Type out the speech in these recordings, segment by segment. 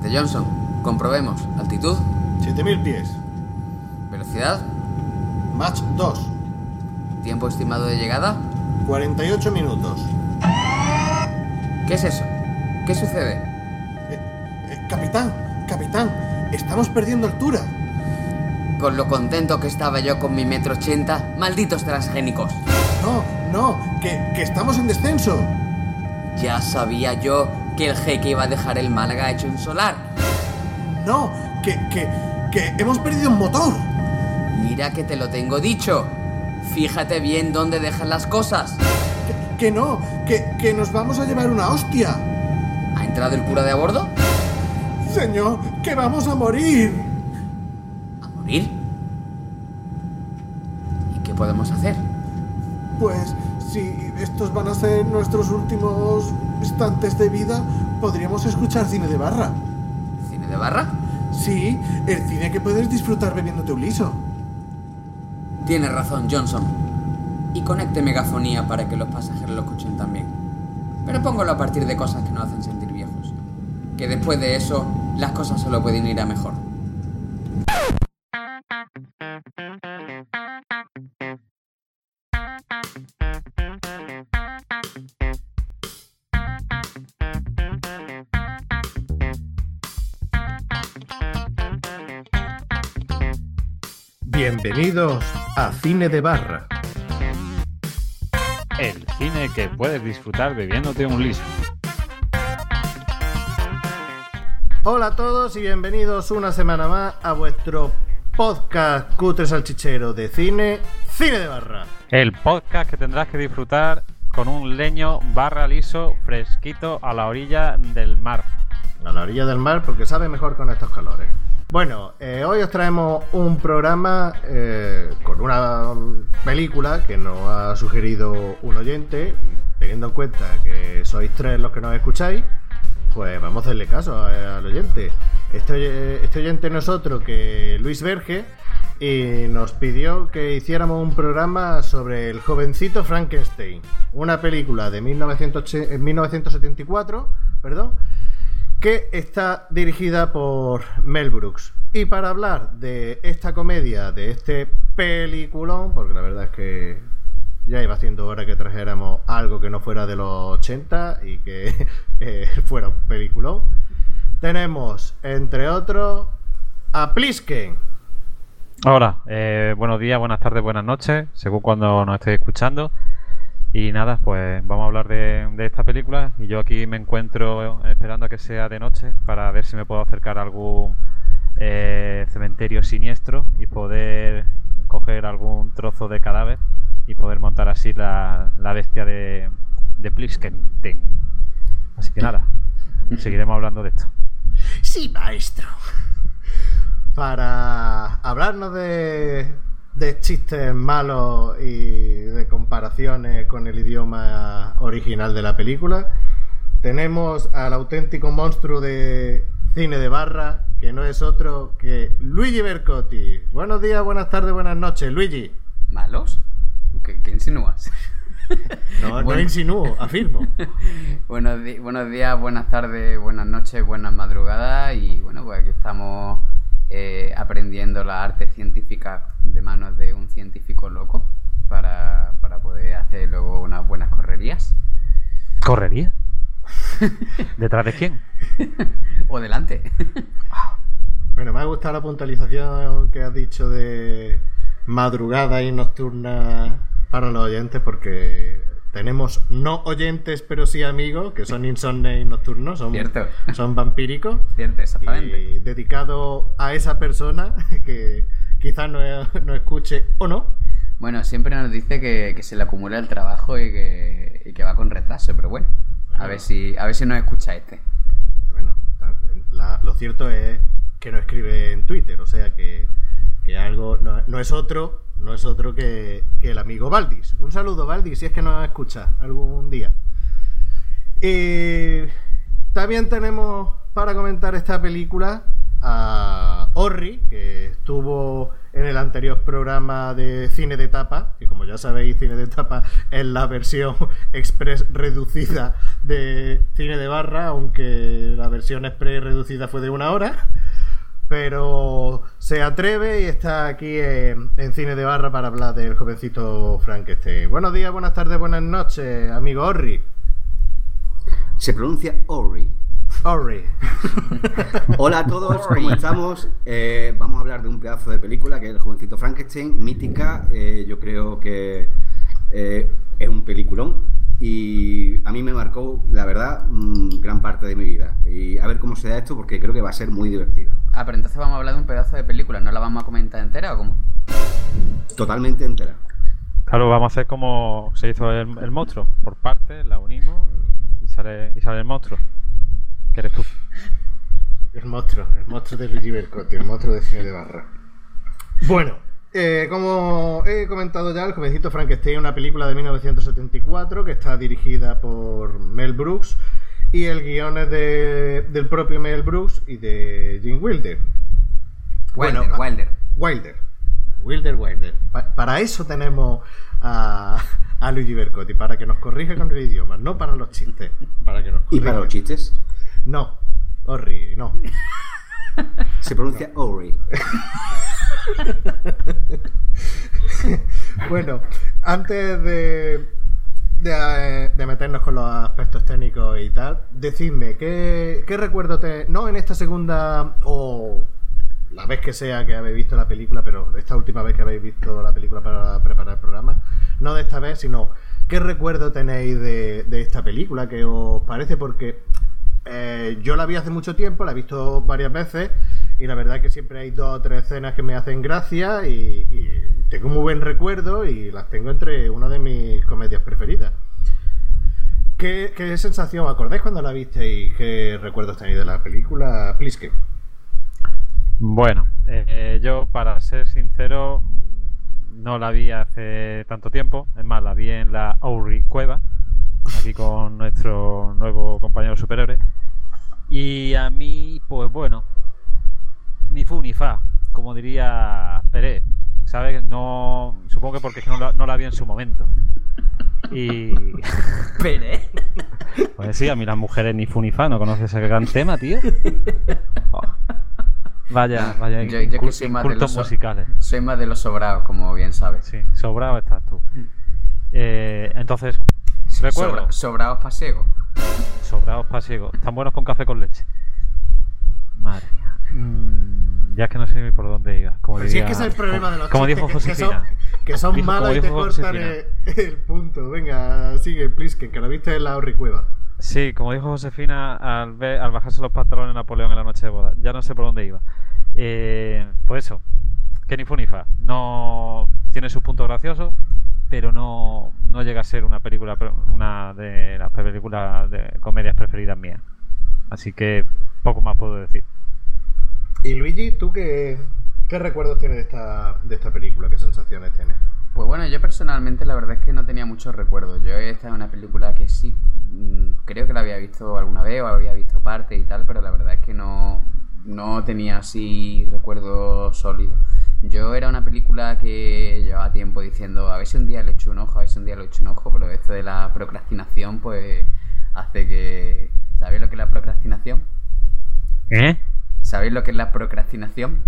Adelante, Johnson. Comprobemos. Altitud, 7000 pies. velocidad, Match 2. tiempo estimado de llegada. 48 minutos. ¿Qué es eso? ¿Qué sucede? Eh, capitán, capitán, estamos perdiendo altura. Con lo contento que estaba yo con mi metro ochenta, malditos transgénicos. No, no, que, que estamos en descenso. Ya sabía yo que el jeque iba a dejar el Málaga hecho un solar. No, que, que, que hemos perdido un motor. Mira que te lo tengo dicho. Fíjate bien dónde dejan las cosas. Que, que no, que, que nos vamos a llevar una hostia. ¿Ha entrado el cura de a bordo? Señor, que vamos a morir. ¿A morir? ¿Y qué podemos hacer? Pues si estos van a ser nuestros últimos instantes de vida, podríamos escuchar cine de barra. ¿Cine de barra? Sí, el cine que puedes disfrutar bebiéndote un liso. Tienes razón, Johnson. Y conecte megafonía para que los pasajeros lo escuchen también. Pero póngalo a partir de cosas que nos hacen sentir viejos. Que después de eso, las cosas solo pueden ir a mejor. Bienvenidos a Cine de Barra. El cine que puedes disfrutar bebiéndote un liso. Hola a todos y bienvenidos una semana más a vuestro podcast cutre salchichero de cine, Cine de Barra. El podcast que tendrás que disfrutar con un leño barra liso fresquito a la orilla del mar. A la orilla del mar porque sabe mejor con estos calores. Bueno, eh, hoy os traemos un programa eh, con una película que nos ha sugerido un oyente. Teniendo en cuenta que sois tres los que nos escucháis, pues vamos a hacerle caso a- al oyente. Este, este oyente no es otro que Luis Verge y nos pidió que hiciéramos un programa sobre el jovencito Frankenstein, una película de 1908 en 1974, perdón, que está dirigida por Mel Brooks. Y para hablar de esta comedia, de este peliculón, porque la verdad es que ya iba siendo hora que trajéramos algo que no fuera de los 80 y que eh, fuera un peliculón, tenemos, entre otros, a Plisken. Hola, eh, buenos días, buenas tardes, buenas noches, según cuando nos estéis escuchando. Y nada, pues vamos a hablar de, esta película. Y yo aquí me encuentro esperando a que sea de noche para ver si me puedo acercar a algún eh, cementerio siniestro y poder coger algún trozo de cadáver y poder montar así la, la bestia de, de Pliskenten. Así que nada, seguiremos hablando de esto. Sí, maestro. Para hablarnos de, de chistes malos y de comparaciones con el idioma original de la película, tenemos al auténtico monstruo de cine de barra, que no es otro que Luigi Bercotti. Buenos días, buenas tardes, buenas noches, Luigi. ¿Malos? ¿Qué, qué insinúas? No, no insinúo, afirmo. buenos, buenos días, buenas tardes, buenas noches, buenas madrugadas. Y bueno, pues aquí estamos eh, aprendiendo la arte científica de manos de un científico loco para, para poder hacer luego unas buenas correrías. ¿Correría? ¿Detrás de quién? o delante. Bueno, me ha gustado la puntualización que has dicho de madrugada y nocturna para los oyentes, porque tenemos no oyentes, pero sí amigos, que son insomnes y nocturnos, son, Cierto. son vampíricos. Cierto, exactamente. Y dedicado a esa persona que quizás no, no escuche o no. Bueno, siempre nos dice que, que se le acumula el trabajo y que, y que va con retraso, pero bueno, a ver si, a ver si nos escucha este. Bueno, la- lo cierto es que no escribe en Twitter, o sea que, que algo no, es otro, no es otro que, el amigo Valdis. Un saludo, Valdis, si es que nos escucha algún día. Y también tenemos para comentar esta película a Orri, que estuvo en el anterior programa de cine de tapa, que como ya sabéis, cine de tapa es la versión express reducida de cine de barra, aunque la versión express reducida fue de una hora. Pero se atreve y está aquí en, en cine de barra para hablar del jovencito Frankenstein. Buenos días, buenas tardes, buenas noches, amigo Orri. Se pronuncia Ori. Orri. Hola a todos, ¿cómo estamos? Eh, vamos a hablar de un pedazo de película que es El jovencito Frankenstein, mítica. eh, yo creo que eh, es un peliculón y a mí me marcó, la verdad, mm, gran parte de mi vida. Y a ver cómo se da esto porque creo que va a ser muy divertido. Ah, pero entonces vamos a hablar de un pedazo de película, ¿no la vamos a comentar entera o cómo? Totalmente entera. Claro, vamos a hacer como se hizo el, el monstruo. Por partes, la unimos y, sale, y sale el monstruo. Que eres tú. El monstruo, el monstruo de Luigi Bercotti, el monstruo de cine de barra. Bueno, eh, como he comentado ya, El jovencito Frankenstein es una película de 1974 que está dirigida por Mel Brooks y el guion es de- del propio Mel Brooks y de Jim Wilder. Wilder, Bueno, Wilder. Wilder. Wilder, Wilder. Pa- para eso tenemos a, a Luigi Bercotti, para que nos corrija con el idioma, no para los chistes. Para que nos ¿Y para los chistes? No, Orri, no. Se pronuncia Ori. Bueno, antes de, de, eh, de meternos con los aspectos técnicos y tal, decidme, ¿qué, qué recuerdo te... No en esta segunda o la vez que sea que habéis visto la película, pero esta última vez que habéis visto la película para preparar el programa, no de esta vez, sino ¿qué recuerdo tenéis de, de esta película? ¿Qué os parece? Porque eh, yo la vi hace mucho tiempo, la he visto varias veces y la verdad que siempre hay dos o tres escenas que me hacen gracia y, y tengo muy buen recuerdo y las tengo entre una de mis comedias preferidas. ¿Qué, sensación acordáis cuando la viste y qué recuerdos tenéis de la película? Pliske. Bueno, eh, yo para ser sincero no la vi hace tanto tiempo, es más, la vi en la Auri Cueva, aquí con nuestro nuevo compañero superhéroe. Y a mí, pues bueno, ni fu ni fa, como diría Pérez, ¿sabes? No, supongo que porque es que no la, no la vi en su momento. Y Pere. pues sí, a mí las mujeres ni fu ni fa, ¿no conoces ese gran tema, tío? Oh. Vaya, vaya, Yo- yo que incul- soy más de los- musicales. Soy más de los sobrados, como bien sabes. Sí, sobrado estás tú. Eh, entonces eso. Recuerdo. Sobra- sobrados pasiegos. Sobrados pasiegos. Tan buenos con café con leche. Madre mía. Mm, ya es que no sé ni por dónde iba. Como Si es que es el problema de los Como dijo que- que, son, que son malos y te cortan el, punto. Venga, sigue Pliske, que la viste en la Orri Cueva. Sí, como dijo Josefina al, ver- al bajarse los pantalones Napoleón en la noche de boda. Ya no sé por dónde iba. Eh, pues eso. Que ni fu ni fa. No tiene sus puntos graciosos, pero no, no llega a ser una película, una de las películas de comedias preferidas mías. Así que poco más puedo decir. Y Luigi, ¿tú qué, qué recuerdos tienes de esta, de esta película? ¿Qué sensaciones tienes? Pues bueno, yo personalmente la verdad es que no tenía muchos recuerdos. Yo esta es una película que sí, mm, creo que la había visto alguna vez o había visto parte y tal, pero la verdad es que no, no tenía así recuerdos sólidos. Yo era una película que llevaba tiempo diciendo, a ver si un día le echo un ojo, a ver si un día le echo un ojo, pero esto de la procrastinación pues hace que... ¿Sabéis lo que es la procrastinación? ¿Eh? ¿Sabéis lo que es la procrastinación?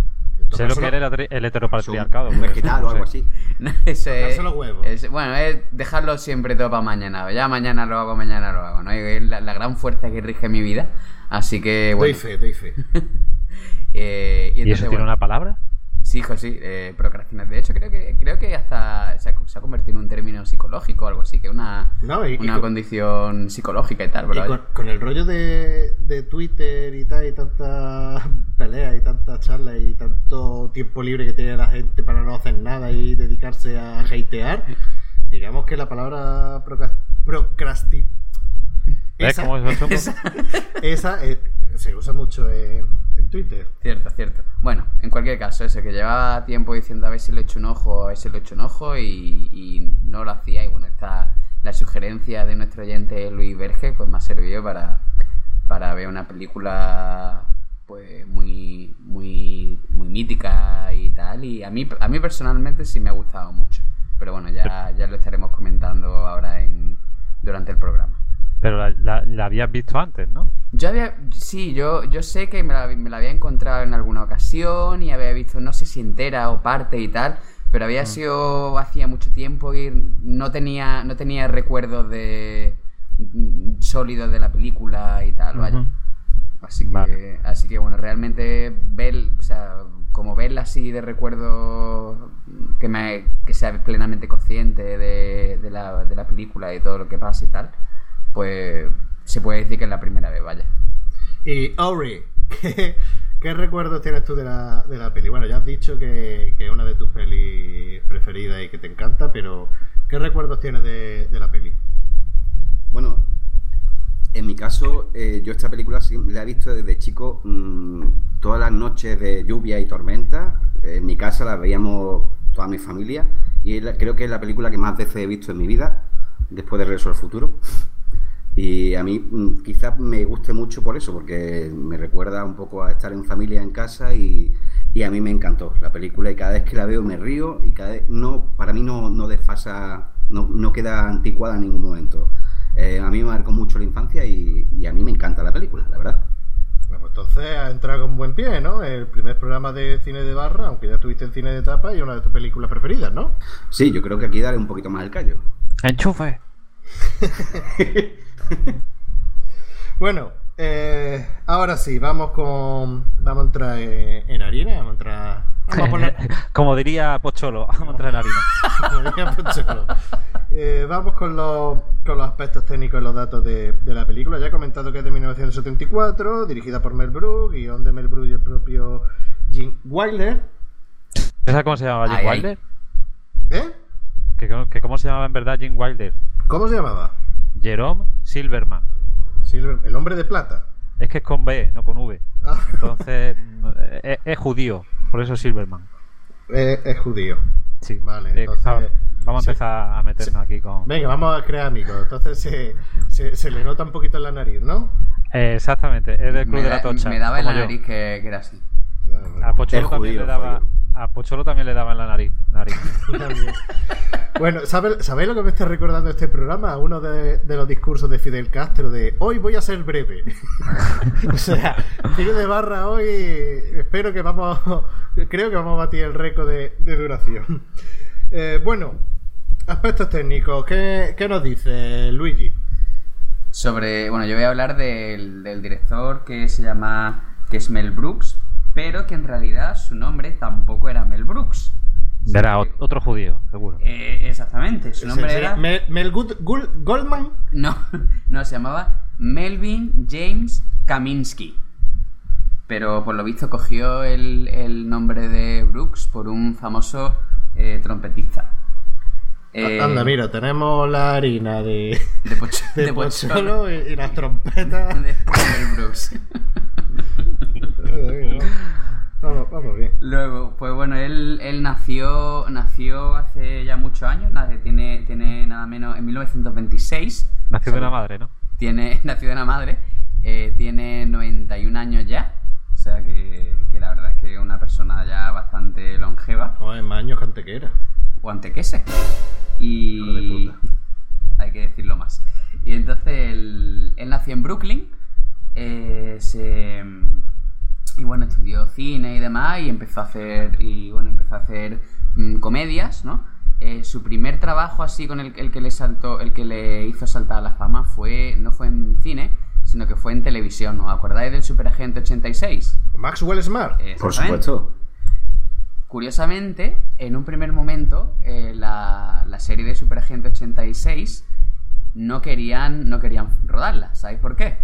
Sé lo que era el, el heteropatriarcado. Un vegetal no o algo sé. así. No, es- es- bueno, es dejarlo siempre todo para mañana. Ya mañana lo hago, mañana lo hago, ¿no? Es la, la gran fuerza que rige mi vida. Así que, bueno. Doy fe, doy fe. eh, ¿Y entonces, eso tiene bueno, una palabra? Sí, hijo, sí, eh, procrastinar. De hecho, creo que creo que hasta se ha, se ha convertido en un término psicológico o algo así, que es una, No, y- y una con- condición psicológica y tal, Y pero con, con el rollo de, de Twitter y tal, y tantas peleas y tantas charlas y tanto tiempo libre que tiene la gente para no hacer nada y dedicarse a hatear, digamos que la palabra procra- procrasti... ¿Ves Esa, cómo es el asunto? esa, eh, se usa mucho en, en Twitter. Cierto, cierto. Bueno, en cualquier caso, ese que llevaba tiempo diciendo a ver si le echo un ojo, a ver si le echo un ojo y, no lo hacía. Y bueno, esta, la sugerencia de nuestro oyente Luis Verge, pues me ha servido para, para ver una película pues muy, muy, muy mítica y tal. Y a mí, a mí personalmente sí me ha gustado mucho. Pero bueno, ya, ya lo estaremos comentando ahora en, durante el programa. Pero la, la- la habías visto antes, ¿no? Yo había, sí, yo, yo sé que me la, me la había encontrado en alguna ocasión y había visto, no sé si entera o parte y tal, pero había sido hacía mucho tiempo y no tenía, no tenía recuerdos de mm, sólidos de la película y tal, vaya. Así que, Vale. así que bueno, realmente ver, o sea, como verla así de recuerdo que me que sea plenamente consciente de, de la, de la película y todo lo que pasa y tal, pues se puede decir que es la primera vez, vaya. Y Ori, ¿qué, qué recuerdos tienes tú de la, de la peli? Bueno, ya has dicho que, que es una de tus pelis preferidas y que te encanta, pero ¿qué recuerdos tienes de, de la peli? Bueno, en mi caso, eh, yo esta película sí la he visto desde chico mm, todas las noches de lluvia y tormenta. En mi casa la veíamos toda mi familia y creo que es la película que más veces he visto en mi vida, después de Regreso al Futuro. Y a mí mm, quizás me guste mucho por eso, porque me recuerda un poco a estar en familia en casa y, y a mí me encantó la película y cada vez que la veo me río y cada vez no, para mí no, no desfasa, no, no queda anticuada en ningún momento. Eh, a mí me marcó mucho la infancia y, y a mí me encanta la película, la verdad. Bueno, pues entonces has entrado con buen pie, ¿no? El primer programa de cine de barra, aunque ya estuviste en cine de etapa y una de tus películas preferidas, ¿no? Sí, yo creo que aquí daré un poquito más el callo. ¡Enchufe! Bueno, eh, ahora sí, vamos con. Vamos a entrar eh, en harina, vamos a entrar. Vamos a poner. Como diría Pocholo, vamos a entrar en harina. Como diría Pocholo. Eh, vamos con los, con los aspectos técnicos y los datos de, de la película. Ya he comentado que es de 1974, dirigida por Mel Brooks, guion de Mel Brooks y el propio Jim Wilder. ¿Sabes cómo se llamaba Jim Ay, ay. Wilder? ¿Eh? ¿Que, que cómo se llamaba en verdad Jim Wilder? ¿Cómo se llamaba? Jerome Silverman. Silver- el hombre de plata. Es que es con B, no con V. Ah, Entonces, mm, es, es judío, por eso Silverman. eh, es judío. Sí. Vale, entonces- vamos a empezar a meternos aquí con. Venga, vamos a crear amigos. Entonces se, se, se le nota un poquito en la nariz, ¿no? Eh, exactamente, es del Club Me, de la da- Tocha. me daba en la yo. nariz que, que era así. A Pocholo, también judío, le daba, judío. A Pocholo también le daba en la nariz. nariz. Bueno, ¿sabe- ¿sabéis lo que me está recordando este programa? Uno de, de los discursos de Fidel Castro de hoy voy a ser breve. o sea, tiro de barra hoy, espero que vamos, creo que vamos a batir el récord de, de duración. Eh, bueno, aspectos técnicos, ¿qué, qué nos dice Luigi? Sobre, bueno, yo voy a hablar del, del director que se llama, que es Mel Brooks, pero que en realidad su nombre tampoco era Mel Brooks. Era otro judío, seguro. Eh, exactamente, su nombre ¿Sería era... Mel, Mel Good- Gul- Goldman. No, no, se llamaba Melvin James Kaminsky. Pero por lo visto cogió el, el nombre de Brooks por un famoso eh, trompetista. Eh, Anda, mira, tenemos la harina de, De, pocho- de, de Pocholo. Pocholo y, y las trompetas. De Mel Brooks. vamos, vamos bien. Luego, pues bueno, él, él nació, nació hace ya muchos años, tiene, tiene nada menos en 1926. Nació de una madre, ¿no? Tiene, nació de una madre, eh, tiene 91 años ya, o sea que, que la verdad es que es una persona ya bastante longeva, Joder, más años que antequera. o antequese. Hijo de Y puta. hay que decirlo más. Y entonces él, él nació en Brooklyn, eh, se, y bueno, estudió cine y demás y empezó a hacer, y bueno, empezó a hacer mm, comedias, ¿no? Eh, su primer trabajo así con el, el que le saltó, el que le hizo saltar a la fama fue, no fue en cine, sino que fue en televisión, ¿no? ¿Os acordáis del Superagente 86? Maxwell Smart. Por Exactamente. supuesto. Curiosamente, en un primer momento, eh, la, la serie de Superagente 86 no querían, no querían rodarla. ¿Sabéis por qué?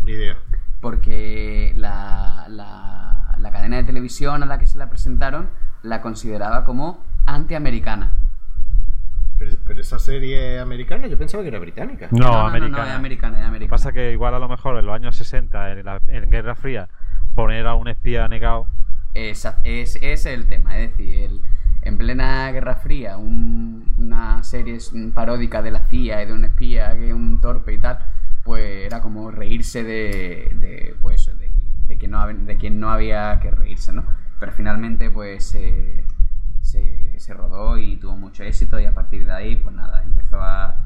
Ni idea. Porque la, la, la cadena de televisión a la que se la presentaron la consideraba como antiamericana. Pero, pero esa serie americana yo pensaba que era británica. No, no, no, americana. no, es americana, es Lo que americana. pasa es que igual a lo mejor en los años 60, en, la, en Guerra Fría, poner a un espía negado. Es, ese es el tema, es decir, el- en plena Guerra Fría, un- una serie paródica de la CIA y de un espía que es un torpe y tal, pues era como reírse de, de, pues, de de, que no, de quien no había que reírse, ¿no? Pero finalmente, pues se, se, rodó y tuvo mucho éxito y a partir de ahí, pues nada, empezó a,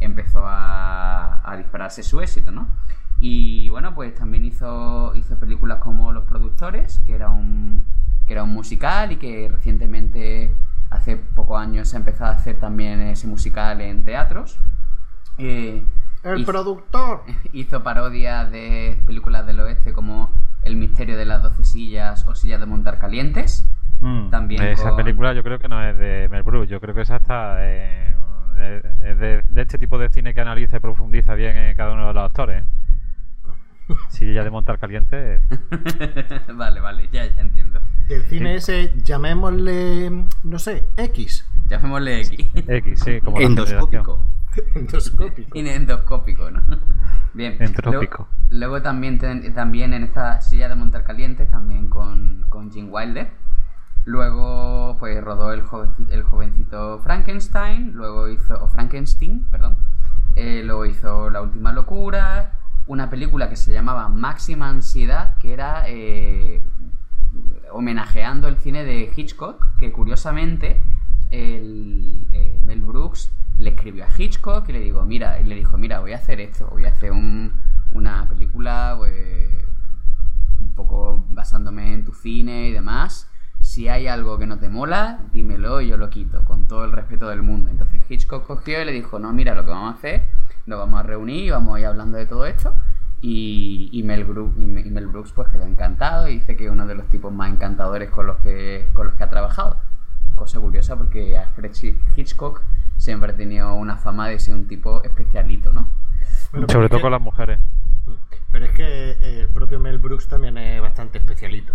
empezó a, a dispararse su éxito, ¿no? Y bueno, pues también hizo, hizo películas como Los Productores, que era un, que era un musical y que recientemente, hace pocos años, se ha empezado a hacer también ese musical en teatros. Eh, el productor hizo parodias de películas del oeste como El misterio de las doce sillas o Sillas de montar calientes. Mm, también esa película yo creo que no es de Mel Brooks, yo creo que esa está eh, es de, este tipo de cine que analiza y profundiza bien en cada uno de los actores. Si ya de montar caliente. vale, vale, ya, entiendo. Del cine ese, llamémosle, no sé, X. Llamémosle X. X, sí, como endoscópico. endoscópico. endoscópico, ¿no? Bien. Endoscópico. Luego, también, también en esta silla de montar caliente, también con, con Jim Wilder. Luego, pues rodó el, el jovencito Frankenstein. Luego hizo. O Frankenstein, perdón. Eh, luego hizo La última locura una película que se llamaba Máxima Ansiedad, que era eh, homenajeando el cine de Hitchcock, que curiosamente el, eh, Mel Brooks le escribió a Hitchcock y le digo, mira, y le dijo, mira, voy a hacer esto, voy a hacer una película pues, un poco basándome en tu cine y demás. Si hay algo que no te mola, dímelo y yo lo quito, con todo el respeto del mundo. Entonces Hitchcock cogió y le dijo, no, mira, lo que vamos a hacer nos vamos a reunir y vamos a ir hablando de todo esto. Y, Mel Brooks, y, Mel Brooks pues quedó encantado y dice que es uno de los tipos más encantadores con los que, con los que ha trabajado. Cosa curiosa porque Alfred Hitchcock siempre ha tenido una fama de ser un tipo especialito, ¿no? Sobre todo con las mujeres. Pero es que el propio Mel Brooks también es bastante especialito.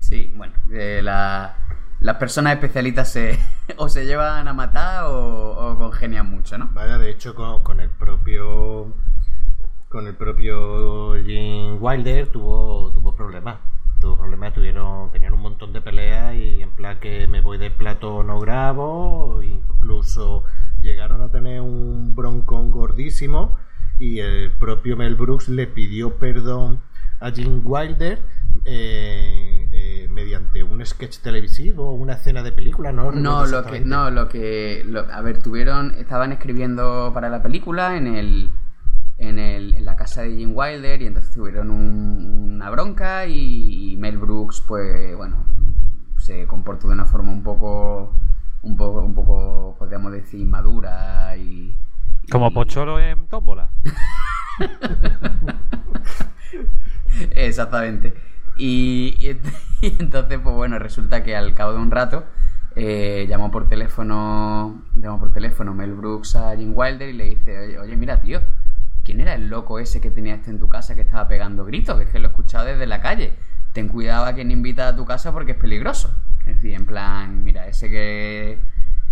Sí, bueno, la, las personas especialistas se, o se llevan a matar o, congenian mucho, ¿no? Vaya, de hecho, con, el propio. Con el propio Jim Wilder tuvo, tuvo problemas. Tuvo problemas, tuvieron, tenían un montón de peleas y en plan que me voy de plato no grabo, incluso llegaron a tener un broncón gordísimo y el propio Mel Brooks le pidió perdón a Jim Wilder eh, eh, mediante un sketch televisivo o una escena de película, ¿no? No, lo que, no, lo que, a ver, tuvieron, estaban escribiendo para la película en el, en, el, en la casa de Jim Wilder y entonces tuvieron una bronca y, Mel Brooks, pues, bueno, se comportó de una forma un poco, un poco, un poco, podríamos decir, madura y... Como Pocholo en Tómbola. Exactamente. Y, entonces, pues bueno, resulta que al cabo de un rato eh, llamó por teléfono llamó por teléfono Mel Brooks a Jim Wilder y le dice, oye, mira, tío, ¿quién era el loco ese que tenía este en tu casa que estaba pegando gritos? Que es que lo he escuchado desde la calle. Ten cuidado a quien invita a tu casa porque es peligroso. Es decir, en plan, mira, ese que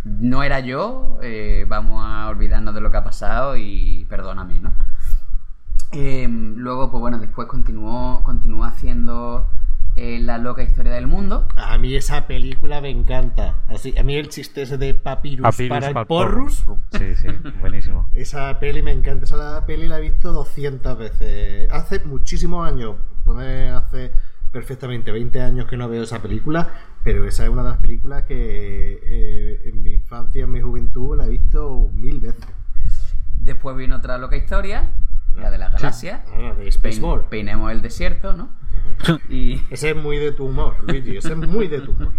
no era yo, eh, vamos a olvidarnos de lo que ha pasado y perdóname, ¿no? Em, luego, pues bueno, después continuó, continuó haciendo eh, La loca historia del mundo. A mí esa película me encanta. Así, a mí el chiste ese de Papyrus, para el Porrus. Sí, sí, buenísimo. esa peli me encanta. Esa peli la he visto 200 veces. Hace muchísimos años. Puede hace perfectamente 20 años que no veo esa película, pero esa es una de las películas que eh, en mi infancia, en mi juventud, la he visto mil veces. Después vino otra loca historia, la de la galaxia. Ah, de Spaceball. peinemos el desierto, ¿no? y... Ese es muy de tu humor, Luigi, ese es muy de tu humor.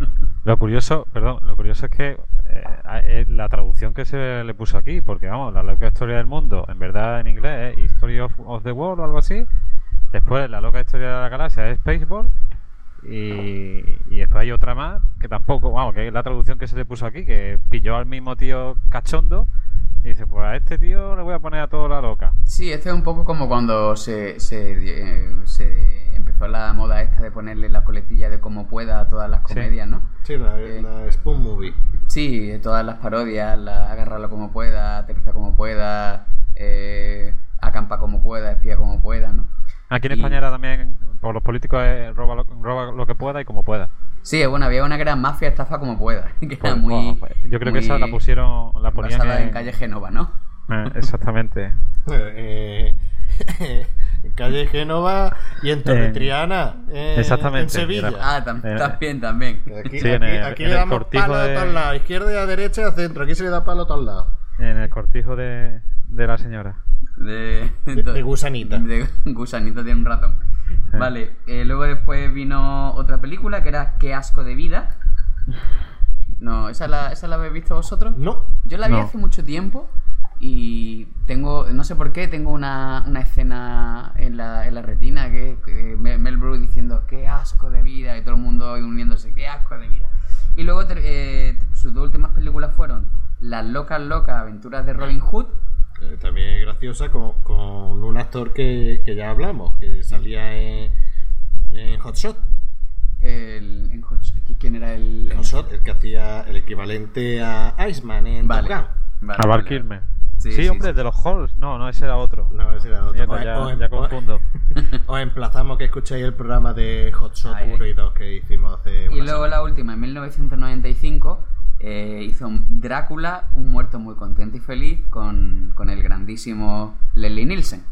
Lo curioso, perdón, lo curioso es que eh, eh, la traducción que se le puso aquí, porque vamos, la loca historia del mundo, en verdad en inglés es History of, the World o algo así. Después la loca historia de la galaxia es Spaceball. Y, y, después hay otra más que tampoco, vamos, que es la traducción que se le puso aquí, que pilló al mismo tío cachondo y dice, pues a este tío le voy a poner a todo la loca. Sí, este es un poco como cuando se, se, eh, empezó la moda esta de ponerle la coletilla de como pueda a todas las comedias, ¿no? Sí, la, eh, Spoon Movie. Sí, todas las parodias, la, agárralo como pueda, aterriza como pueda, eh, acampa como pueda, espía como pueda, ¿no? Aquí en España era también, por los políticos, roba, roba lo que pueda y como pueda. Sí, bueno, había una gran mafia estafa como pueda. Que era pues, muy, pues, yo creo que esa la pusieron, la ponían en... en calle Genova, ¿no? Eh, exactamente. Eh, en calle Génova y en Torre En- Triana, en, Exactamente, en Sevilla. era- Ah, tam- Eh, también, también. Aquí, Sí, en aquí- el- aquí en le damos palo de... de- todos lados, izquierda y a derecha y a centro. Aquí se le da palo a todos lados. En el cortijo de, de la señora. De, De, de gusanita. De gusanito tiene un ratón. Vale, eh, luego después vino otra película que era Qué asco de vida. No, ¿esa la, esa la habéis visto vosotros? No. Yo la vi No. hace mucho tiempo y tengo, no sé por qué, tengo una, una escena en la, en la retina que, que Mel Brooks diciendo qué asco de vida y todo el mundo uniéndose, qué asco de vida. Y luego eh, sus dos últimas películas fueron Las locas locas aventuras de Robin Hood Eh, También es graciosa con, con un actor que, que ya hablamos, que salía en, en Hot Shot. El, en Hot- ¿Quién era el...? Hot Shot, el que hacía el equivalente a Iceman en Vale. Top Gun. Vale, a Val vale. Sí, Sí, sí, hombre, sí. de los Halls. No, no, ese era otro. No, ese era otro. Mierda, O- ya, o en- ya o- confundo. Os emplazamos que escuchéis el programa de Hot Shot Ay, 1 ay. y 2 que hicimos hace Y luego semana. la última, en 1995, eh, hizo Drácula, un muerto muy contento y feliz, con, con el grandísimo Leslie Nielsen.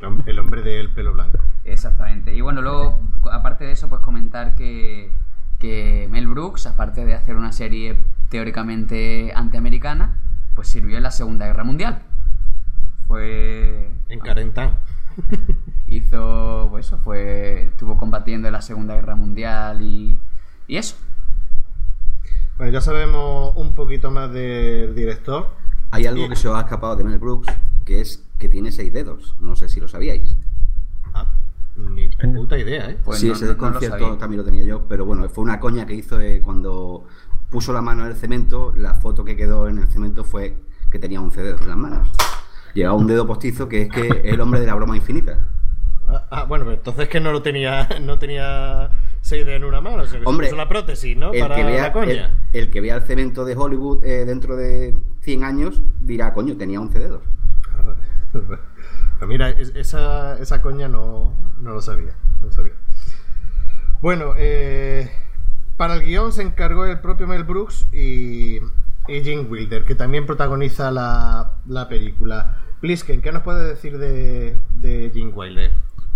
El hom- El hombre del pelo blanco. Exactamente. Y bueno, luego, aparte de eso, pues comentar que, que Mel Brooks, aparte de hacer una serie teóricamente antiamericana, pues sirvió en la Segunda Guerra Mundial. Fue... En Carentán. Hizo, pues eso, fue... Estuvo combatiendo en la Segunda Guerra Mundial y, y eso. Bueno, ya sabemos un poquito más del director. Hay algo que se os ha escapado de Mel Brooks, que es que tiene seis dedos. No sé si lo sabíais. Ah, ni puta idea, ¿eh? Pues sí, no- ese no- no también lo tenía yo, pero bueno, fue una coña que hizo eh, cuando puso la mano en el cemento, la foto que quedó en el cemento fue que tenía 11 dedos en las manos. Llevaba un dedo postizo que es que es el hombre de la broma infinita. Ah, ah, bueno, pero entonces que no lo tenía, no tenía seis en una mano, o sea, que se Hombre, puso la prótesis, ¿no? El Para que, vea, la coña. el, el que vea el cemento de Hollywood eh, dentro de 100 años dirá, coño, tenía 11 dedos. Pero mira, es- esa, esa coña no, no lo sabía. No lo sabía. Bueno, eh, para el guion se encargó el propio Mel Brooks y, y Jim Wilder, que también protagoniza la, la película. Plisken, ¿qué nos puede decir de, de Jim Wilder?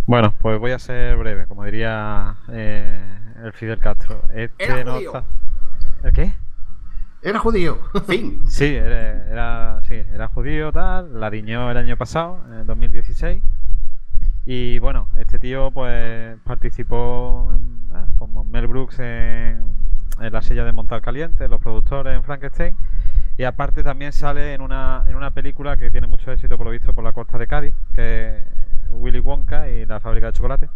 Bueno, pues voy a ser breve, como diría eh, el Fidel Castro. Este Era no judío. está- ¿El qué? Era judío. Fin. Sí, era, era- sí, era judío, tal, la diñó el año pasado, en el 2016. Y bueno, este tío pues participó en- ah, como Mel Brooks en, en La silla de Montal Caliente, los productores en Frankenstein. Y aparte también sale en una, en una película que tiene mucho éxito por lo visto por la costa de Cádiz, que Willy Wonka y la fábrica de chocolate.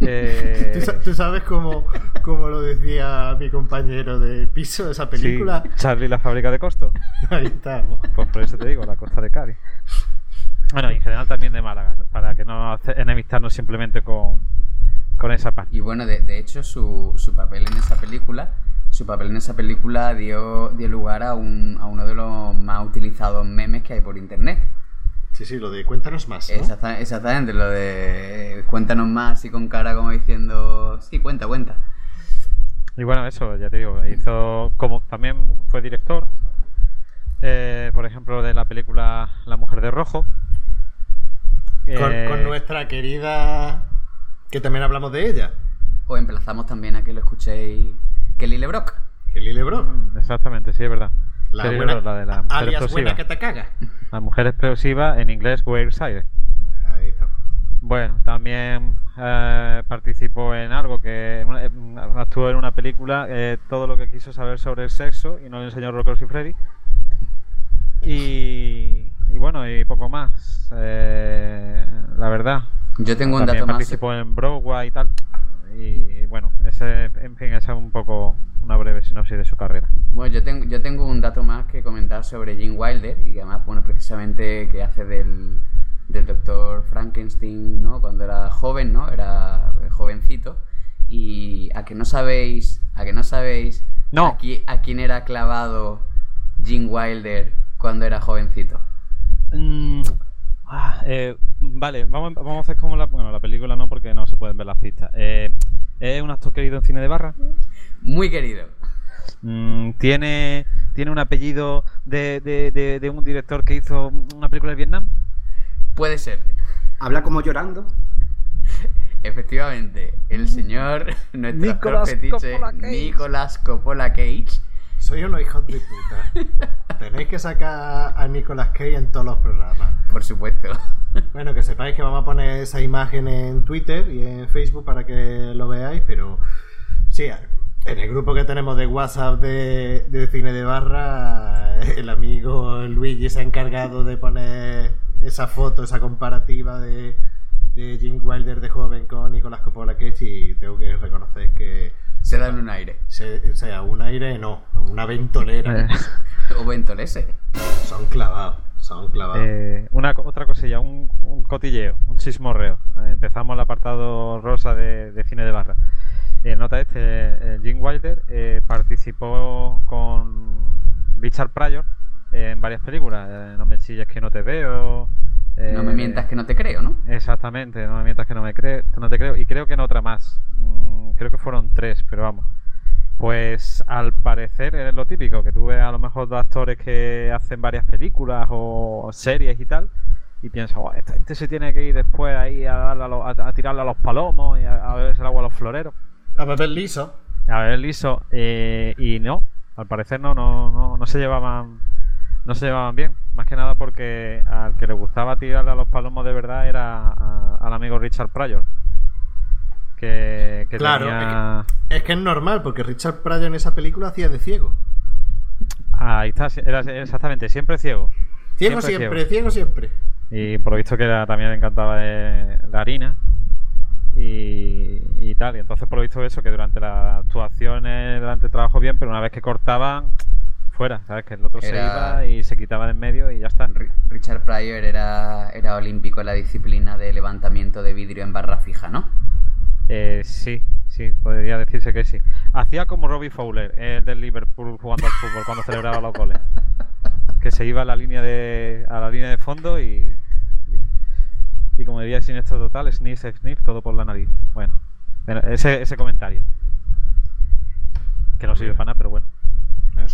Eh, ¿Tú, sa- tú sabes cómo, cómo lo decía mi compañero de piso de esa sí, película? Charlie y la fábrica de costo. Ahí está. Pues por eso te digo, la costa de Cádiz. Bueno, y en general también de Málaga, para que no enemistarnos simplemente con, con esa parte. Y bueno, de, de hecho, su, su papel en esa película, su papel en esa película dio, dio lugar a, un, a uno de los más utilizados memes que hay por internet. Sí, sí, lo de cuéntanos más. ¿no? Exacta- exactamente, lo de cuéntanos más y con cara como diciendo, sí, cuenta, cuenta. Y bueno, eso, ya te digo, hizo como también fue director, eh, por ejemplo, de la película La Mujer de Rojo. Con, Eh, con nuestra querida. que también hablamos de ella. Os emplazamos también a que lo escuchéis Kelly LeBrock. Kelly LeBron. Exactamente, sí, es verdad. La, buena, la de la mujer alias explosiva. buena que te caga. La mujer explosiva, en inglés, Weirdside. Ahí está. Bueno, también eh, participó en algo que actuó en una película eh, todo lo que quiso saber sobre el sexo y no le enseñó Rocos y Freddy. Y, y bueno, y poco más. eh, la verdad. Yo tengo un También dato más. participó en Broadway y tal. Y bueno, ese, en fin, esa es un poco una breve sinopsis de su carrera. Bueno, yo tengo, yo tengo un dato más que comentar sobre Gene Wilder y que además, bueno, precisamente que hace del, del doctor Frankenstein, ¿no? Cuando era joven, ¿no? Era jovencito. Y a que no sabéis, a que no sabéis No. a, qui- a quién era clavado Gene Wilder cuando era jovencito. Mm, ah, eh, vale, vamos, vamos a hacer como la, bueno, la película no porque no se pueden ver las pistas. Eh, ¿Es un actor querido en cine de barra? Muy querido. Mm, ¿tiene, ¿Tiene un apellido de, de- de- de un director que hizo una película de Vietnam? Puede ser. ¿Habla como llorando? Efectivamente, el señor, nuestro actor Nicolas fetiche, Coppola Cage. Nicolas Coppola Cage, Soy unos hijos de puta. Tenéis que sacar a Nicolas Cage en todos los programas. por supuesto. Bueno, que sepáis que vamos a poner esa imagen en Twitter y en Facebook para que lo veáis, pero sí, en el grupo que tenemos de WhatsApp de, de cine de barra, el amigo Luigi se ha encargado de poner esa foto, esa comparativa de, de Jim Wilder de joven con Nicolas Coppola Cage y tengo que reconocer que Se dan un aire. se- o sea, un aire no, una ventolera. Eh, O Ventolese. Son clavados, son clavados. eh, una otra cosilla, un, un cotilleo, un chismorreo. Eh, empezamos el apartado rosa de, de cine de barra. Eh, nota este, eh, Jim Wilder eh, participó con Richard Pryor en varias películas. eh, no me chilles que no te veo. Eh, No me mientas que no te creo, ¿no? Exactamente, no me mientas que no me creo, no te creo. Y creo que en otra más. Mm, creo que fueron tres, pero vamos. Pues al parecer es lo típico, que tú ves a lo mejor dos actores que hacen varias películas o series y tal, y piensas, "Oh, esta gente se tiene que ir después ahí a, darle a, lo- a- a tirarle a los palomos y a, a beberse el agua a los floreros. A beber liso. A ver, liso. eh, y no, al parecer no, no, no, no se llevaban no se llevaban bien. Más que nada porque al que le gustaba tirarle a los palomos de verdad era a- al amigo Richard Pryor. Que, que Claro, tenía... Es que es normal, porque Richard Pryor en esa película hacía de ciego. Ahí está, era exactamente, siempre ciego. Ciego Siempre ciego siempre. Y por lo visto que era- también le encantaba de- la harina y, y tal. Y entonces por lo visto eso, que durante las actuaciones, durante el trabajo bien, pero una vez que cortaban, fuera, ¿sabes? Que el otro se iba y se quitaba de en medio y ya está. Ri- Richard Pryor era, era olímpico en la disciplina de levantamiento de vidrio en barra fija, ¿no? Eh, sí, sí, podría decirse que sí. Hacía como Robbie Fowler, el del Liverpool jugando al fútbol cuando celebraba los goles. Que se iba a la línea de, a la línea de fondo y, y, y como diría siniestro total, sniff, sniff, todo por la nariz. Bueno, bueno, ese, ese comentario. Que no sirve para nada, pero bueno.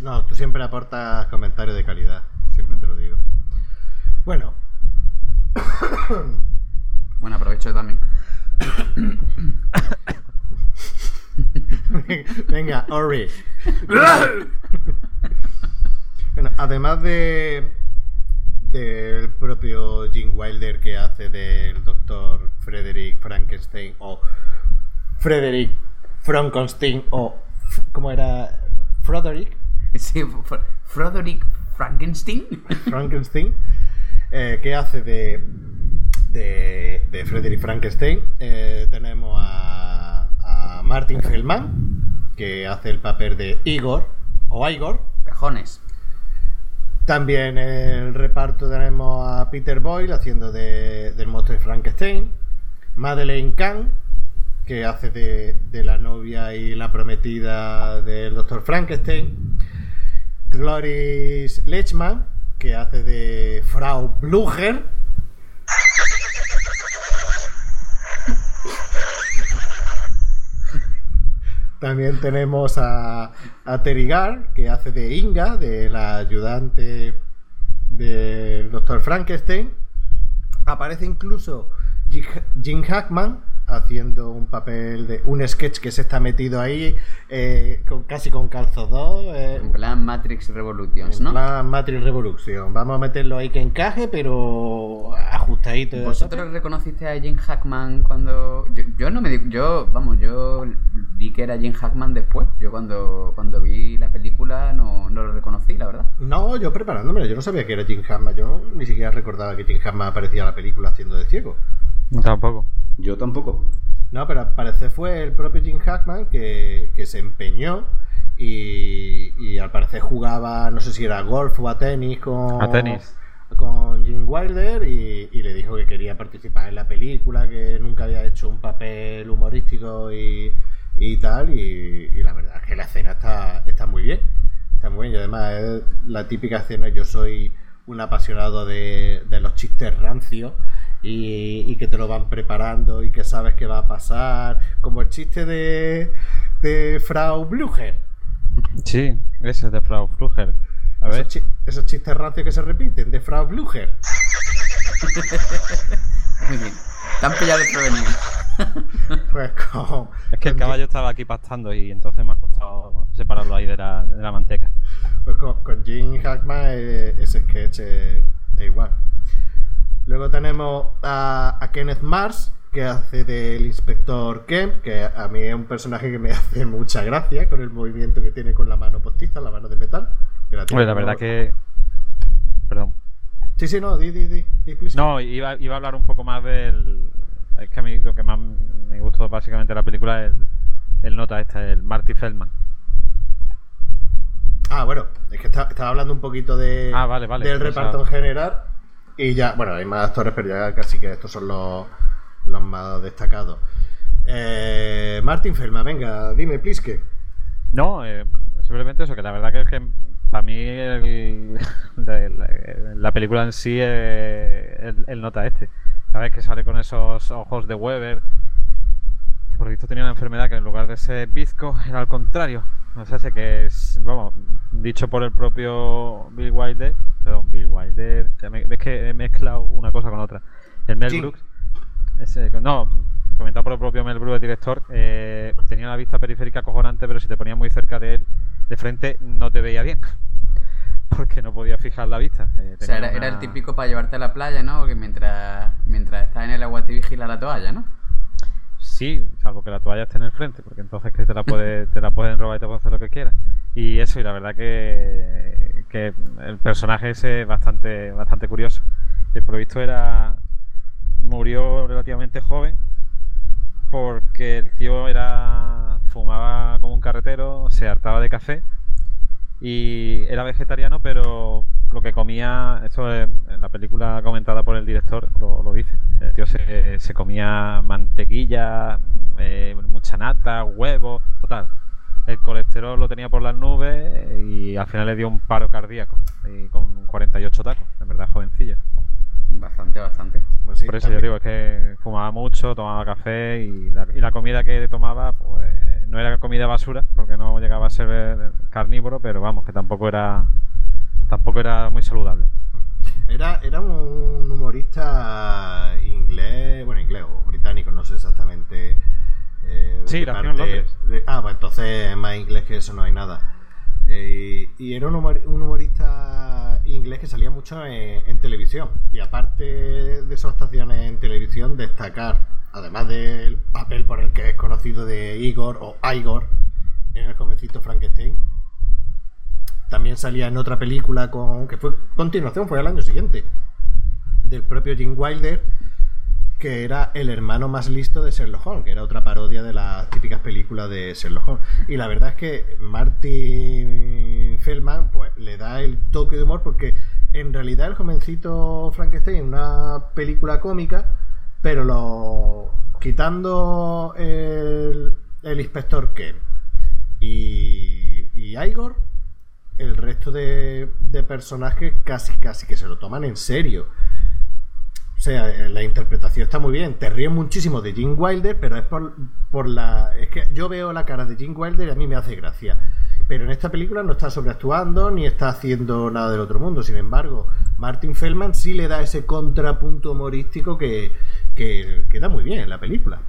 No, tú siempre aportas comentarios de calidad. Siempre te lo digo. Bueno, Bueno, aprovecho también. venga, Ori. bueno, además de del propio Jim Wilder que hace del doctor Frederick Frankenstein o Frederick Frankenstein o ¿cómo era? Frederick Sí, Fr- Frederick Frankenstein. Frankenstein, eh, que hace de, de, de Frederick Frankenstein. Eh, tenemos a, a Martin Feldman, que hace el papel de Igor o Igor. Cajones. También en el reparto tenemos a Peter Boyle haciendo de, del monstruo de Frankenstein. Madeleine Kahn, que hace de, de la novia y la prometida del doctor Frankenstein. Cloris Lechman, que hace de Frau Blücher. También tenemos a, a Terry Gar, que hace de Inga, de la ayudante del doctor Frankenstein. Aparece incluso Jim Hackman haciendo un papel de un sketch que se está metido ahí, eh, con, casi con calzo 2. eh, En plan Matrix Revolutions, en ¿no? plan Matrix Revolution. Vamos a meterlo ahí que encaje, pero ajustadito. ¿Vosotros reconociste a Jim Hackman cuando.? Yo, yo no me di... Yo, vamos, yo vi que era Jim Hackman después. Yo cuando, cuando vi la película no, no lo reconocí, la verdad. No, yo preparándome, yo no sabía que era Jim Hackman. Yo ni siquiera recordaba que Jim Hackman aparecía en la película haciendo de ciego. Tampoco. Yo tampoco. No, pero al parecer fue el propio Jim Hackman que, que se empeñó y, y al parecer jugaba, no sé si era golf o a tenis con, A tenis. con Jim Wilder y, y le dijo que quería participar en la película, que nunca había hecho un papel humorístico y, y tal. Y, y la verdad es que la escena está, está muy bien. Está muy bien y además es la típica escena, yo soy un apasionado de, de los chistes rancios y, y que te lo van preparando y que sabes que va a pasar, como el chiste de, de Frau Blücher. Sí, ese es de Frau Fluger. A ver. Esos, chi- esos chistes rancios que se repiten de Frau Blücher. Muy bien. Te han pillado desprevenido. Pues con, Es que el caballo estaba aquí pastando y entonces me ha costado separarlo ahí de la, de la manteca. Pues con, con Jim Hackman eh, ese sketch eh, es igual. Luego tenemos a, a Kenneth Mars, que hace del inspector Kemp, que a mí es un personaje que me hace mucha gracia con el movimiento que tiene con la mano postiza, la mano de metal. tiene Hombre, la verdad que... Perdón. Sí, sí, no, di, di, di, di. No, iba, iba a hablar un poco más del... Es que a mí lo que más me gustó básicamente de la película es el, el nota este, el Marty Feldman. Ah, bueno, es que estaba hablando un poquito de, Ah, vale, vale, del pues reparto en general. Y ya, bueno, hay más actores, pero ya casi que estos son los, los más destacados. Eh, Martin Feldman, venga, dime, que. No, eh, simplemente eso, que la verdad que, para mí la, la- la película en sí es el, el nota este. Sabes que sale con esos ojos de Weber, que por visto tenía una enfermedad que en lugar de ser bizco era al contrario. O sea, sé que es, vamos, dicho por el propio Bill Wilder, perdón, Bill Wilder, ya me- ves que he mezclado una cosa con otra. El Mel Sí. Brooks, ese- no, comentado por el propio Mel Brooks, el director, eh, tenía una vista periférica acojonante, pero si te ponías muy cerca de él, de frente, no te veía bien. Porque no podía fijar la vista. eh, O sea, era, era el típico para llevarte a la playa, ¿no? Porque mientras, mientras estás en el agua te vigila la toalla, ¿no? Sí, salvo que la toalla esté en el frente, porque entonces que te la puede, te la pueden robar y te pueden hacer lo que quieras. Y eso, y la verdad que, el personaje ese es bastante, bastante curioso. El provisto era. murió relativamente joven porque el tío era. fumaba como un carretero, se hartaba de café y era vegetariano, pero lo que comía, esto es- en la película comentada por el director lo, lo dice, el tío se, se comía mantequilla, eh, mucha nata, huevos, total. El colesterol lo tenía por las nubes y al final le dio un paro cardíaco y con 48 tacos, en verdad jovencillo. Bastante, bastante. Pues sí, Por eso yo digo, es que fumaba mucho, tomaba café y la, y la comida que tomaba, pues no era comida basura, porque no llegaba a ser eh, carnívoro, pero vamos, que tampoco era tampoco era muy saludable. Era, era un humorista inglés, bueno, inglés o británico, no sé exactamente. Eh, Sí, en Londres. de- ah, pues entonces más inglés que eso no hay nada. Eh, y era un, humor- un humorista inglés que salía mucho en, en televisión. Y aparte de sus actuaciones en televisión, destacar, además del papel por el que es conocido de Igor o Igor en el jovencito Frankenstein, también salía en otra película con que fue continuación, fue al año siguiente, del propio Jim Wilder, que era el hermano más listo de Sherlock Holmes, que era otra parodia de las típicas películas de Sherlock Holmes. Y la verdad es que Martin Feldman pues le da el toque de humor porque en realidad el jovencito Frankenstein es una película cómica, pero lo quitando el, el inspector Ken y, Igor, el resto de, de personajes casi casi que se lo toman en serio. O sea, eh, la interpretación está muy bien. Te ríes muchísimo de Jim Wilder, pero es por, por la. Es que yo veo la cara de Jim Wilder y a mí me hace gracia. Pero en esta película no está sobreactuando ni está haciendo nada del otro mundo. Sin embargo, Martin Feldman sí le da ese contrapunto humorístico que, que, da muy bien en la película.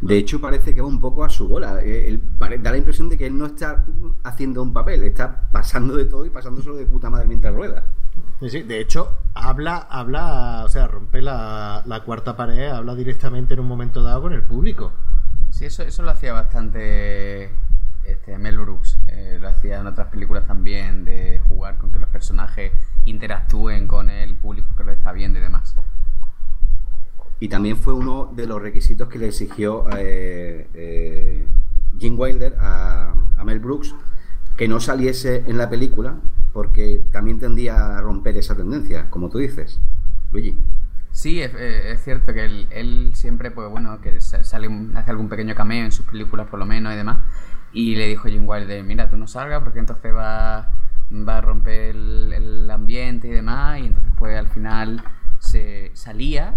De hecho, parece que va un poco a su bola. Eh, da la impresión de que él no está haciendo un papel, está pasando de todo y pasándoselo de puta madre mientras rueda. Sí, sí, De hecho, habla, habla, o sea, rompe la, la cuarta pared, habla directamente en un momento dado con el público. Sí, eso, eso lo hacía bastante este, Mel Brooks. Eh, lo hacía en otras películas también, de jugar con que los personajes interactúen con el público que lo está viendo y demás. Y también fue uno de los requisitos que le exigió eh, eh, Jim Wilder a, a Mel Brooks que no saliese en la película porque también tendía a romper esa tendencia, como tú dices, Luigi. Sí, es, eh, es cierto que él, él siempre, pues bueno, que sa- sale, hace algún pequeño cameo en sus películas por lo menos y demás. Y le dijo Jim Wilder, mira, tú no salgas porque entonces va, va a romper el, el ambiente y demás. Y entonces pues al final se salía,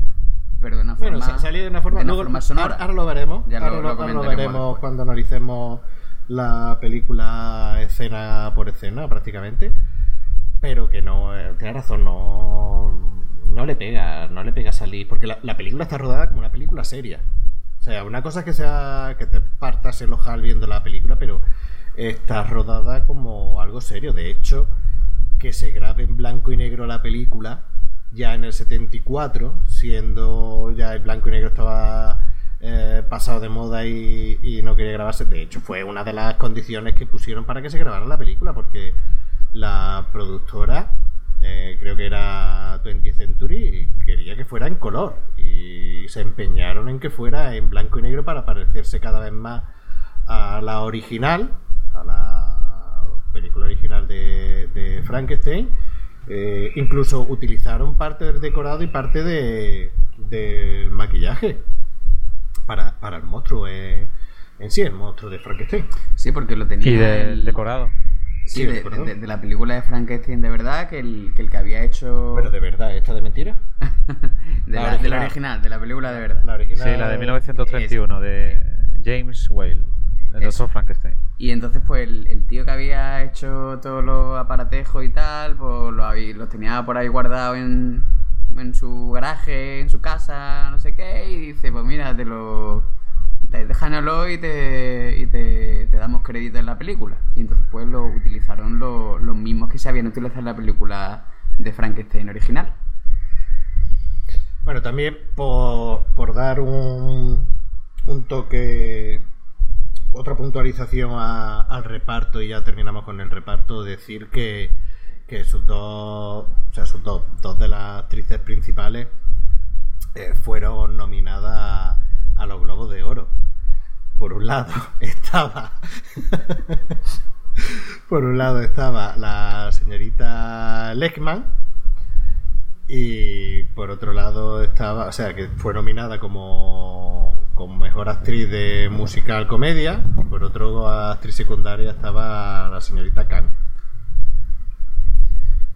pero de una Bueno, forma, sa- salía de una forma, luego- forma sonora. Ahora, ahora lo veremos. Ya lo- ahora lo lo, ahora lo veremos después. cuando analicemos la película escena por escena, prácticamente. Pero que no, eh, tienes razón, no, no le pega, no le pega salir, porque la, la película está rodada como una película seria. O sea, una cosa es que sea que te partas el ojal viendo la película, pero está rodada como algo serio. De hecho, que se grabe en blanco y negro la película ya en el 74, siendo ya el blanco y negro estaba eh, pasado de moda y, no quería grabarse. De hecho, fue una de las condiciones que pusieron para que se grabara la película, porque la productora, eh, creo que era 20th Century, quería que fuera en color y se empeñaron en que fuera en blanco y negro para parecerse cada vez más a la original, a la película original de, de Frankenstein. Eh, incluso utilizaron parte del decorado y parte de, del maquillaje para, para el monstruo eh, en sí, el monstruo de Frankenstein. Sí, porque lo tenía. Y del el- decorado. Sí, Sí, de, decorado. de- de la película de Frankenstein de verdad, que el que, el que había hecho. Pero de verdad, ¿esta de mentira? de, la la, de la original. de la película de verdad. La original. Sí, la de 1931 de James Whale, el doctor Frankenstein. Y entonces, pues, el, el tío que había hecho todos los aparatejos y tal, pues lo habí- los tenía por ahí guardados en, en su garaje, en su casa, no sé qué, y dice, pues mira, te lo... Déjanoslo y, te, y te, te damos crédito en la película. Y entonces, pues, lo utilizaron lo- los mismos que se habían utilizado en la película de Frankenstein original. Bueno, también por, por dar un, un toque, otra puntualización al reparto y ya terminamos con el reparto, decir que, que sus dos, o sea, sus dos, dos de las actrices principales eh, fueron nominadas a, los Globos de Oro. Por un lado estaba, por un lado estaba la señorita Leckman, y por otro lado estaba, o sea, que fue nominada como, como mejor actriz de musical comedia. Y por otro, actriz secundaria estaba la señorita Khan.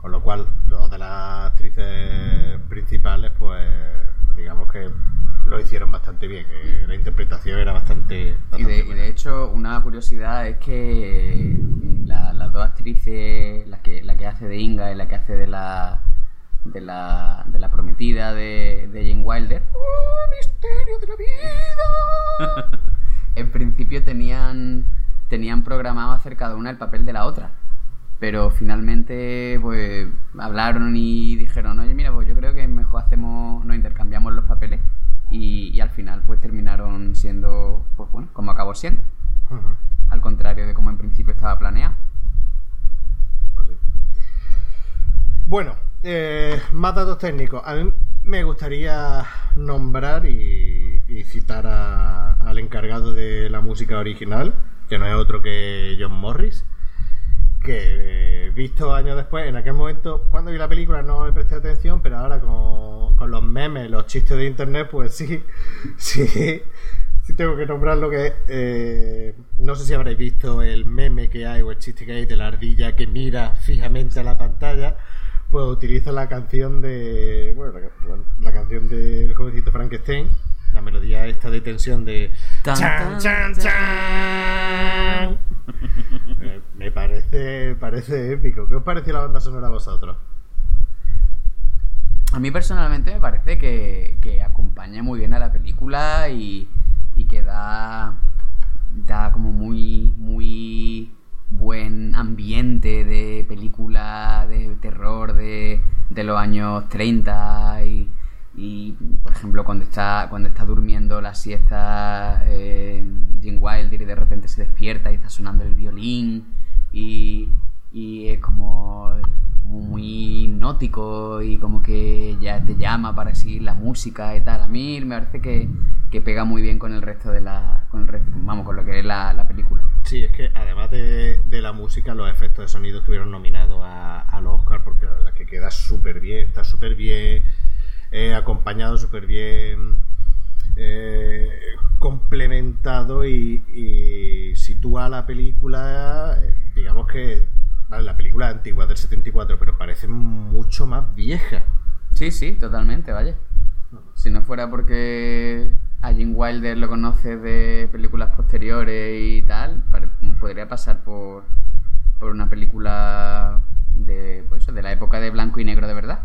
Con lo cual, dos de las actrices principales, pues, digamos que lo hicieron bastante bien. Que la interpretación era bastante. Y de, y de hecho, una curiosidad es que la- las dos actrices, la que, la que hace de Inga y la que hace de la de la, de la prometida de, de Jane Wilder, ¡Oh, misterio de la vida! en principio tenían, tenían programado hacer cada una el papel de la otra. Pero finalmente, pues, hablaron y dijeron, oye, mira, pues yo creo que mejor hacemos, nos intercambiamos los papeles. Y, y al final, pues, terminaron siendo, pues bueno, como acabó siendo. Al contrario de como en principio estaba planeado. Pues sí. Bueno, eh, más datos técnicos. A mí me gustaría nombrar y, y citar a- al encargado de la música original, que no es otro que John Morris, que eh, visto años después, en aquel momento, cuando vi la película no le presté atención, pero ahora con, con los memes, los chistes de internet, pues sí, sí, sí tengo que nombrar lo que eh, no sé si habréis visto el meme que hay o el chiste que hay de la ardilla que mira fijamente a la pantalla pues utiliza la canción de bueno la, la- canción del jovencito Frankenstein la melodía esta de tensión de Tan, chan chan chan. Me, me parece parece épico. ¿qué os pareció la banda sonora a vosotros? A mí personalmente me parece que, que acompaña muy bien a la película y, y que da, da como muy, muy buen ambiente de película de terror de, de los años 30 y, y, por ejemplo cuando está, cuando está durmiendo la siesta eh, Jim Wilder y de repente se despierta y está sonando el violín y, y es como, muy hipnótico y como que ya te llama para seguir la música y tal. A mí me parece que, que pega muy bien con el resto de la, con el resto, vamos, con lo que es la, la película. Sí, es que además de, de la música, los efectos de sonido estuvieron nominados a, al Oscar porque la verdad es que queda súper bien, está súper bien eh, acompañado, súper bien eh, complementado y, sitúa la película, eh, digamos que vale, la película antigua del 74, pero parece mucho más vieja. Sí, sí, totalmente, vaya. Si no fuera porque a Jim Wilder lo conoces de películas posteriores y tal, podría pasar por, por una película de, pues, de la época de blanco y negro de verdad.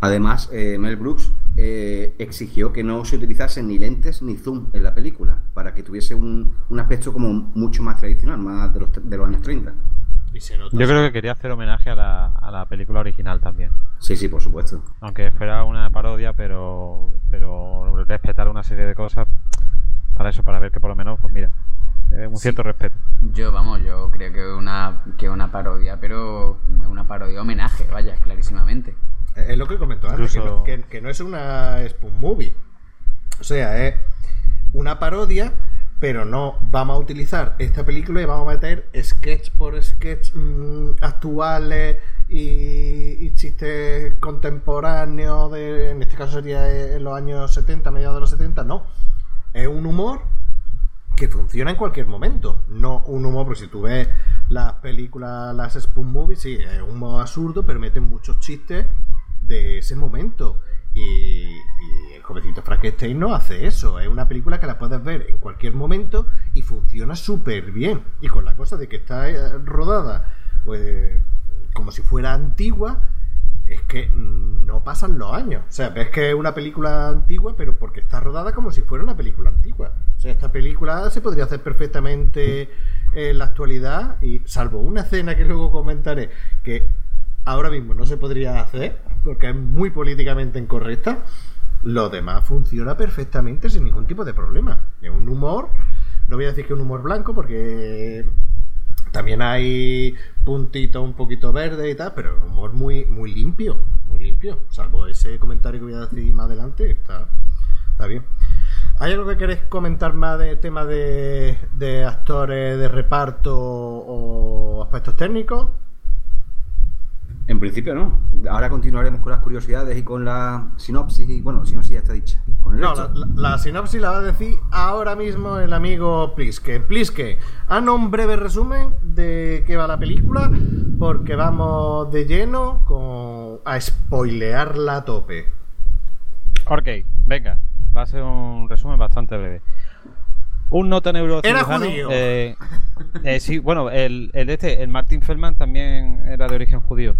Además, eh, Mel Brooks eh, exigió que no se utilizasen ni lentes ni zoom en la película, para que tuviese un, un aspecto como mucho más tradicional, más de los, de los años 30. Y se nota. Yo creo que quería hacer homenaje a la, a la película original también. Sí, sí, por supuesto. Aunque fuera una parodia, pero, pero respetar una serie de cosas para eso, para ver que por lo menos, pues mira, un cierto respeto. Yo, vamos, yo creo que una, que una parodia, pero una parodia homenaje, vaya, clarísimamente. Es lo que comentó antes, que, Incluso- no, que- que no es una Spoon Movie. O sea, es una parodia, pero no vamos a utilizar esta película y vamos a meter sketch por sketch mm, actuales y, y chistes contemporáneos, de, en este caso sería en los años 70, mediados de los 70, no. Es un humor que funciona en cualquier momento. No un humor, porque si tú ves las películas, las Spoon Movies, sí, es un humor absurdo, pero meten muchos chistes de ese momento. Y, y el jovencito Frankenstein no hace eso. Es una película que la puedes ver en cualquier momento y funciona súper bien. Y con la cosa de que está eh, rodada pues, como si fuera antigua, es que no pasan los años. O sea, ves que es una película antigua, pero porque está rodada como si fuera una película antigua. O sea, esta película se podría hacer perfectamente en la actualidad y salvo una escena que luego comentaré que ahora mismo no se podría hacer porque es muy políticamente incorrecta, lo demás funciona perfectamente sin ningún tipo de problema. Es un humor, no voy a decir que un humor blanco porque también hay puntitos un poquito verde y tal, pero un humor muy, muy limpio, muy limpio. Salvo ese comentario que voy a decir más adelante, está, está bien. ¿Hay algo que queréis comentar más de tema de, de actores, de reparto o aspectos técnicos? En principio no. Ahora continuaremos con las curiosidades y con la sinopsis. Y bueno, sinopsis ya está dicha. Con el No, resto. la, la- la sinopsis la va a decir ahora mismo el amigo Pliske. Pliske, haznos un breve resumen de qué va la película, porque vamos de lleno con, a spoilearla a tope. Ok, venga, va a ser un resumen bastante breve. Un nota neurocirujano. Era judío. eh, eh, sí, bueno, el, el este, el Martin Feldman también era de origen judío.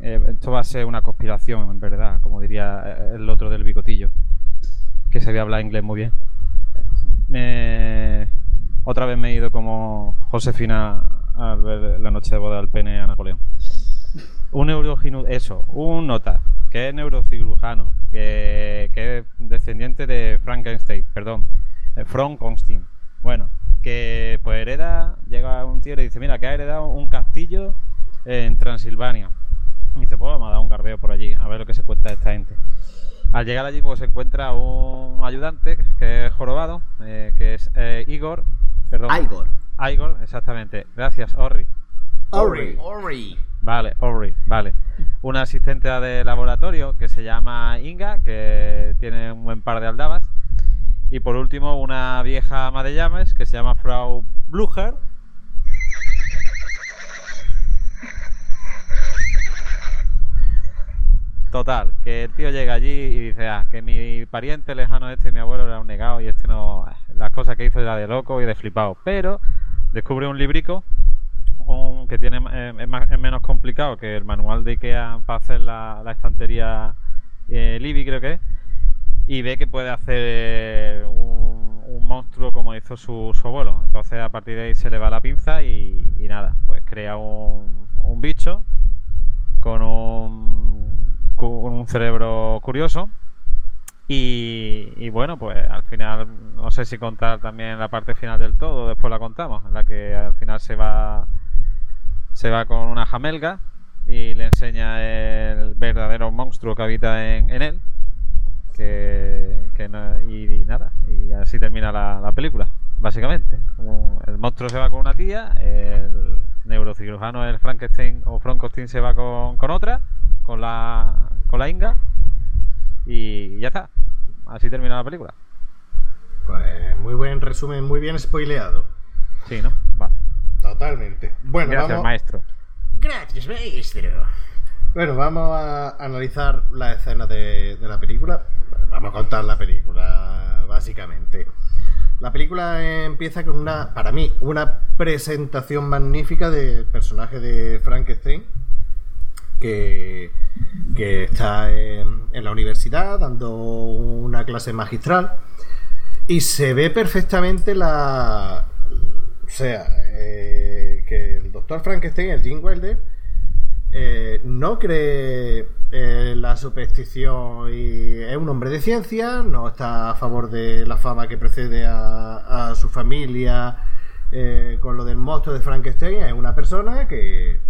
Eh, esto va a ser una conspiración, en verdad, como diría eh, el otro del bigotillo, que sabía hablar inglés muy bien. Otra vez me he ido como Josefina al ver la noche de boda del pene a Napoleón. Un neurocirujano, eso, un nota, que es neurocirujano, que, que es descendiente de Frankenstein, perdón, eh, Frankenstein. Bueno, que pues hereda, llega un tío y le dice, mira, que ha heredado un castillo en Transilvania. Y dice, pues vamos a dar un garbeo por allí, a ver lo que se cuenta esta gente. Al llegar allí, pues se encuentra un ayudante que es jorobado, eh, que es eh, Igor. Perdón. Igor. Igor, exactamente. Gracias, Orri. Ori. Ori. Vale, Orri, vale. Una asistente de laboratorio que se llama Inga, que tiene un buen par de aldabas. Y por último, una vieja ama de llaves que se llama Frau Blucher. Total, que el tío llega allí y dice, ah, que mi pariente lejano este, mi abuelo, era un negado y este no... Las cosas que hizo era de loco y de flipado. Pero descubre un librico un- que tiene eh, es, menos complicado que el manual de Ikea para hacer la, la estantería eh, Libby creo que es y ve que puede hacer un, monstruo como hizo su, abuelo entonces a partir de ahí se le va la pinza y, nada pues crea un, un bicho con un, con un cerebro curioso y, y bueno, pues al final, no sé si contar también la parte final del todo, después la contamos, en la que al final se va se va con una jamelga y le enseña el verdadero monstruo que habita en, en él. Que, que no- y, y nada, y así termina la, la película, básicamente. El monstruo se va con una tía, el neurocirujano, el Frankenstein o Frankenstein se va con, con otra, con la, con la Inga, y ya está. Así termina la película. Pues muy buen resumen, muy bien spoileado. Sí, ¿no? Vale. Totalmente. Bueno, Gracias, vamos, maestro. Gracias, maestro. Bueno, vamos a analizar la escena de, de la película. Vamos a contar la película, básicamente. La película empieza con una, para mí, una presentación magnífica del personaje de Frankenstein. que, está en, en la universidad dando una clase magistral y se ve perfectamente la... O sea, eh, que el doctor Frankenstein, el Jim Wilder, eh, no cree en la superstición y es un hombre de ciencia, no está a favor de la fama que precede a, a su familia eh, con lo del monstruo de Frankenstein, es una persona que,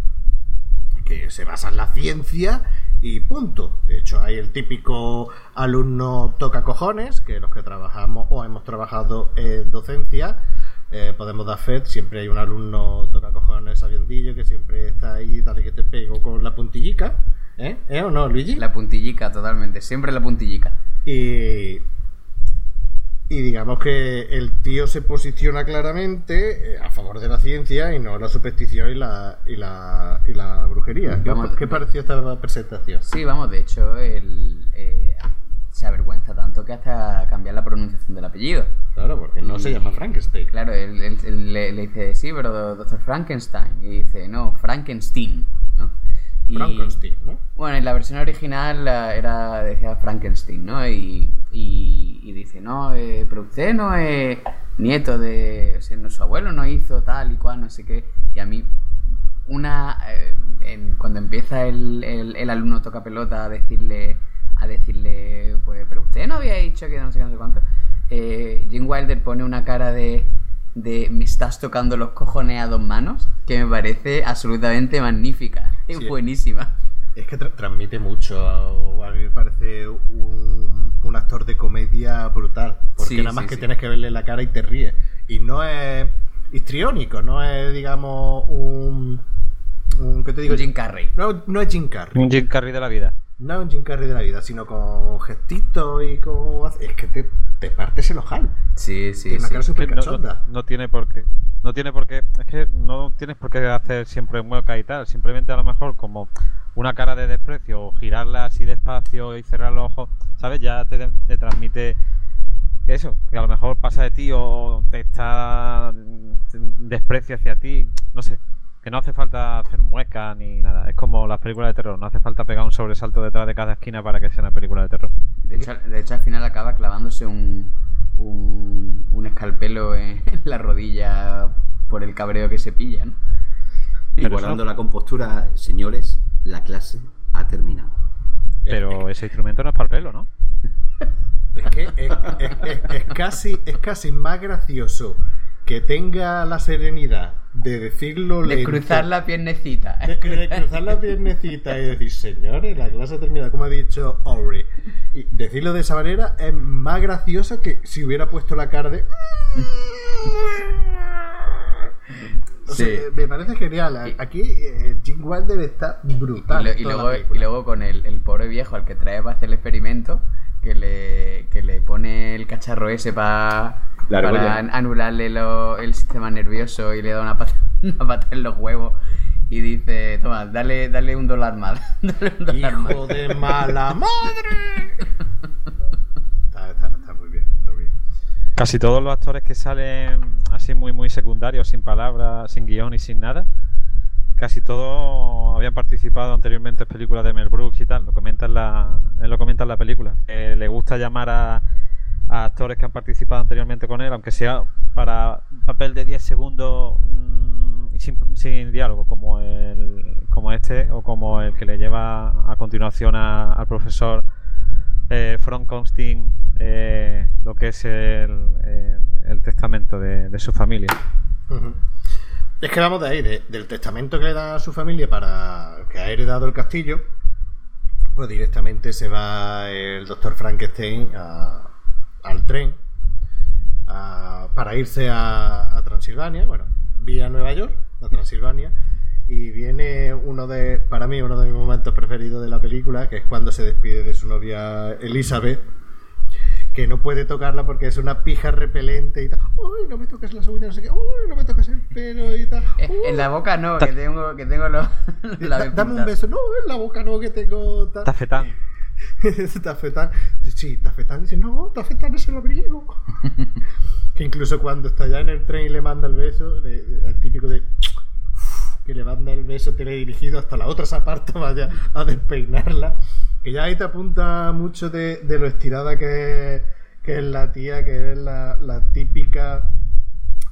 que se basa en la ciencia y punto. De hecho, hay el típico alumno toca cojones, que los que trabajamos o hemos trabajado en docencia, eh, podemos dar fe, siempre hay un alumno toca cojones sabiondillo que siempre está ahí, dale que te pego con la puntillica. ¿Eh? ¿Eh o no, Luigi? La puntillica, totalmente. Siempre la puntillica. Y, y digamos que el tío se posiciona claramente eh, a favor de la ciencia y no la superstición y la, y la, y la brujería. ¿Qué, Vamos- qué pareció esta presentación? Sí, vamos, de hecho, él eh, se avergüenza tanto que hasta cambiar la pronunciación del apellido. Claro, porque no Y- se llama Frankenstein. Claro, él, él- él le, le dice, sí, pero doctor Frankenstein. Y dice, no, Frankenstein. ¿no? Y- Frankenstein, ¿no? Bueno, en la versión original era, decía Frankenstein, ¿no? Y, y- y dice, no, eh, pero usted no es nieto de... O sea, no, su abuelo no hizo tal y cual, no sé qué. Y a mí, una... eh, en- cuando empieza el, el- el alumno toca pelota a decirle, a decirle, pues, pero usted no había dicho que no sé qué, no sé cuánto. Eh, Jim Wilder pone una cara de... De me estás tocando los cojones a dos manos, que me parece absolutamente magnífica. Es Sí. buenísima. Es que tra- transmite mucho. A mí me parece un, un actor de comedia brutal. Porque Sí, nada más sí, que sí. tienes que verle la cara y te ríes. Y no es histriónico, no es, digamos, un. un ¿Qué te digo? Jim Carrey. No, no es Jim Carrey. Un Jim Carrey de la vida. No un Jim Carrey de la vida, sino con gestitos y con. Es que te, te partes el ojal. Sí, sí, Tiene una sí. cara súper no, cachonda. no- no tiene por qué. No tiene por qué. Es que no tienes por qué hacer siempre mueca y tal. Simplemente a lo mejor como una cara de desprecio o girarla así despacio y cerrar los ojos, ¿sabes? Ya te, te transmite eso, que a lo mejor pasa de ti o te está mm, desprecio hacia ti, no sé. Que no hace falta hacer mueca ni nada. Es como las películas de terror. No hace falta pegar un sobresalto detrás de cada esquina para que sea una película de terror. De hecho, de hecho, al final acaba clavándose un, un, un escalpelo en la rodilla por el cabreo que se pilla, ¿no? Guardando eso- la compostura, señores, la clase ha terminado. Pero ese instrumento no es para el pelo, ¿no? Es que es, es- es- es casi, es casi más gracioso que tenga la serenidad de decirlo De lento, cruzar la piernecita. de, de cruzar la piernecita y decir, señores, la clase ha terminado, como ha dicho Ori. Y decirlo de esa manera es más gracioso que si hubiera puesto la cara de. O sea, Sí. me parece genial. Aquí eh, Jim Wilder está Y, brutal. lo- y luego, y luego con el, el pobre viejo al que trae para hacer el experimento, que le, que le pone el cacharro ese pa- para anularle lo- el sistema nervioso y le da una pata, una pata en los huevos y dice, toma, dale, dale un dólar más. dale un dólar más". ¡Hijo de mala madre! está, está- está muy bien, está muy bien. Casi todos los actores que salen así muy muy secundarios, sin palabras, sin guion y sin nada, casi todos habían participado anteriormente en películas de Mel Brooks y tal. Lo comenta en la, él lo comenta en la película. Eh, le gusta llamar a, actores que han participado anteriormente con él, aunque sea para un papel de 10 segundos mm, y sin, sin diálogo, como el, como este o como el que le lleva a continuación al profesor eh, Frankenstein eh, lo que es el, el- testamento de, su familia. Es que vamos de ahí, de- del testamento que le da a su familia para que ha heredado el castillo, pues directamente se va el doctor Frankenstein a- al tren a- para irse a, a Transilvania, bueno, vía Nueva York, a Transilvania, y viene uno de, para mí, uno de mis momentos preferidos de la película, que es cuando se despide de su novia Elizabeth, que no puede tocarla porque es una pija repelente y tal. Uy, no me toques las uñas, no sé qué. Uy, no me toques el pelo y tal. Eh, Uy, En la boca no, que tengo, que tengo los da- dame un beso. No, en la boca no, que tengo. tal. Tafetán. Tafetán. Sí, Tafetán dice, no, Tafetán es el abrigo. que incluso cuando está ya en el tren y le manda el beso, le- el típico de. que le manda el beso teledirigido hasta la otra se aparta vaya a despeinarla. Que ya ahí te apunta mucho de, de lo estirada que, que es la tía, que es la, la típica...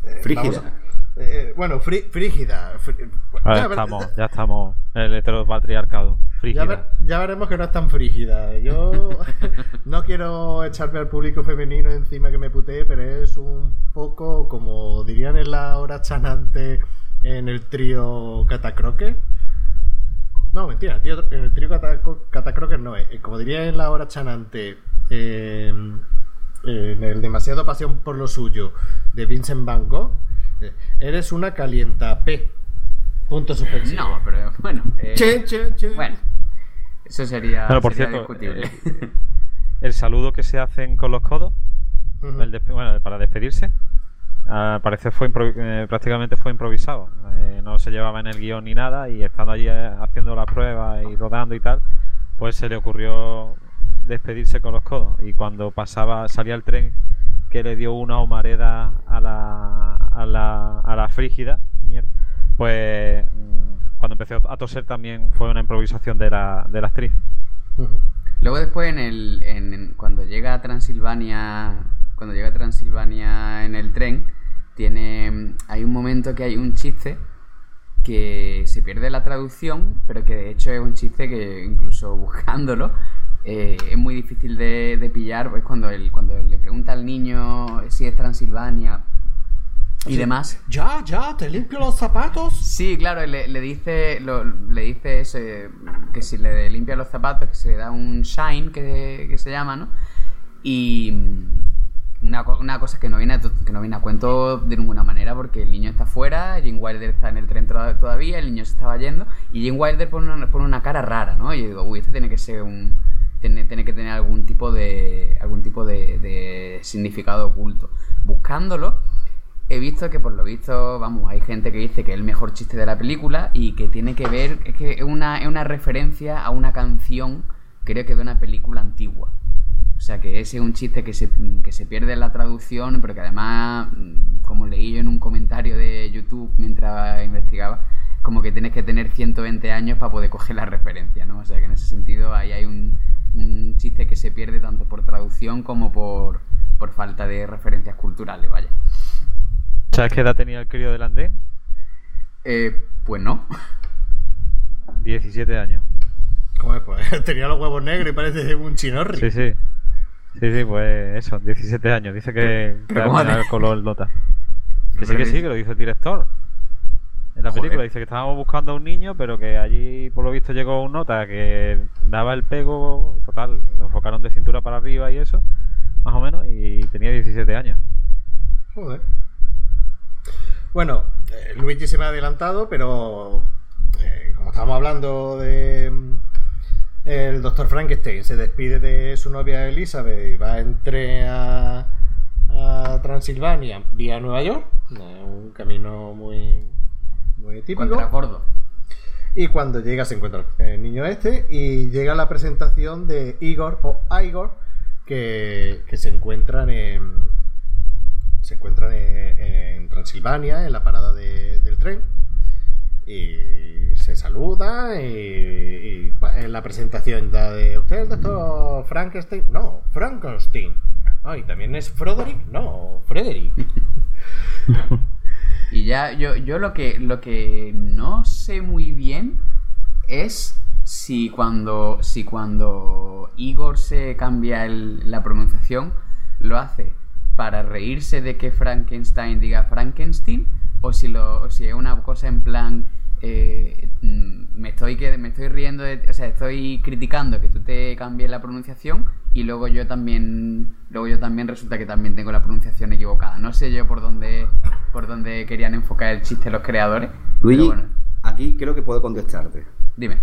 eh, Frígida. vamos eh, bueno, frí- frígida. frí- ya estamos, ya estamos el heteropatriarcado. ya, Frígida. ver- ya veremos que no es tan frígida. Yo no quiero echarme al público femenino encima que me putee, pero es un poco como dirían en la hora chanante en el trío Catacroque. No, mentira, tío, en el trío Catacroque no es. Como diría en la hora chanante eh, en el demasiado pasión por lo suyo de Vincent Van Gogh, eh, eres una calienta P. Punto suspensivo. No, pero bueno. eh, Che, che, che. Bueno, eso sería, Bueno, por sería cierto, discutible. eh, el saludo que se hacen con los codos, el bueno, para despedirse, al parecer fue eh, prácticamente fue improvisado. Eh, no se llevaba en el guion ni nada y estando allí eh, haciendo las pruebas y rodando y tal, pues se le ocurrió despedirse con los codos. Y cuando pasaba, salía el tren que le dio una humareda a la, a la, a la frígida, pues mm, cuando empecé a toser también fue una improvisación de la, de la actriz. Luego después en el en- en- cuando llega a Transilvania cuando llega a Transilvania en el tren tiene hay un momento que hay un chiste que se pierde la traducción pero que de hecho es un chiste que incluso buscándolo eh, es muy difícil de, de pillar pues cuando él cuando le pregunta al niño si es Transilvania y demás Ya, ya, te limpio los zapatos. Sí, claro, le, le dice, lo- le dice ese, que si le limpia los zapatos, que se le da un shine, que, que se llama, ¿no? Y una, una cosa que no, viene a, que no viene a cuento de ninguna manera, porque el niño está fuera, Jim Wilder está en el tren toda- todavía, el niño se estaba yendo, y Jim Wilder pone una, pone una cara rara, ¿no? Y yo digo, uy, este tiene que ser un... Tiene, tiene que tener algún tipo de algún tipo de, de significado oculto. Buscándolo, he visto que por lo visto, vamos, hay gente que dice que es el mejor chiste de la película y que tiene que ver, es que es una, es una referencia a una canción, creo que de una película antigua. O sea que ese es un chiste que se, que se pierde en la traducción, pero que además, mm, como leí yo en un comentario de YouTube mientras investigaba, como que tienes que tener 120 años para poder coger la referencia, ¿no? O sea que en ese sentido ahí hay un, un chiste que se pierde tanto por traducción como por, por falta de referencias culturales, vaya. ¿Sabes qué edad tenía el crío del andén? Eh, pues no. 17 años. Joder, pues tenía los huevos negros y parece un chinorri. Sí, sí. Sí, sí, pues eso, 17 años. Dice que, que Pero al ¿cómo final te- coló el nota. Que sí, que sí, que lo dice el director. En la Joder. película dice que estábamos buscando a un niño, pero que allí por lo visto llegó un nota que daba el pego, total, lo enfocaron de cintura para arriba y eso, más o menos, y tenía 17 años. Joder. Bueno, eh, Luigi se me ha adelantado, pero eh, como estábamos hablando de el doctor Frankenstein, se despide de su novia Elizabeth y va en tren a, a Transilvania vía Nueva York, eh, un camino muy, muy típico. Contrabordo. Y cuando llega se encuentra el niño este y llega la presentación de Igor o Igor que, que se encuentran en se encuentran en, en Transilvania en la parada de- del tren y se saluda y, y en la presentación da de usted doctor Frankenstein no Frankenstein. Ah, y también es Frederick no Frederick. Y ya yo, yo lo que lo que no sé muy bien es si cuando si cuando Igor se cambia la pronunciación lo hace para reírse de que Frankenstein diga Frankenstein o si lo o si es una cosa en plan eh, mm, me estoy que me estoy riendo de, o sea estoy criticando que tú te cambies la pronunciación y luego yo también luego yo también resulta que también tengo la pronunciación equivocada no sé yo por dónde por dónde querían enfocar el chiste los creadores Luigi, bueno aquí creo que puedo contestarte. dime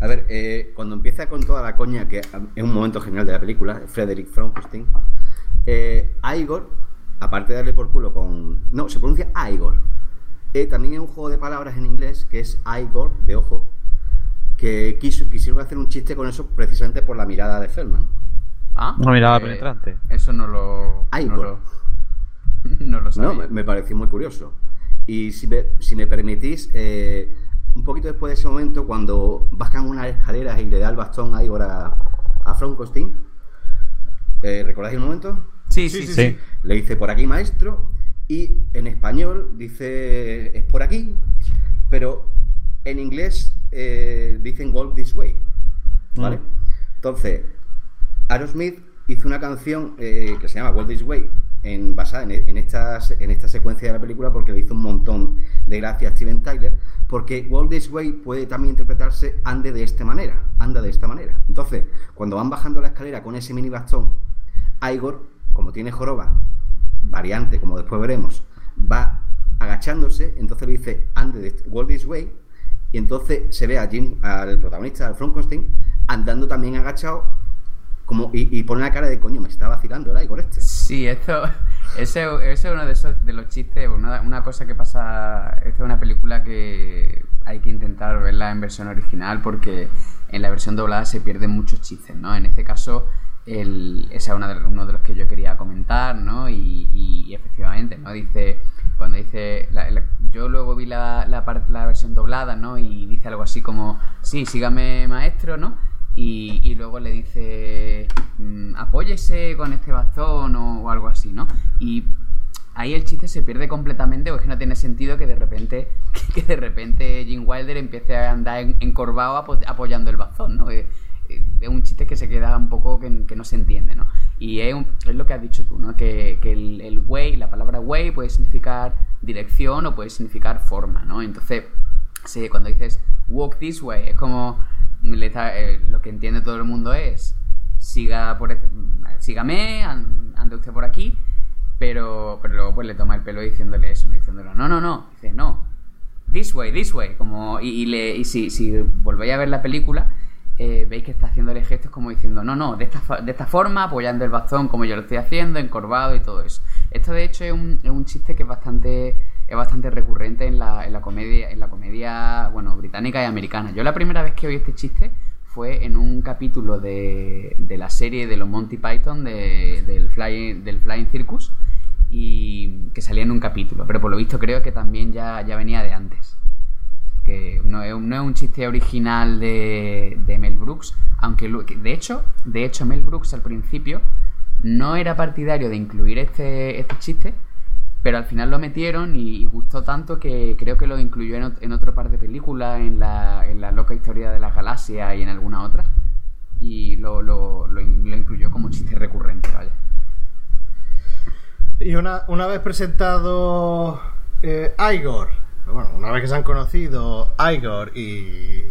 A ver, eh, cuando empieza con toda la coña, que es un momento genial de la película, Frederick Frankenstein, eh, Igor, aparte de darle por culo con... No, se pronuncia Igor. Eh, también es un juego de palabras en inglés que es Igor, de ojo, que quiso, quisieron hacer un chiste con eso precisamente por la mirada de Feldman. ah Una mirada eh, penetrante. eso no lo no Igor. lo, no lo sabía No, me, me pareció muy curioso. Y si me, si me permitís, eh, un poquito después de ese momento, cuando bajan unas escaleras y le da el bastón a Igor a, a Frankenstein, eh, ¿recordáis el momento? Sí, sí, sí. Sí. Le dice por aquí, maestro, y en español dice es por aquí, pero en inglés eh, dicen walk this way, ¿vale? Mm. Entonces, Aerosmith hizo una canción eh, que se llama Walk This Way, en, basada en, en, estas, en esta secuencia de la película, porque le hizo un montón de gracia a Steven Tyler, porque Walk This Way puede también interpretarse ande de esta manera, anda de esta manera. Entonces, cuando van bajando la escalera con ese mini bastón, Igor, como tiene joroba, variante, como después veremos, va agachándose, entonces le dice ande de Walk This Way, y entonces se ve a Jim, al protagonista, al Frankenstein, andando también agachado, como, y, y pone la cara de coño, me está vacilando el Igor este. Sí, esto, ese, ese es uno de esos de los chistes, una, una cosa que pasa, esta es una película que hay que intentar verla en versión original porque en la versión doblada se pierden muchos chistes, ¿no? En este caso, el, ese es uno de, los que yo quería comentar, ¿no? Y, efectivamente, ¿no? Dice, cuando dice, yo luego vi la, la, la versión doblada, ¿no? Y dice algo así como, sí, sígame maestro, ¿no? Y, luego le dice, mm, apóyese con este bastón o, o algo así, ¿no? Y ahí el chiste se pierde completamente o es que no tiene sentido que de repente que de repente Jim Wilder empiece a andar en- encorvado apo- apoyando el bastón, ¿no? Eh, Es un chiste que se queda un poco que, no se entiende, ¿no? Y es, un- es lo que has dicho tú, ¿no? Que, que el, way, la palabra way puede significar dirección o puede significar forma, ¿no? Entonces, sí, cuando dices walk this way, es como eh, lo que entiende todo el mundo es siga por sígame, an- ande usted por aquí, pero, pero luego pues le toma el pelo diciéndole eso, diciéndole no, no, no, dice no, this way, this way, como y si, si volvéis a ver la película eh, veis que está haciéndole gestos como diciendo no, no, de esta, de esta forma, apoyando el bastón como yo lo estoy haciendo, encorvado y todo eso. Esto de hecho es un, es un chiste que es bastante es bastante recurrente en la, en la comedia en la comedia bueno británica y americana. Yo la primera vez que oí este chiste fue en un capítulo de, de la serie de los Monty Python de- del, Flying, del Flying Circus y que salía en un capítulo, pero por lo visto creo que también ya, ya venía de antes. Que no es, un- chiste original de, de Mel Brooks, aunque de hecho, de hecho Mel Brooks al principio no era partidario de incluir este, este chiste, pero al final lo metieron y gustó tanto que creo que lo incluyó en, ot- en otro par de películas, en la, en la loca historia de las galaxias y en alguna otra. Y lo, lo, lo lo incluyó como chiste recurrente, ¿vale? Y una, una vez presentado eh, Igor, bueno, una vez que se han conocido Igor y,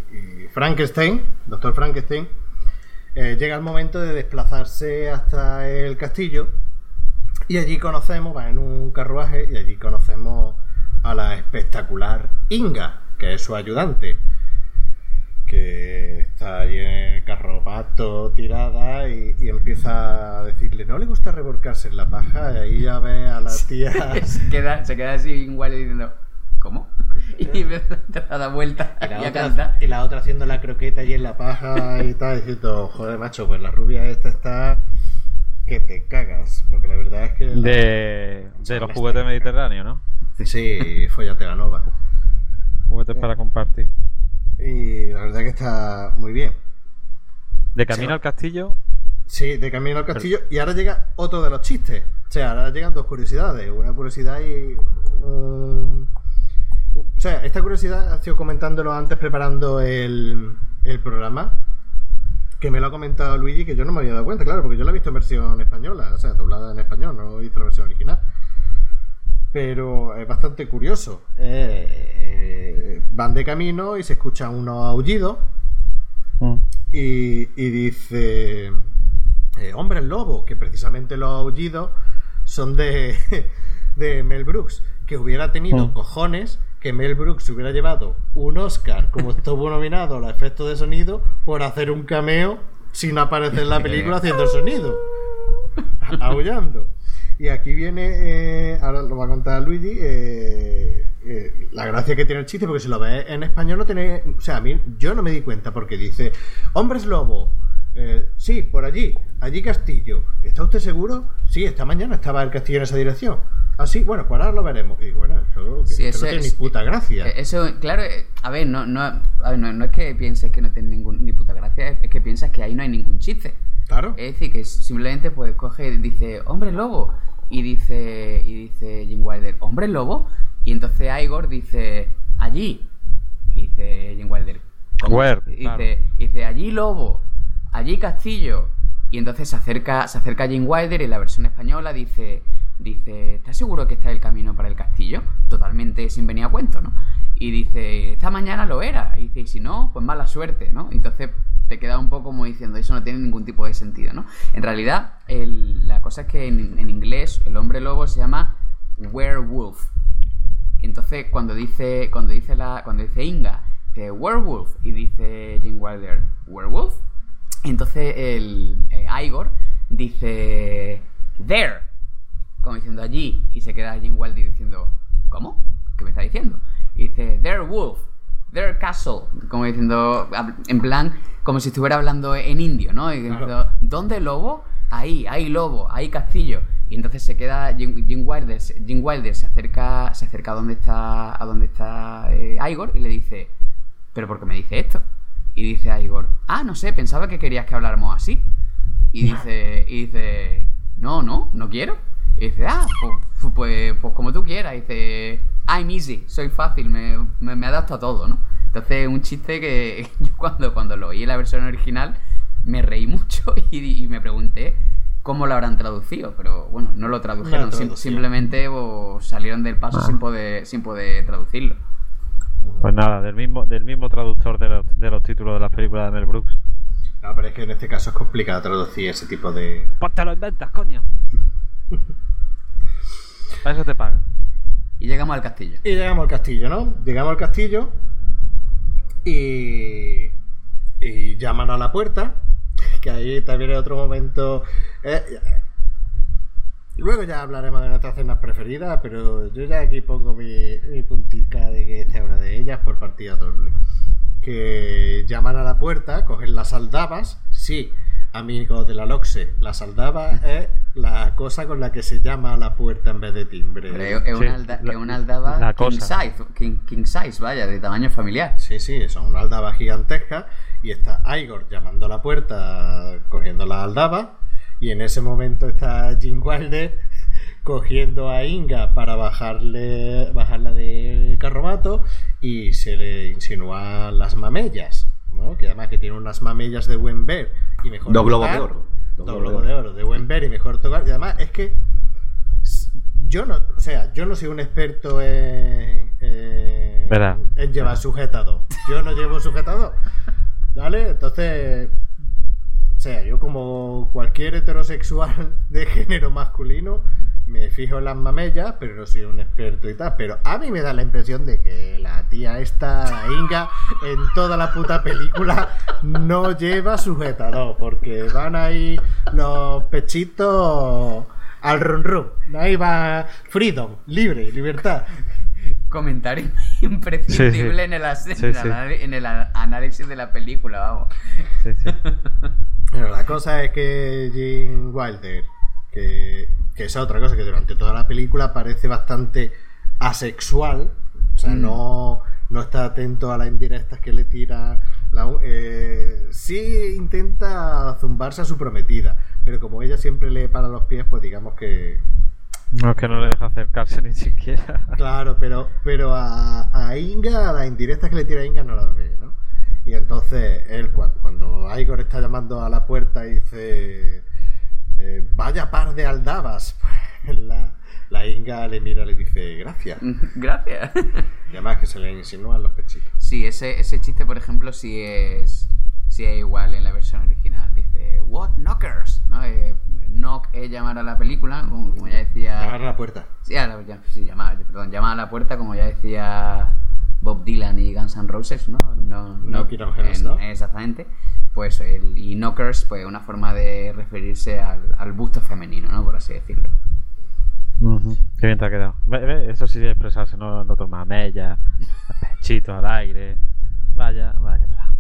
Frankenstein, Doctor Frankenstein, eh, llega el momento de desplazarse hasta el castillo y allí conocemos, va en un carruaje y allí conocemos a la espectacular Inga, que es su ayudante, que está allí en el carropato tirada y, y empieza a decirle, ¿no le gusta revolcarse en la paja? Y ahí ya ve a la tía... se, queda, se queda así igual diciendo, ¿cómo? Y me da la vuelta Y y, la, a otra, y la otra haciendo la croqueta allí en la paja y tal, diciendo, joder, macho, pues la rubia esta está que te cagas. Porque la verdad es que. la- De, de los juguetes mediterráneos, ¿no? Sí, follate la nova. Juguetes para compartir. Y la verdad que está muy bien. De camino al castillo, Sí, de camino al castillo. Y ahora llega otro de los chistes. O sea, ahora llegan dos curiosidades. Una curiosidad y un... O sea, esta curiosidad ha sido comentándolo antes preparando el, el programa. Que me lo ha comentado Luigi, que yo no me había dado cuenta, claro, porque yo la he visto en versión española, o sea, doblada en español, no he visto la versión original. Pero es bastante curioso. Eh, eh, van de camino y se escuchan unos aullidos mm, y, y dice eh, Hombres Lobo, que precisamente los aullidos son de, de Mel Brooks, que hubiera tenido Mm. cojones que Mel Brooks hubiera llevado un Oscar como estuvo nominado a los efectos de sonido por hacer un cameo sin aparecer en la película haciendo el sonido, aullando. Y aquí viene, eh, ahora lo va a contar Luigi, eh, eh, la gracia que tiene el chiste, porque si lo ves en español no tiene, o sea, a mí yo no me di cuenta porque dice, hombres lobo, eh, sí, por allí, allí castillo, ¿está usted seguro? Sí, esta mañana estaba el castillo en esa dirección. Así, bueno, pues ahora lo veremos. Y bueno, esto, Sí, eso no tiene es- ni puta gracia. Eh, Eso, claro, eh, a ver, no, no, a ver, no, no es que pienses que no tiene ningún, ni puta gracia, es que piensas que ahí no hay ningún chiste. claro. Es decir, que simplemente pues coge y dice, hombre lobo. Y dice, y dice Jim Wilder, hombre lobo. Y entonces Igor dice, allí. Y dice Jim Wilder. Where, Y claro. dice, y dice, allí lobo, allí castillo. Y entonces se acerca, se acerca Jim Wilder y la versión española dice, dice, ¿estás seguro que está el camino para el castillo? Totalmente sin venir a cuento, ¿no? Y dice, esta mañana lo era. Y dice, y si no, pues mala suerte, ¿no? Entonces te queda un poco como diciendo, eso no tiene ningún tipo de sentido, ¿no? En realidad, la cosa es que en, inglés el hombre lobo se llama werewolf. Entonces cuando dice, cuando dice la, cuando dice Inga, dice werewolf y dice Jim Wilder, werewolf. Entonces el eh, Igor dice there, como diciendo allí, y se queda Jim Wilder diciendo, ¿cómo? ¿Qué me está diciendo? Y dice there wolf, there castle, como diciendo, en plan, como si estuviera hablando en indio, ¿no? Y Claro. diciendo, ¿dónde lobo? Ahí, ahí lobo, ahí castillo. Y entonces se queda Jim, Jim Wilder, se- Jim Wilder se acerca, se acerca a donde está, a donde está eh, Igor y le dice, ¿pero por qué me dice esto? Y dice Igor, ah, no sé, pensaba que querías que habláramos así. Y dice, y dice, no, no, no quiero. Y dice, ah, pues, pues, pues como tú quieras. Y dice, I'm easy, soy fácil, me, me, me adapto a todo, ¿no? Entonces, un chiste que yo cuando, cuando lo oí en la versión original me reí mucho y, y me pregunté cómo lo habrán traducido. Pero bueno, no lo tradujeron, No sim- simplemente pues, salieron del paso sin, poder, sin poder traducirlo. Pues nada, del mismo, del mismo traductor de los, de los títulos de las películas de Mel Brooks. No, pero es que en este caso es complicado traducir ese tipo de. Pues te lo inventas, coño. Para eso te pagan. Y llegamos al castillo. Y llegamos al castillo, ¿no? Llegamos al castillo y. y llaman a la puerta. Que ahí también es otro momento. eh, luego ya hablaremos de nuestras cenas preferidas, pero yo ya aquí pongo mi, mi puntica de que esta es una de ellas por partida doble. Que llaman a la puerta, cogen las aldabas. Sí, amigos de la Loxe, las aldabas es la cosa con la que se llama a la puerta en vez de timbre. Pero es, Sí, una, alda- la- es una aldaba la king cosa. size, king, king size, vaya, de tamaño familiar. Sí, sí, son una aldaba gigantesca y está Igor llamando a la puerta, cogiendo la aldaba y en ese momento está Jim Wilder cogiendo a Inga para bajarle bajarla de carromato y se le insinúan las mamellas, ¿no? Que además que tiene unas mamellas de buen ver y mejor Dos globos de oro. Dos globos de oro, de buen ver y mejor tocar. Y además es que yo no, o sea, yo no soy un experto en, en, llevar sujetador. Yo no llevo sujetador. ¿Vale? Entonces, o sea, yo como cualquier heterosexual de género masculino, me fijo en las mamellas, pero no soy un experto y tal. Pero a mí me da la impresión de que la tía esta, la Inga, en toda la puta película no lleva sujetador, porque van ahí los pechitos al run run. Ahí va freedom, libre, libertad. Comentario imprescindible Sí, sí. En, el, en Sí, el sí. anal- en el a- análisis de la película, vamos. Sí, sí. Pero la cosa es que Jim Wilder, que, que esa otra cosa que durante toda la película parece bastante asexual, o sea, Mm. no, no está atento a las indirectas que le tira. La, eh, sí intenta zumbarse a su prometida, pero como ella siempre le para los pies, pues digamos que. No es que no le deja acercarse ni siquiera. Claro, pero, pero a, a Inga, a las indirectas que le tira Inga no las ve, ¿no? Y entonces él, cuando, cuando Igor está llamando a la puerta y dice, eh, vaya par de aldabas, la, la Inga le mira y le dice, gracias. Gracias. Y además que se le insinúan los pechitos. Sí, ese, ese chiste, por ejemplo, sí es, sí es igual en la versión original. Dice, What knockers? ¿No? Eh, knock es llamar a la película, como, como ya decía. Llamar a la puerta. Sí, a la- sí, llamar, perdón, llamar a la puerta, como ya decía Bob Dylan y Guns N' Roses, ¿no? No, heaven's en- door. Exactamente. Pues el, y knockers, pues una forma de referirse al, al busto femenino, ¿no? Por así decirlo. Ujú. Qué bien te ha quedado. Ve, ve, Eso sí de expresarse, no, no toma mella, pechitos al aire. Vaya, vaya. bla.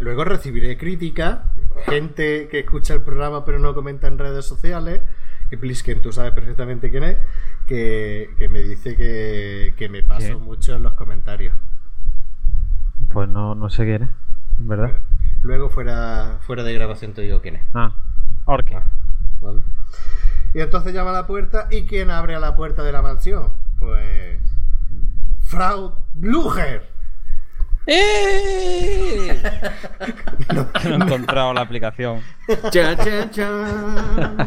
Luego recibiré crítica, gente que escucha el programa pero no comenta en redes sociales, que Plisken, tú sabes perfectamente quién es, que, que me dice que, que me paso mucho en los comentarios. Pues no, no sé quién es, en verdad. Luego fuera, fuera de grabación te digo quién es. Ah, Orque. ¿vale? Y entonces llama a la puerta y ¿quién abre a la puerta de la mansión? Pues... Frau Blucher. ¡Eh! No he encontrado la aplicación. Chan, chan, chan.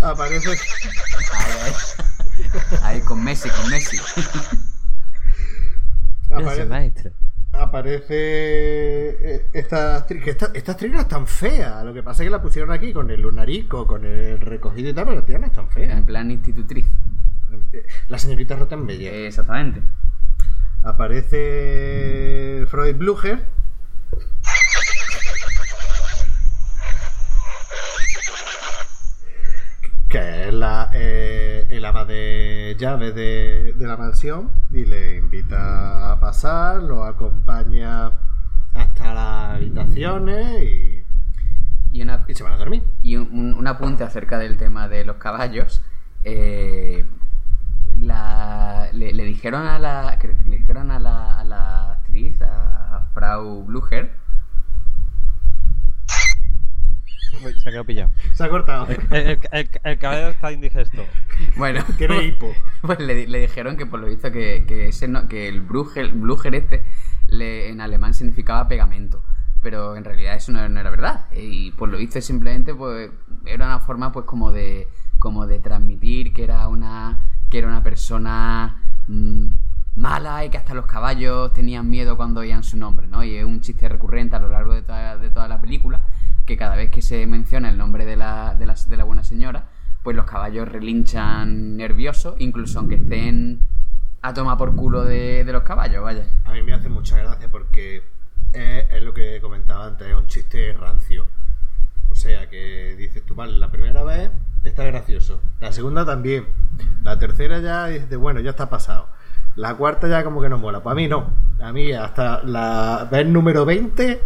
Aparece... Ahí, con Messi, con Messi. Aparece maestro. aparece eh, esta actriz, que esta, esta actriz no es tan fea, lo que pasa es que la pusieron aquí con el lunarico, con el recogido y tal, pero la tía no es tan fea. En plan institutriz. La señorita Rottenmeier. Eh, Exactamente. Aparece Freud Blucher. Que es la, eh, el ama de llave de, de la mansión y le invita a pasar, lo acompaña hasta las habitaciones y, Y, una, y se van a dormir. y un, un apunte acerca del tema de los caballos. Eh, la- le, le dijeron a la le dijeron a la, a la actriz, a Frau Blucher, Uy, Se ha quedado pillado. Se ha cortado. El, el, el, el cabello está indigesto. bueno, Tiene hipo. pues le, le dijeron que por lo visto que, que ese no- que el Blucher, Blucher este le- en alemán significaba pegamento. Pero en realidad eso no, no era verdad. Y por lo visto simplemente pues era una forma pues como de como de transmitir que era una que era una persona mm, mala y que hasta los caballos tenían miedo cuando oían su nombre, ¿no? Y es un chiste recurrente a lo largo de toda, la película que cada vez que se menciona el nombre de la, de la, de la buena señora, pues los caballos relinchan nerviosos, incluso aunque estén a tomar por culo de, de los caballos, vaya. A mí me hace mucha gracia porque es, es lo que comentaba antes, es un chiste rancio. O sea que dices tú, vale, la primera vez está gracioso, la segunda también, la tercera ya dices, bueno, ya está pasado. La cuarta ya como que no mola, pues a mí no. A mí hasta la vez número 20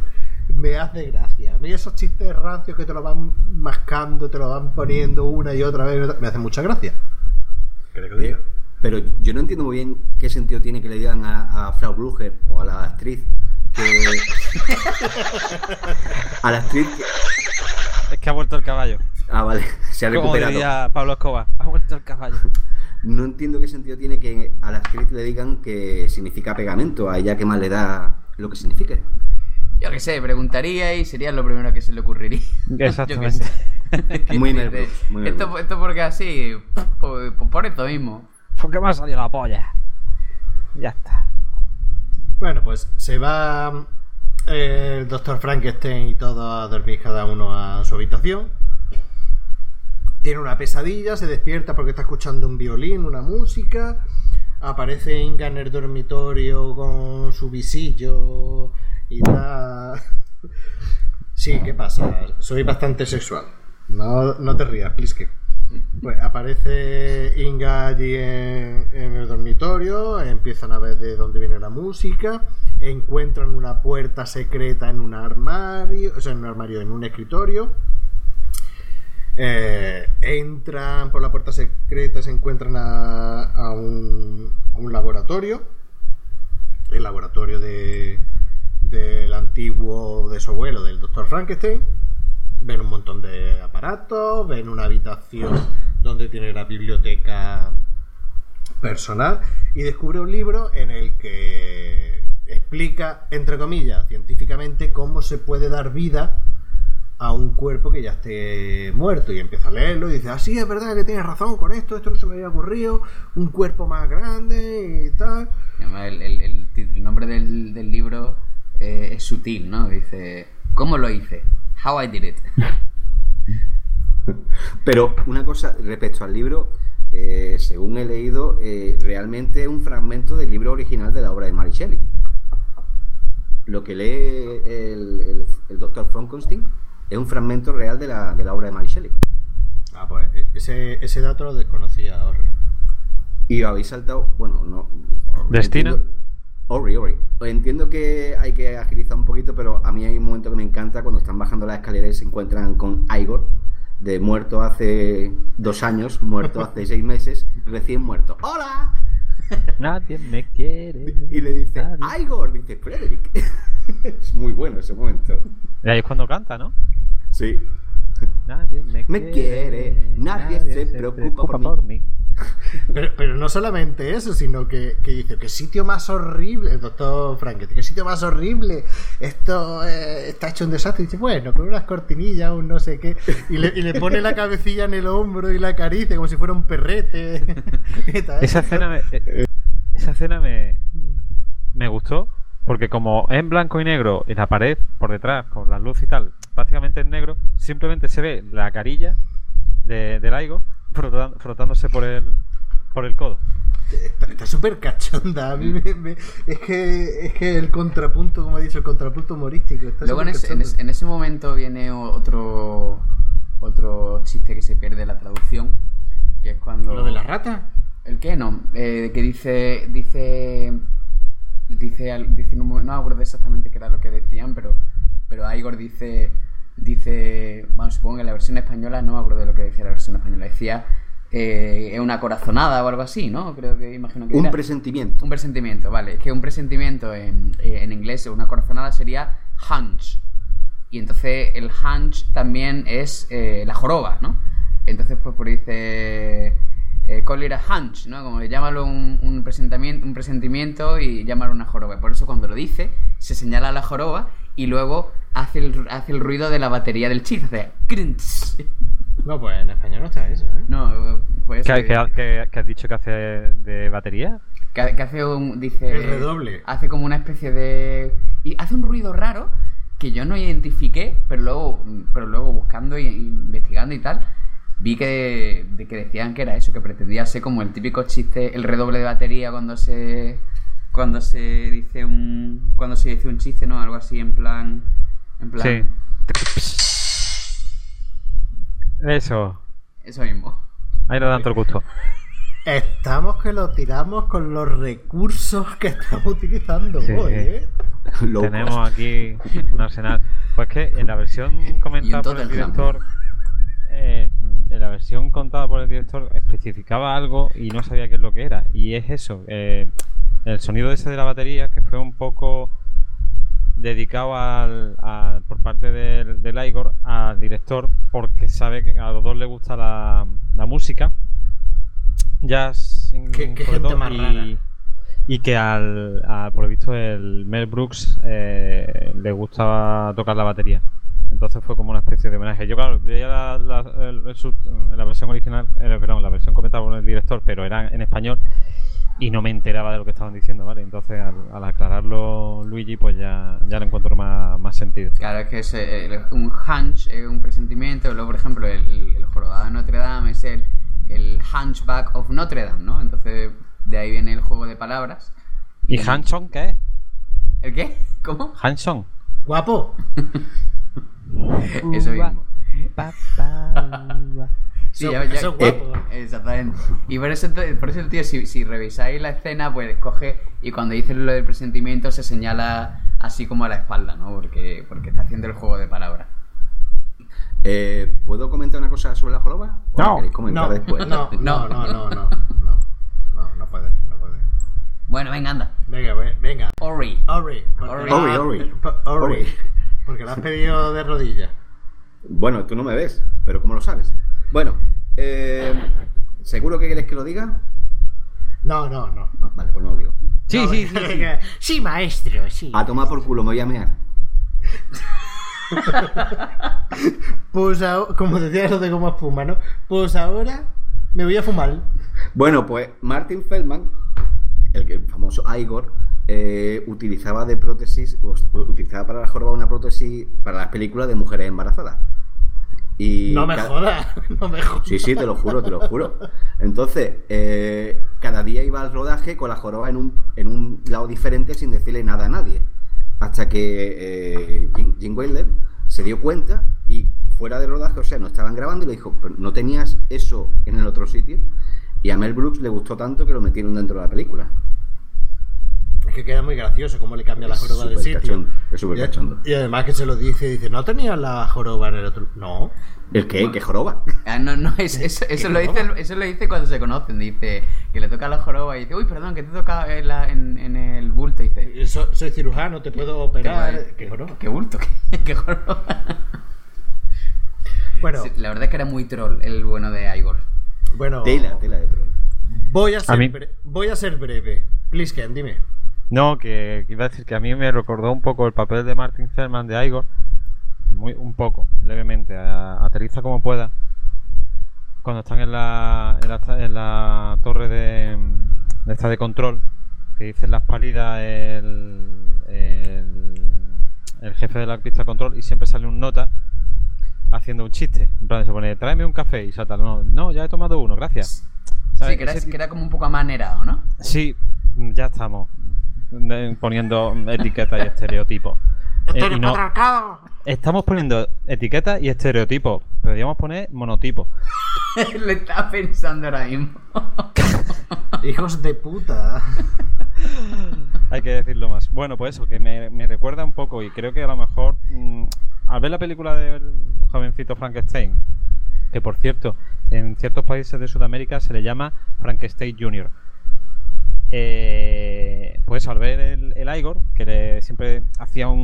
me hace gracia. A mí esos chistes rancios que te lo van mascando, te lo van poniendo una y otra vez, me hacen mucha gracia. ¿Querés que lo diga? Eh, Pero yo no entiendo muy bien qué sentido tiene que le digan a, a Frau Blucher o a la actriz que. a la actriz que. Es que ha vuelto el caballo. Ah, vale, se ha Como recuperado. diría Pablo Escobar. Ha vuelto el caballo. No entiendo qué sentido tiene que a la actriz le digan que significa pegamento, a ella que más le da lo que signifique. Yo qué sé, preguntaría y sería lo primero que se le ocurriría. Exactamente. Yo qué sé. Muy Mel esto, esto porque así, pues, pues por esto mismo. ¿Por qué me ha salido la polla? Ya está. Bueno, pues se va el doctor Frankenstein y todo a dormir cada uno a su habitación. Tiene una pesadilla, se despierta porque está escuchando un violín, una música. Aparece Inga en el dormitorio con su visillo y tal. Sí, ¿qué pasa? Soy bastante sexual. No, no te rías, Pliske. Pues aparece Inga allí en, el dormitorio, empiezan a ver de dónde viene la música, encuentran una puerta secreta en un armario, o sea, en un armario, en un escritorio. Eh, entran por la puerta secreta, se encuentran a, un, laboratorio, el laboratorio de, del antiguo de su abuelo, del doctor Frankenstein. Ven un montón de aparatos, ven una habitación donde tiene la biblioteca personal y descubre un libro en el que explica, entre comillas, científicamente cómo se puede dar vida a un cuerpo que ya esté muerto y empieza a leerlo y dice, ah, sí, es verdad que tienes razón con esto, esto no se me había ocurrido, un cuerpo más grande y tal. El, el- nombre del, del libro eh, es sutil, ¿no? Dice, ¿cómo lo hice? How I did it. Pero una cosa respecto al libro, eh, según he leído, eh, realmente es un fragmento del libro original de la obra de Mary Shelley. Lo que lee el, el- el doctor Frankenstein es un fragmento real de la, de la obra de Mary Shelley. Ah, pues e- ese, ese dato lo desconocía, Orri. Y habéis saltado, bueno, no. ¿Destino? entiendo- Ori, Ori. Entiendo que hay que agilizar un poquito, pero a mí hay un momento que me encanta cuando están bajando las escaleras y se encuentran con Igor de muerto hace dos años, muerto hace seis meses, recién muerto. ¡Hola! Nadie me quiere. Y le dice, Nadie. Igor, dice Frederick. es muy bueno ese momento. Y ahí es cuando canta, ¿no? Sí. Nadie me, Me quiere, nadie se preocupa por mí. Pero, no solamente eso, sino que, que dice, qué sitio más horrible, el doctor Franketti, qué sitio más horrible, esto eh, está hecho un desastre. Y dice, bueno, con unas cortinillas, un no sé qué, y le, pone la cabecilla en el hombro y la acaricia como si fuera un perrete. Tal. Esa escena me, eh, esa escena me, me gustó porque como en blanco y negro y la pared por detrás con la luz y tal prácticamente en negro simplemente se ve la carilla de, del Igor frotan- frotándose por el por el codo Está- súper cachonda. A mí me- me- es, que, es que el contrapunto, como he dicho, el contrapunto humorístico. Está Luego en súper ese, en, ese, en ese momento viene otro otro chiste que se pierde en la traducción, que es cuando... ¿Lo de la rata? ¿El qué? No, eh, que dice, dice, dice, dice en un momento- no me acuerdo exactamente qué era lo que decían, pero, pero Igor dice, dice, bueno, supongo que en la versión española, no me acuerdo de lo que decía la versión española, decía, eh, es una corazonada o algo así, ¿no? Creo que imagino que Un era. presentimiento. Un presentimiento, vale. Es que un presentimiento en, eh, en inglés, una corazonada sería hunch. Y entonces el hunch también es eh, la joroba, ¿no? Entonces, pues, por dice. Eh, call it a hunch, ¿no? Como llámalo un, un, presentamiento, un presentimiento y llámalo una joroba. Por eso, cuando lo dice, se señala la joroba y luego hace el, hace el ruido de la batería del chip. Hace. crunch. No, pues en español no está eso, ¿eh? No, pues. ¿Qué, qué- qué- qué has dicho que hace de batería? Que, que hace un. Dice. El redoble. Hace como una especie de. Y hace un ruido raro que yo no identifiqué, pero luego, pero luego buscando e investigando y tal, vi que, de que decían que era eso, que pretendía ser como el típico chiste, el redoble de batería cuando se. Cuando se dice un. Cuando se dice un chiste, ¿no? Algo así en plan. En plan. Sí. Eso. Eso mismo. Ahí le dan todo el gusto. Estamos que lo tiramos con los recursos que estamos utilizando Sí, hoy. ¿eh? Tenemos aquí un arsenal. Pues que en la versión comentada por el director, eh, en la versión contada por el director especificaba algo y no sabía qué es lo que era. Y es eso, eh, el sonido ese de la batería que fue un poco dedicado al, por parte del, del Igor al director porque sabe que a los dos le gusta la, la música. Jazz, Qué- qué gente más y- rara. y que al, a- por lo visto el Mel Brooks eh, le gustaba tocar la batería. Entonces fue como una especie de homenaje. Yo claro, veía la, la- el- el sub- la versión original, eh, perdón, la versión comentada por el director, pero era en español y no me enteraba de lo que estaban diciendo, ¿vale? Entonces al, al aclararlo Luigi, pues ya, ya le encuentro más, más sentido. Claro, es que es eh, el- un hunch, es un presentimiento. Luego, por ejemplo, el, el jorobado de Notre Dame es el, el Hunchback of Notre Dame, ¿no? Entonces, de ahí viene el juego de palabras. ¿Y Hanson qué es? ¿El qué? ¿Cómo? Hanson. Guapo. Eso mismo. Sí, Eso- ya- ya- eso es guapo. eh, Exactamente. Y por eso, por eso el tío, si, si revisáis la escena, pues coge y cuando dice lo del presentimiento se señala así como a la espalda, ¿no? Porque, porque está haciendo el juego de palabras. Eh, ¿Puedo comentar una cosa sobre la joroba? ¿O No. la queréis comentar No, después? no, no, no, no, no, no, no, no puede, no puede. Bueno, venga, anda. Venga, ve- venga. Ori. Ori. porque Ori. la- Ori, Ori. po- Ori. Ori. Porque lo has pedido de rodillas. Bueno, tú no me ves, pero ¿cómo lo sabes? Bueno, eh, ¿seguro que quieres que lo diga? No, no, no. no. Vale, pues no lo digo. Sí, No, sí, sí, sí. Sí, maestro, sí. A tomar por culo, me voy a mear. Pues ahora, como decía eso de goma espuma, ¿no? Pues ahora me voy a fumar. Bueno, pues Martin Feldman, el, famoso Igor, eh, utilizaba de prótesis, utilizaba para la joroba una prótesis para las películas de mujeres embarazadas. Y No me ca- jodas, no me jodas. Sí, sí, te lo juro, te lo juro. Entonces, eh, cada día iba al rodaje con la joroba en un, en un lado diferente sin decirle nada a nadie. Hasta que eh, Jim, Jim se dio cuenta y fuera del rodaje, o sea, no estaban grabando y le dijo, pero no tenías eso en el otro sitio. Y a Mel Brooks le gustó tanto que lo metieron dentro de la película. Es que queda muy gracioso cómo le cambia la joroba de sitio. cachondo, es súper Y- cachondo. Y además que se lo dice, dice, ¿no tenía la joroba en el otro? No. ¿El qué? ¿Qué joroba? Ah, no, no, es- eso, eso, lo dice, eso lo dice cuando se conocen. Dice que le toca la joroba y dice, uy, perdón, que te toca en, la- en, en el bulto. Y dice, So- soy cirujano, te puedo operar. ¿Qué joroba? ¿Qué bulto? ¿Qué, qué joroba? Bueno, Sí, la verdad es que era muy troll el bueno de Igor. bueno. Tela, tela de troll. Voy a ser, mí- bre- voy a ser breve. Please, Ken, dime. No, que, que iba a decir que a mí me recordó un poco el papel de Martin Selman de Igor. Muy, un poco, levemente. a- aterriza como pueda. Cuando están en la, en la, en la torre de, de esta de control, que dicen las palidas el, el, el jefe de la pista de control y siempre sale un nota haciendo un chiste. En plan, se pone, tráeme un café y salta, no, no, ya he tomado uno, gracias. ¿Sabes? Sí, que era, que era como un poco amanerado, ¿no? Sí, ya estamos poniendo etiquetas y estereotipos. Eh, y no- estamos poniendo etiquetas y estereotipos. Podríamos poner monotipos. Le estaba pensando ahora mismo. Hijos de puta. Hay que decirlo más. Bueno, pues eso, que me, me recuerda un poco y creo que a lo mejor mm, al ver la película del jovencito Frankenstein, que por cierto, en ciertos países de Sudamérica se le llama Frankenstein Jr. Eh, pues al ver el, el Igor, que le- siempre hacía un,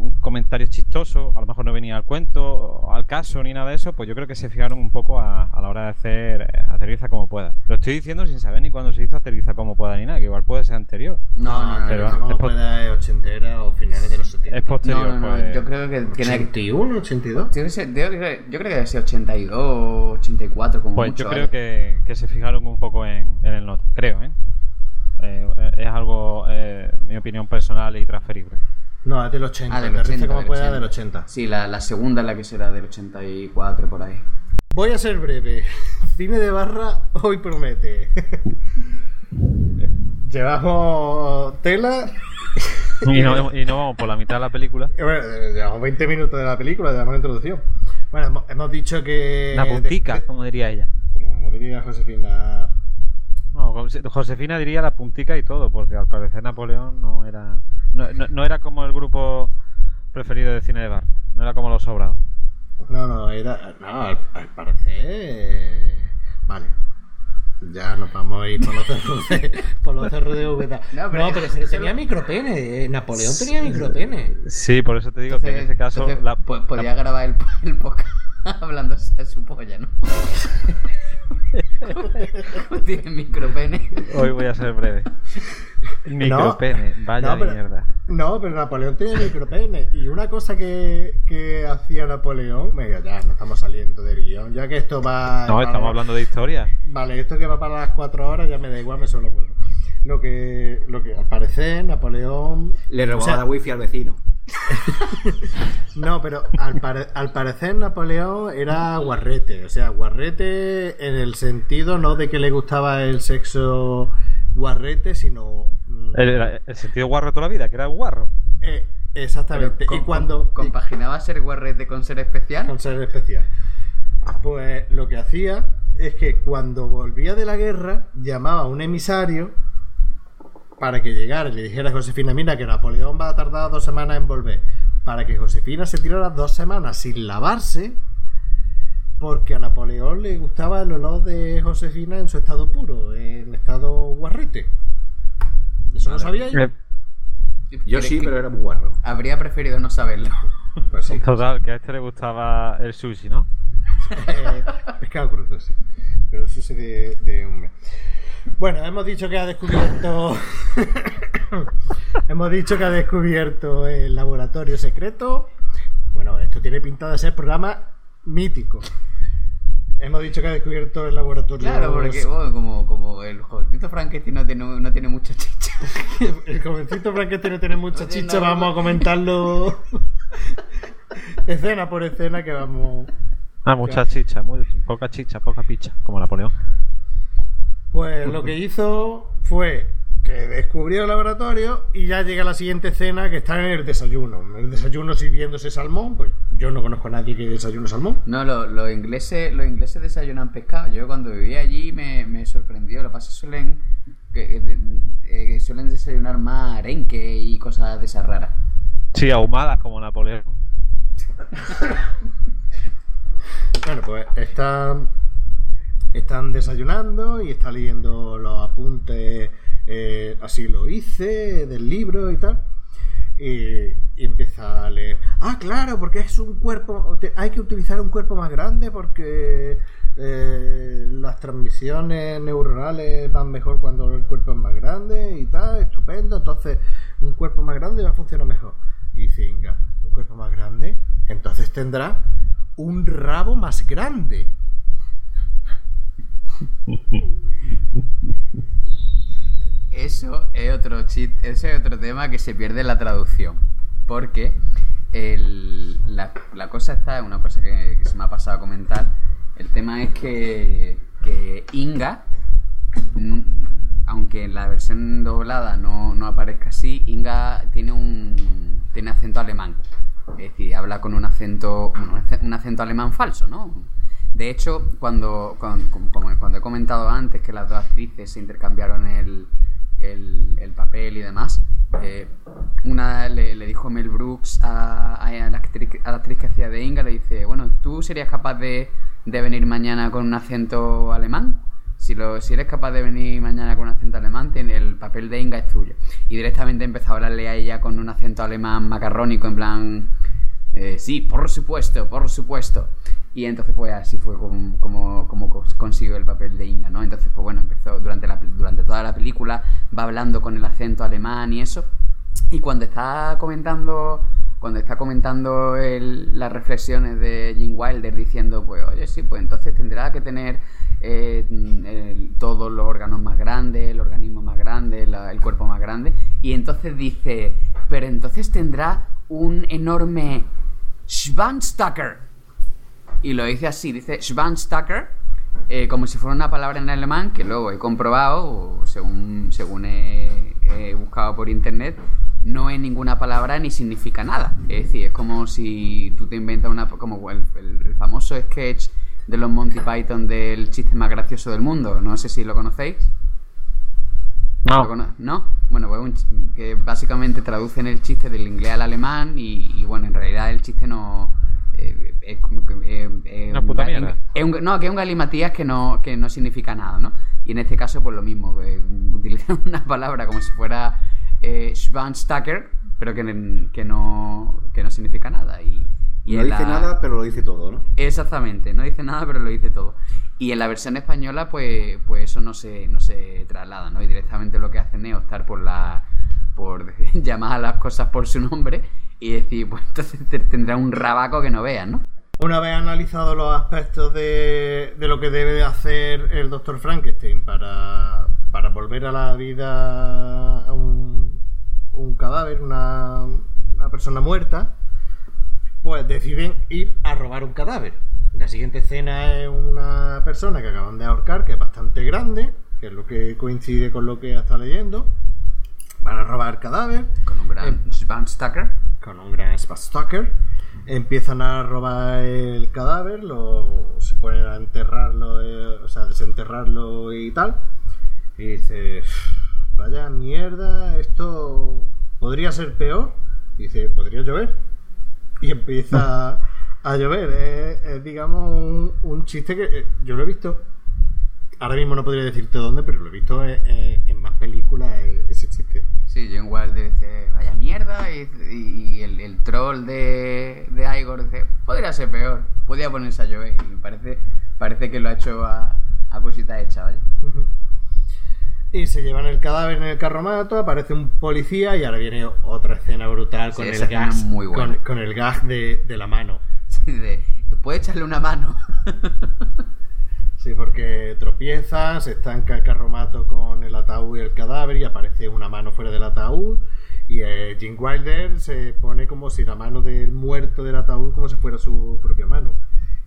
un comentario chistoso, a lo mejor no venía al cuento, al caso ni nada de eso, pues yo creo que se fijaron un poco a, a la hora de hacer eh, Aterriza como pueda. Lo estoy diciendo sin saber ni cuándo se hizo Aterriza como pueda ni nada, que igual puede ser anterior. No, no, no. pero- no, es po- pueda es ochentera o finales de los 70. Es posterior, no, no, no, pues. Yo creo que tiene que. 81, 82. Tiene que ser- yo, creo, que debe ser 82, 84, como Pues mucho. yo creo que, que se fijaron un poco en, en el nota, creo, ¿eh? Eh, es algo, eh, mi opinión personal y transferible. No, es del 80. Ah, del Aterriza 80, como del pueda 80. del 80. Sí, la, la segunda es la que será del 84, por ahí. Voy a ser breve. Cine de barra hoy promete. Llevamos tela. Y no, y no vamos por la mitad de la película. Eh, Bueno, eh, llevamos 20 minutos de la película, llevamos la introducción. Bueno, hemos, hemos dicho que. La puntica, de- de- como diría ella. como diría Josefina. No, Jose- Josefina diría la puntica y todo, porque al parecer Napoleón no era. No, no- no era como el grupo preferido de cine de bar. No era como los sobrados. No, no, era. No, al, al parecer. Vale. Ya nos vamos a ir por los cerros de, por los cerros de Úbeda. No, pero- se- tenía micropene. eh, Napoleón tenía micropene. Sí, por eso te digo que en ese caso. la- po- podía la- grabar el, el podcast hablándose a su polla, ¿no? Tiene micropene. Hoy voy a ser breve. Micropene, vaya no, pero- mierda. No, pero Napoleón tenía micropene. Y una cosa que, que hacía Napoleón. Venga, ya, no estamos saliendo del guion. Ya que esto va. No, va- estamos hablando de historia. Vale, esto que va para las 4 horas ya me da igual, me suelo huevo. Lo que, lo que al parecer Napoleón. Le robaba O sea- la wifi al vecino. No, pero al, pare- al parecer Napoleón era guarrete. O sea, guarrete en el sentido no de que le gustaba el sexo guarrete, sino. mm, El, el sentido guarro de toda la vida, que era guarro. eh, exactamente. Y cuando. con- compaginaba ser guarrete con ser especial. Con ser especial. Pues lo que hacía es que cuando volvía de la guerra, llamaba a un emisario para que llegara y le dijera a Josefina, mira que Napoleón va a tardar dos semanas en volver. Para que Josefina se tirara dos semanas sin lavarse, porque a Napoleón le gustaba el olor de Josefina en su estado puro, en estado guarrete. ¿Eso no sabía yo? Eh, Yo Cre- sí, pero era muy guarro. Habría preferido no saberlo. Pues sí. Total, que a este le gustaba el sushi, ¿no? Eh, pescado crudo, sí. Pero sí de, de un mes. Bueno, hemos dicho que ha descubierto. hemos dicho que ha descubierto el laboratorio secreto. Bueno, esto tiene pinta de ser programa mítico. Hemos dicho que ha descubierto el laboratorio. Claro, porque bueno, como, como el jovencito Frankenstein no tiene, no tiene mucha chicha. El jovencito Frankenstein no tiene mucha chicha. vamos a comentarlo escena por escena que vamos. Ah, mucha chicha, muy, poca chicha, poca picha, como Napoleón. Pues lo que hizo fue que descubrió el laboratorio y ya llega la siguiente escena que está en el desayuno. En el desayuno sirviéndose salmón, pues yo no conozco a nadie que desayune salmón. No, lo- los ingleses los ingleses desayunan pescado. Yo cuando vivía allí me, me sorprendió. Lo que pasa es que suelen, que, eh, eh, que suelen desayunar más arenque y cosas de esas raras. Sí, ahumadas como Napoleón. Bueno, pues están, están desayunando y está leyendo los apuntes, eh, así lo hice, del libro y tal. Y, empieza a leer. Ah, claro, porque es un cuerpo. Hay que utilizar un cuerpo más grande porque eh, las transmisiones neuronales van mejor cuando el cuerpo es más grande y tal. Estupendo. Entonces, un cuerpo más grande va a funcionar mejor. Y dice un cuerpo más grande, entonces tendrá un rabo más grande. Eso es otro chit, ese es otro tema que se pierde en la traducción. Porque el- la, la cosa está, una cosa que, se me ha pasado a comentar. El tema es que, que Inga, aunque en la versión doblada no, no aparezca así, Inga tiene un tiene acento alemán. Es decir, habla con un acento, un acento alemán falso, ¿no? De hecho, cuando, cuando, cuando he comentado antes que las dos actrices se intercambiaron el, el, el papel y demás, eh, una le, dijo Mel Brooks a, a la actriz, a la actriz que hacía de Inga, le dice, bueno, ¿tú serías capaz de, de venir mañana con un acento alemán? Si, lo, si eres capaz de venir mañana con un acento alemán, el papel de Inga es tuyo. Y directamente empezó a hablarle a ella con un acento alemán macarrónico, en plan, eh, sí, por supuesto, por supuesto. Y entonces pues así fue como, como, como cons- consiguió el papel de Inga, ¿no? Entonces pues bueno, empezó durante, la, durante toda la película, va hablando con el acento alemán y eso. Y cuando está comentando cuando está comentando el- las reflexiones de Jim Wilder diciendo, pues oye, sí, pues entonces tendrá que tener eh, todos los órganos más grandes, el organismo más grande, la- el cuerpo más grande. Y entonces dice, pero entonces tendrá un enorme Schwanztacker. Y lo dice así, dice Schwanztacker, eh, como si fuera una palabra en alemán, que luego he comprobado, según, según he, buscado por internet, no es ninguna palabra ni significa nada. Es decir, es como si tú te inventas una... como el famoso sketch de los Monty Python del chiste más gracioso del mundo. No sé si lo conocéis. ¿Lo No, cono- ¿No? Bueno, pues un que básicamente traducen el chiste del inglés al alemán y, y, bueno, en realidad el chiste no... eh, es como que, eh, eh, Una un puta mierda. es un- no, que es un galimatías que no, que no significa nada, ¿no? Y en este caso, pues lo mismo, que utilizan una palabra como si fuera eh, Schwanztacker, pero que, que, no, que no significa nada. Y, y no dice la- nada, pero lo dice todo, ¿no? Exactamente, no dice nada, pero lo dice todo. Y en la versión española, pues, pues eso no se, no se traslada, ¿no? Y directamente lo que hacen es optar por la por llamar a las cosas por su nombre y decir, pues entonces te- tendrá un rabaco que no veas, ¿no? Una vez analizado los aspectos de, de lo que debe de hacer el doctor Frankenstein para, para volver a la vida a un, un cadáver, una persona muerta, pues deciden ir a robar un cadáver. La siguiente escena es una persona que acaban de ahorcar, que es bastante grande, que es lo que coincide con lo que está leyendo. Van a robar el cadáver Con un gran Eh. Con un gran Stalker. Empiezan a robar el cadáver, lo, se ponen a enterrarlo, eh, o sea, desenterrarlo y tal. Y dice, vaya mierda, esto podría ser peor. Y dice, podría llover. Y empieza a llover. Es, es, digamos, un, un chiste que eh, yo lo he visto. Ahora mismo no podría decirte dónde, pero lo he visto en, en- en más películas, eh, ese chiste. Sí, Jim Wilder dice, vaya mierda, y, y- el, el troll de, de Igor dice, podría ser peor, podría ponerse a llover. Y parece, parece que lo ha hecho a, a cosita hecha, ¿vale? Ujú. Y se llevan el cadáver en el carromato, aparece un policía y ahora viene otra escena brutal Sí, con, el gas, muy buena. con, con el gag de, de la mano. Sí, de, ¿puede echarle una mano? Sí, porque tropieza, se estanca el carromato con el ataúd y el cadáver y aparece una mano fuera del ataúd. Y eh, Jim Wilder se pone como si la mano del muerto del ataúd como si fuera su propia mano.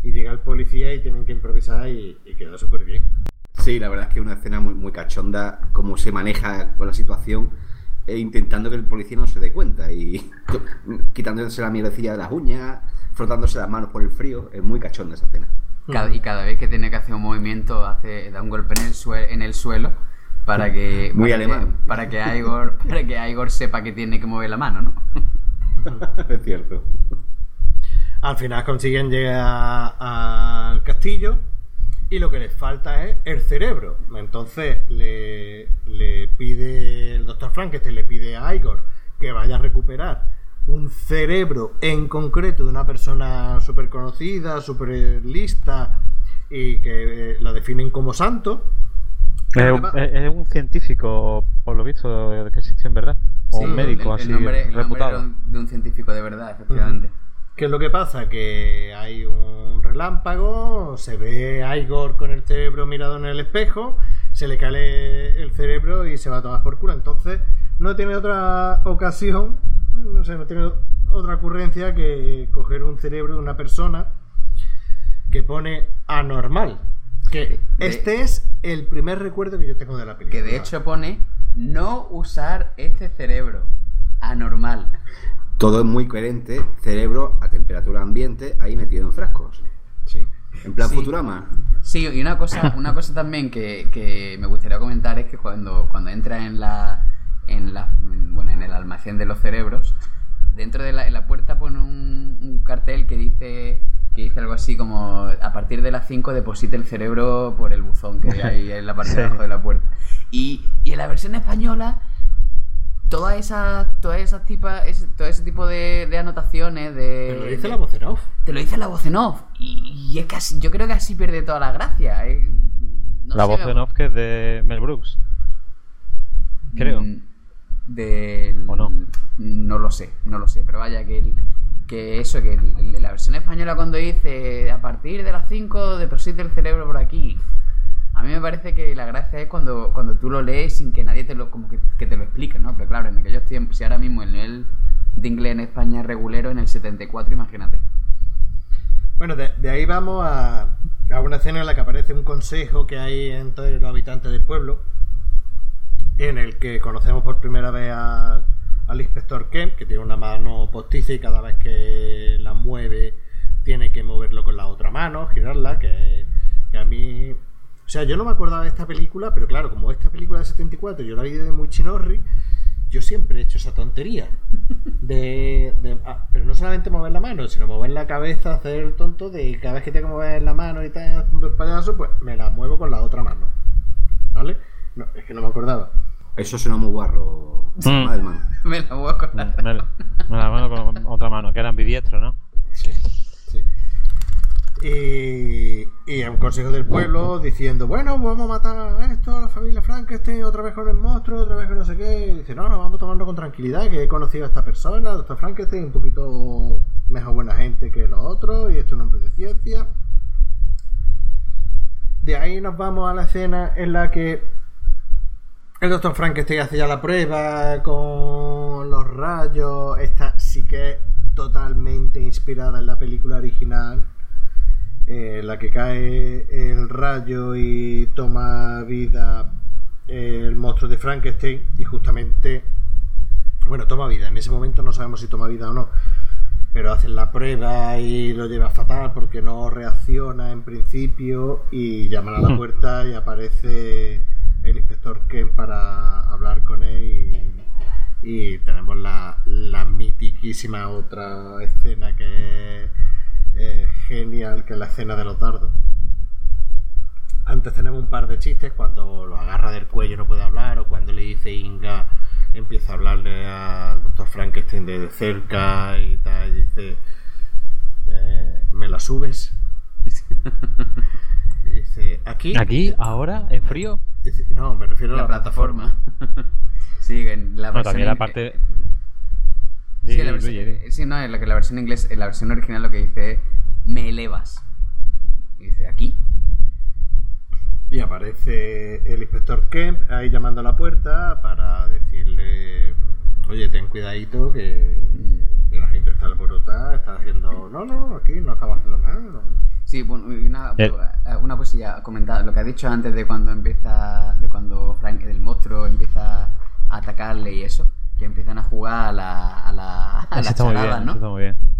Y llega el policía y tienen que improvisar y, y queda súper bien. Sí, la verdad es que es una escena muy, muy cachonda, cómo se maneja con la situación, e intentando que el policía no se dé cuenta y quitándose la mielecilla de las uñas, frotándose las manos por el frío. Es muy cachonda esa escena. Cada- y cada vez que tiene que hacer un movimiento, hace, da un golpe en el, sue- en el suelo para que Muy para que- alemán. para que Igor para que Igor sepa que tiene que mover la mano, ¿no? es cierto. Al final consiguen llegar al castillo y lo que les falta es el cerebro. Entonces le, le pide el doctor Frankenstein, le pide a Igor que vaya a recuperar un cerebro en concreto de una persona súper conocida, súper lista y que eh, lo definen como santo. Es un, es- es un científico, por lo visto, que existió en verdad. O Sí, un médico el, el así, nombre, el nombre reputado. un- de un científico de verdad, efectivamente. ¿Qué es lo que pasa? Que hay un relámpago, se ve a Igor con el cerebro mirado en el espejo, se le cae el cerebro y se va a tomar por culo. Entonces, no tiene otra ocasión, no sé, no tiene otra ocurrencia que coger un cerebro de una persona que pone anormal. Que De- este es el primer recuerdo que yo tengo de la película. Que de hecho pone no usar este cerebro anormal. Todo es muy coherente. Cerebro a temperatura ambiente, ahí metido en frascos. Sí. En plan Sí. Futurama. Sí, y una cosa, una cosa también que, que me gustaría comentar es que cuando, cuando entra en la, en la bueno, en el almacén de los cerebros, dentro de la, en la puerta pone un, un cartel que dice que dice algo así como a partir de las 5 deposite el cerebro por el buzón que hay en la parte de abajo de la puerta. Y, y en la versión española todas esas todas esas tipas ese- todo ese tipo de, de anotaciones de Pero lo dice de- la voz en off. te lo dice la voz en off. Y, y es que así- yo creo que así pierde toda la gracia. eh. No la sé, voz en off que es de Mel Brooks. Creo. mm, del- ¿O no? No lo sé, no lo sé. Pero vaya, que, el- que eso, que el- la versión española cuando dice a partir de las 5 deposite el cerebro por aquí. A mí me parece que la gracia es cuando, cuando tú lo lees sin que nadie te lo, como que, que te lo explique, ¿no? Pero claro, en aquellos tiempos, si ahora mismo el nivel de inglés en España es regulero en el 74, imagínate. Bueno, de, de ahí vamos a, a una escena en la que aparece un consejo que hay entre los habitantes del pueblo, en el que conocemos por primera vez al, inspector Kemp, que tiene una mano postiza y cada vez que la mueve tiene que moverlo con la otra mano, girarla, que, a mí... O sea, yo no me acordaba de esta película, pero claro, como esta película de 74 yo la vi de muy chinorri, yo siempre he hecho esa tontería. De, de- ah, pero no solamente mover la mano, sino mover la cabeza, hacer el tonto de cada vez que tengo que mover la mano y tal, haciendo el payaso, pues me la muevo con la otra mano. ¿Vale? No, es que no me acordaba. Eso suena muy guarro. Mm. Me la voy a acordar. Me, me la mano con otra mano, que era ambidiestro, ¿no? Sí, sí. Y, y un consejo del pueblo diciendo, bueno, vamos a matar a esto, a la familia Frankenstein, otra vez con el monstruo, otra vez con no sé qué. Y dice, no, no, vamos a tomarlo con tranquilidad, que he conocido a esta persona, al doctor Frankenstein, un poquito mejor buena gente que los otros, y esto es un hombre de ciencia. De ahí nos vamos a la escena en la que el doctor Frankenstein hace ya la prueba con los rayos. Esta sí que es totalmente inspirada en la película original. eh, en la que cae el rayo y toma vida el monstruo de Frankenstein. Y justamente, bueno, toma vida. En ese momento no sabemos si toma vida o no. Pero hacen la prueba y lo lleva fatal porque no reacciona en principio. Y llaman a la puerta y aparece el inspector Ken para hablar con él. Y, tenemos la, la mitiquísima otra escena que es eh, genial, que es la escena de los dardos. Antes tenemos un par de chistes cuando lo agarra del cuello y no puede hablar, o cuando le dice Inga, empieza a hablarle al doctor Frankenstein de, de cerca y tal, y dice, eh, ¿me la subes? Dice, ¿aquí? Aquí, ahora, en frío. No, me refiero a la plataforma. sí, en la No, versión también la parte. Sí, la versión, Luigi, sí, no, en la, que la versión inglés, en la versión original lo que dice es me elevas. Y dice aquí. Y aparece el inspector Kemp ahí llamando a la puerta para decirle, oye, ten cuidadito que, que la gente está alborotada, está haciendo, no, no, aquí no estaba haciendo nada. no". Sí, bueno, una, Eh. una cosilla comentada, lo que ha dicho antes de cuando empieza, de cuando Frank, el monstruo empieza a atacarle y eso, que empiezan a jugar a la, a la, a las charadas, bien, ¿no?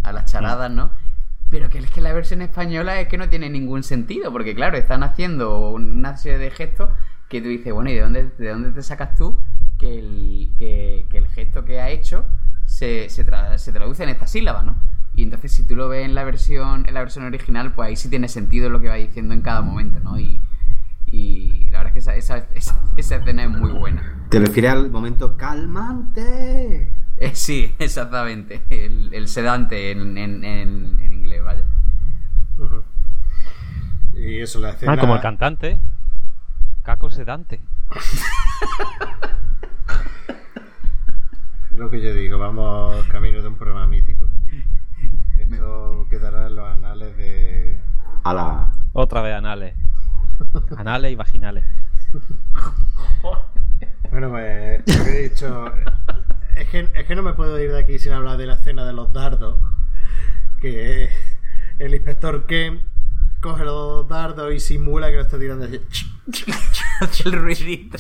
a las charadas, ¿no? Pero que es que la versión española es que no tiene ningún sentido, porque claro, están haciendo una serie de gestos que tú dices, bueno, ¿y de dónde, de dónde te sacas tú que el, que, que el gesto que ha hecho se, se, tra- se traduce en esta sílaba, ¿no? Y entonces si tú lo ves en la versión, en la versión original, pues ahí sí tiene sentido lo que va diciendo en cada momento, ¿no? Y, y la verdad es que esa, esa, esa, esa escena es muy buena. Te refieres al momento calmante. Eh, sí, exactamente. El, el sedante en, en, en, en inglés, vaya. Y eso, la escena. Ah, como el cantante. Caco sedante. Lo que yo digo, vamos camino de un programa mítico. Esto quedará en los anales de. A la. Otra vez anales. Anales y vaginales. Bueno, pues lo que he dicho. Es que, es que no me puedo ir de aquí sin hablar de la escena de los dardos. Que el inspector Ken coge los dardos y simula que lo está tirando así. El ruidito.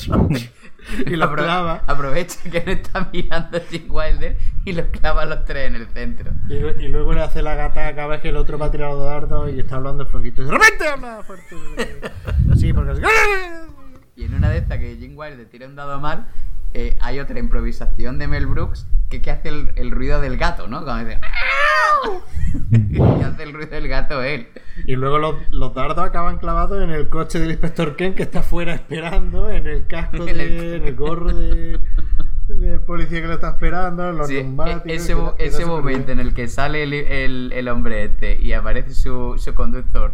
Y lo Apro- clava. Aprovecha que no está mirando Jim Wilder y los clava a los tres en el centro. Y, y luego le hace la gata cada vez que el otro va a tirar los dardos y está hablando flojito. Y de repente habla fuerte. Sí, porque es. Y en una de estas que Jim Wilder tira un dado mal, eh, hay otra improvisación de Mel Brooks que, que hace el, el ruido del gato, ¿no? Cuando dice... que hace el ruido del gato él. Y luego los, los dardos acaban clavados en el coche del inspector Ken que está fuera esperando, en el casco, En de, el- en el gorro de, del policía que lo está esperando, en los Sí, e- ese, que- mo- que ese momento en el que sale el, el- el hombre este y aparece su, su conductor,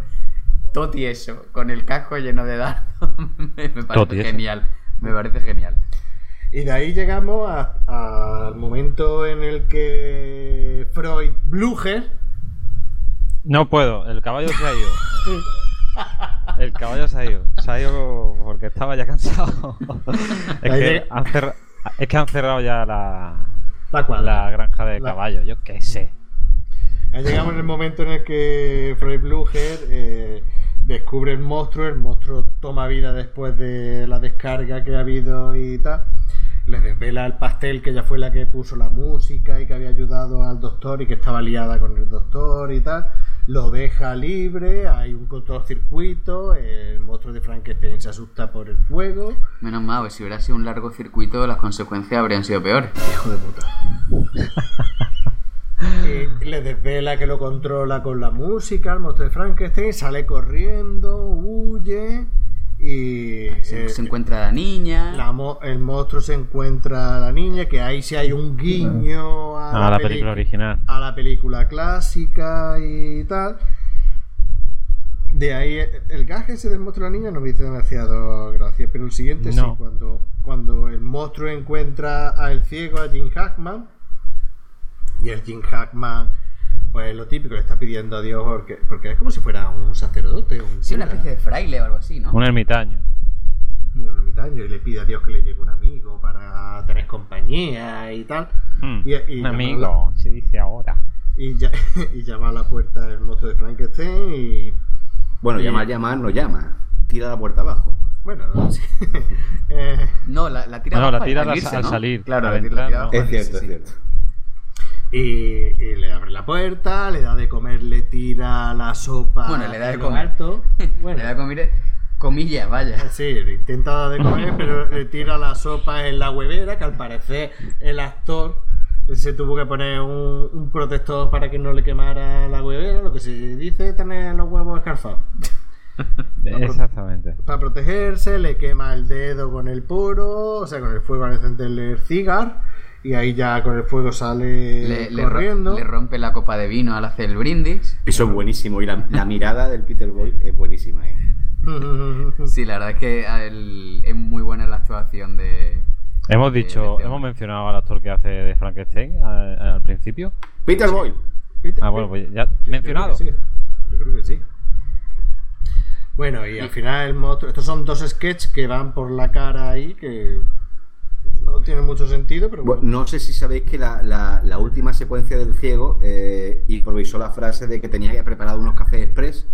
Toti eso, con el casco lleno de dardos, me, me parece genial. Me parece genial. Y de ahí llegamos al momento en el que Freud Blucher. No puedo, el caballo se ha ido. El caballo se ha ido. Se ha ido porque estaba ya cansado. Es que han, cerra- es que han cerrado ya la, La la granja de La- caballos, yo qué sé. Ahí llegamos en el momento en el que Freud Blucher eh, descubre el monstruo, el monstruo toma vida después de la descarga que ha habido y tal. Le desvela el pastel que ella fue la que puso la música y que había ayudado al doctor y que estaba liada con el doctor y tal. Lo deja libre, hay un cortocircuito, el monstruo de Frankenstein se asusta por el fuego. Menos mal, pues si hubiera sido un largo circuito, las consecuencias habrían sido peores. Hijo de puta. Y le desvela que lo controla con la música, el monstruo de Frankenstein, sale corriendo, huye y Se, eh, se encuentra la niña. la mo- el monstruo se encuentra a la niña, que ahí sí hay un guiño a, A la película original. a la película clásica y tal. De ahí el gaje ese del monstruo de la niña no me hizo demasiado gracia, pero el siguiente sí, No. cuando, cuando el monstruo encuentra al ciego, a Jim Hackman, y el Jim Hackman, pues lo típico, le está pidiendo a Dios porque, porque es como si fuera un sacerdote, un Sí, una especie de fraile o algo así, ¿no? Un ermitaño. un ermitaño, y le pide a Dios que le lleve un amigo para tener compañía y tal. Hmm, Y- y un amigo, se dice ahora. Y, ya, y llama a la puerta el monstruo de Frankenstein y. Bueno, Y- llamar, llamar, no llama. Tira la puerta abajo. Bueno, sí. Eh, No, la, la tira No, abajo la tira al- irse, al ¿no? salir, Claro, al la tira, entrar, la tira ¿no? abajo Es cierto, es cierto. Y, y le abre la puerta, le da de comer, le tira la sopa. Bueno, le da de comer. alto. Bueno, Le da comida, comillas, vaya. Sí, le intenta dar de comer, pero le tira la sopa en la huevera, que al parecer el actor se tuvo que poner un, un protector para que no le quemara la huevera, lo que se dice tener los huevos escarfados. Exactamente. Para protegerse, le quema el dedo con el puro, o sea, con el fuego al encenderle el cigar, y ahí ya con el fuego sale Le, le ro- corriendo. le rompe la copa de vino al hacer el brindis. Eso es buenísimo. Y la, la mirada del Peter Boyle es buenísima. ¿eh? Sí, la verdad es que el- es muy buena la actuación de. Hemos de- dicho, de este hemos mencionado al actor que hace de Frankenstein al, al principio. Peter Boyle. Ah, bueno, pues ya Yo mencionado. creo que sí. Yo creo que sí. Bueno, y al final el monstruo. Estos son dos sketches que van por la cara ahí que no tienen mucho sentido, pero Bueno, bueno. no sé si sabéis que la, la- la última secuencia del ciego eh, improvisó la frase de que tenía que preparar unos cafés express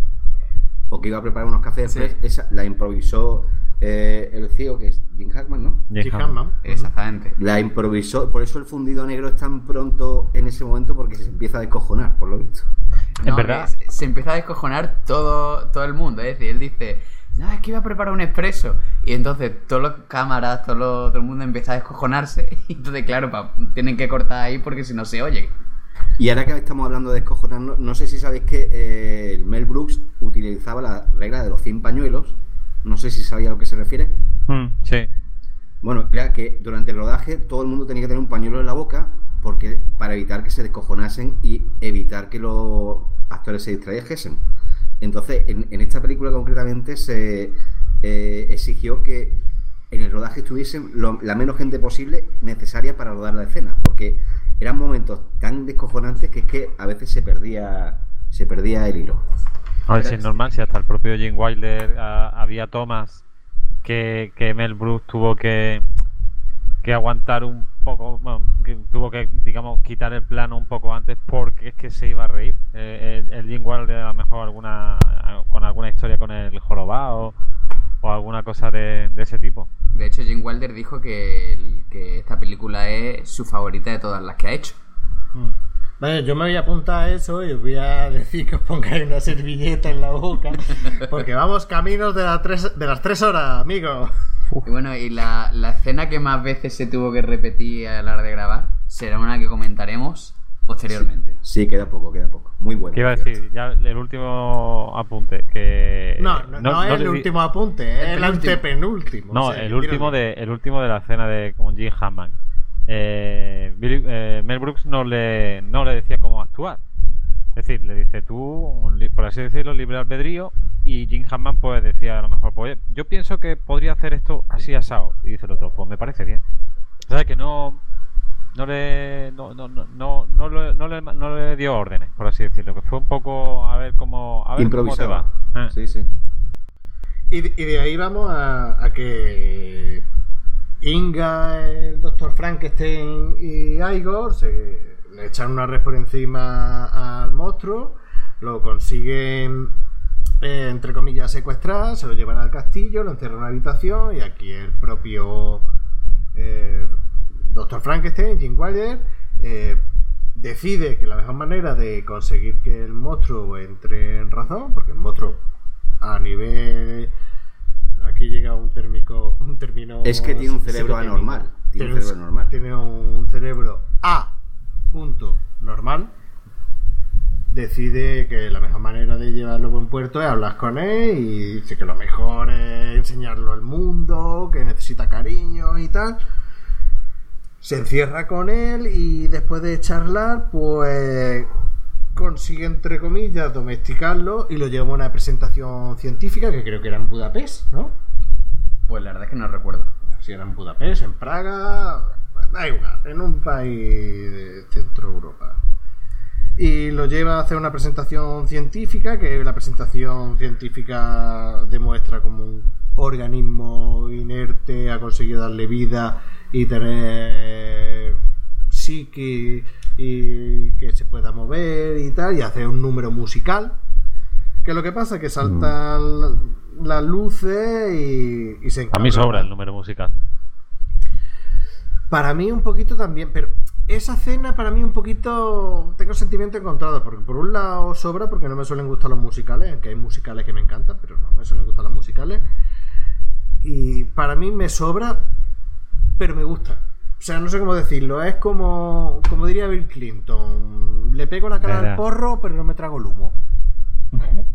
o que iba a preparar unos cafés Sí. express. Esa la improvisó eh, el ciego, que es Jim Hackman, ¿no? Jim. Hammond. Exactamente. La improvisó, por eso el fundido negro es tan pronto en ese momento porque se empieza a descojonar, por lo visto. En verdad. que Se, se empieza a descojonar todo, todo el mundo. Es decir, él dice: no, es que iba a preparar un expreso. Y entonces todos los cámaras, todo, lo- todo el mundo empieza a descojonarse. Y entonces, claro, pa- tienen que cortar ahí porque si no se oye. Y ahora que estamos hablando de descojonarnos, no sé si sabéis que eh, el Mel Brooks utilizaba la regla de los 100 pañuelos. No sé si sabía a lo que se refiere. Mm, sí. Bueno, era que durante el rodaje todo el mundo tenía que tener un pañuelo en la boca porque para evitar que se descojonasen y evitar que los actores se distrayesen. Entonces, en, en esta película concretamente se eh, exigió que en el rodaje estuviesen lo- la menos gente posible necesaria para rodar la escena, porque eran momentos tan descojonantes que es que a veces se perdía se perdía el hilo. A ver si es normal, si hasta el propio Jim Wilder ah, había tomas que, que Mel Brooks tuvo que, que aguantar un poco, bueno, que tuvo que, digamos, quitar el plano un poco antes porque es que se iba a reír. Eh, el, el Jim Wilder a lo mejor alguna, con alguna historia con el jorobado o alguna cosa de, de ese tipo. De hecho, Jim Wilder dijo que, el- que esta película es su favorita de todas las que ha hecho. Vale, yo me voy a apuntar a eso y os voy a decir que os pongáis una servilleta en la boca. Porque vamos caminos de, la tres- de las tres horas, Y bueno, y la, la escena que más veces se tuvo que repetir a la hora de grabar será una que comentaremos posteriormente. Sí, queda poco, queda poco. Muy bueno. ¿Qué iba a decir? Ya el último apunte, que... No, no, no es no el último apunte, es El el, penúltimo. antepenúltimo. No, O sea, el último de el último de la escena de con Jim Hammond. Eh, Billy- eh, Mel Brooks no le no le decía cómo actuar. Es decir, le dice tú, por así decirlo, libre albedrío y Jim Hammond pues decía a lo mejor, pues yo pienso que podría hacer esto así asado y dice el otro, pues me parece bien. O sea que no no le no, no, no, no, no le, no le no le dio órdenes, por así decirlo, que fue un poco a ver cómo a ver cómo te Improvisaba. va. Eh. Sí, sí. Y de, y de ahí vamos a, a que Inga, el doctor Frankenstein y Igor se le echan una red por encima al monstruo, lo consiguen, eh, entre comillas, secuestrar, se lo llevan al castillo, lo encierran en una habitación y aquí el propio eh, doctor Frankenstein, Jim Wilder, eh, decide que la mejor manera de conseguir que el monstruo entre en razón, porque el monstruo a nivel aquí llega un térmico un término Es que tiene un cerebro anormal, tiene un cerebro anormal. tiene un cerebro a punto normal decide que la mejor manera de llevarlo a buen puerto es hablar con él y dice que lo mejor es enseñarlo al mundo que necesita cariño y tal se encierra con él y después de charlar pues consigue entre comillas domesticarlo y lo lleva a una presentación científica que creo que era en Budapest, ¿no? Pues la verdad es que no recuerdo. Si era en Budapest, en Praga, da igual, en un país de Centro Europa. Y lo lleva a hacer una presentación científica, que la presentación científica demuestra como un organismo inerte ha conseguido darle vida y tener psique y que se pueda mover y tal, y hacer un número musical. Que lo que pasa es que saltan las luces y, y se A mí encabrona. sobra el número musical. Para mí un poquito también, pero esa escena para mí un poquito tengo sentimiento encontrado, porque por un lado sobra porque no me suelen gustar los musicales, aunque hay musicales que me encantan, pero no me suelen gustar los musicales. Y para mí me sobra, pero me gusta. O sea, no sé cómo decirlo, es como como diría Bill Clinton, le pego la cara al porro, pero no me trago el humo.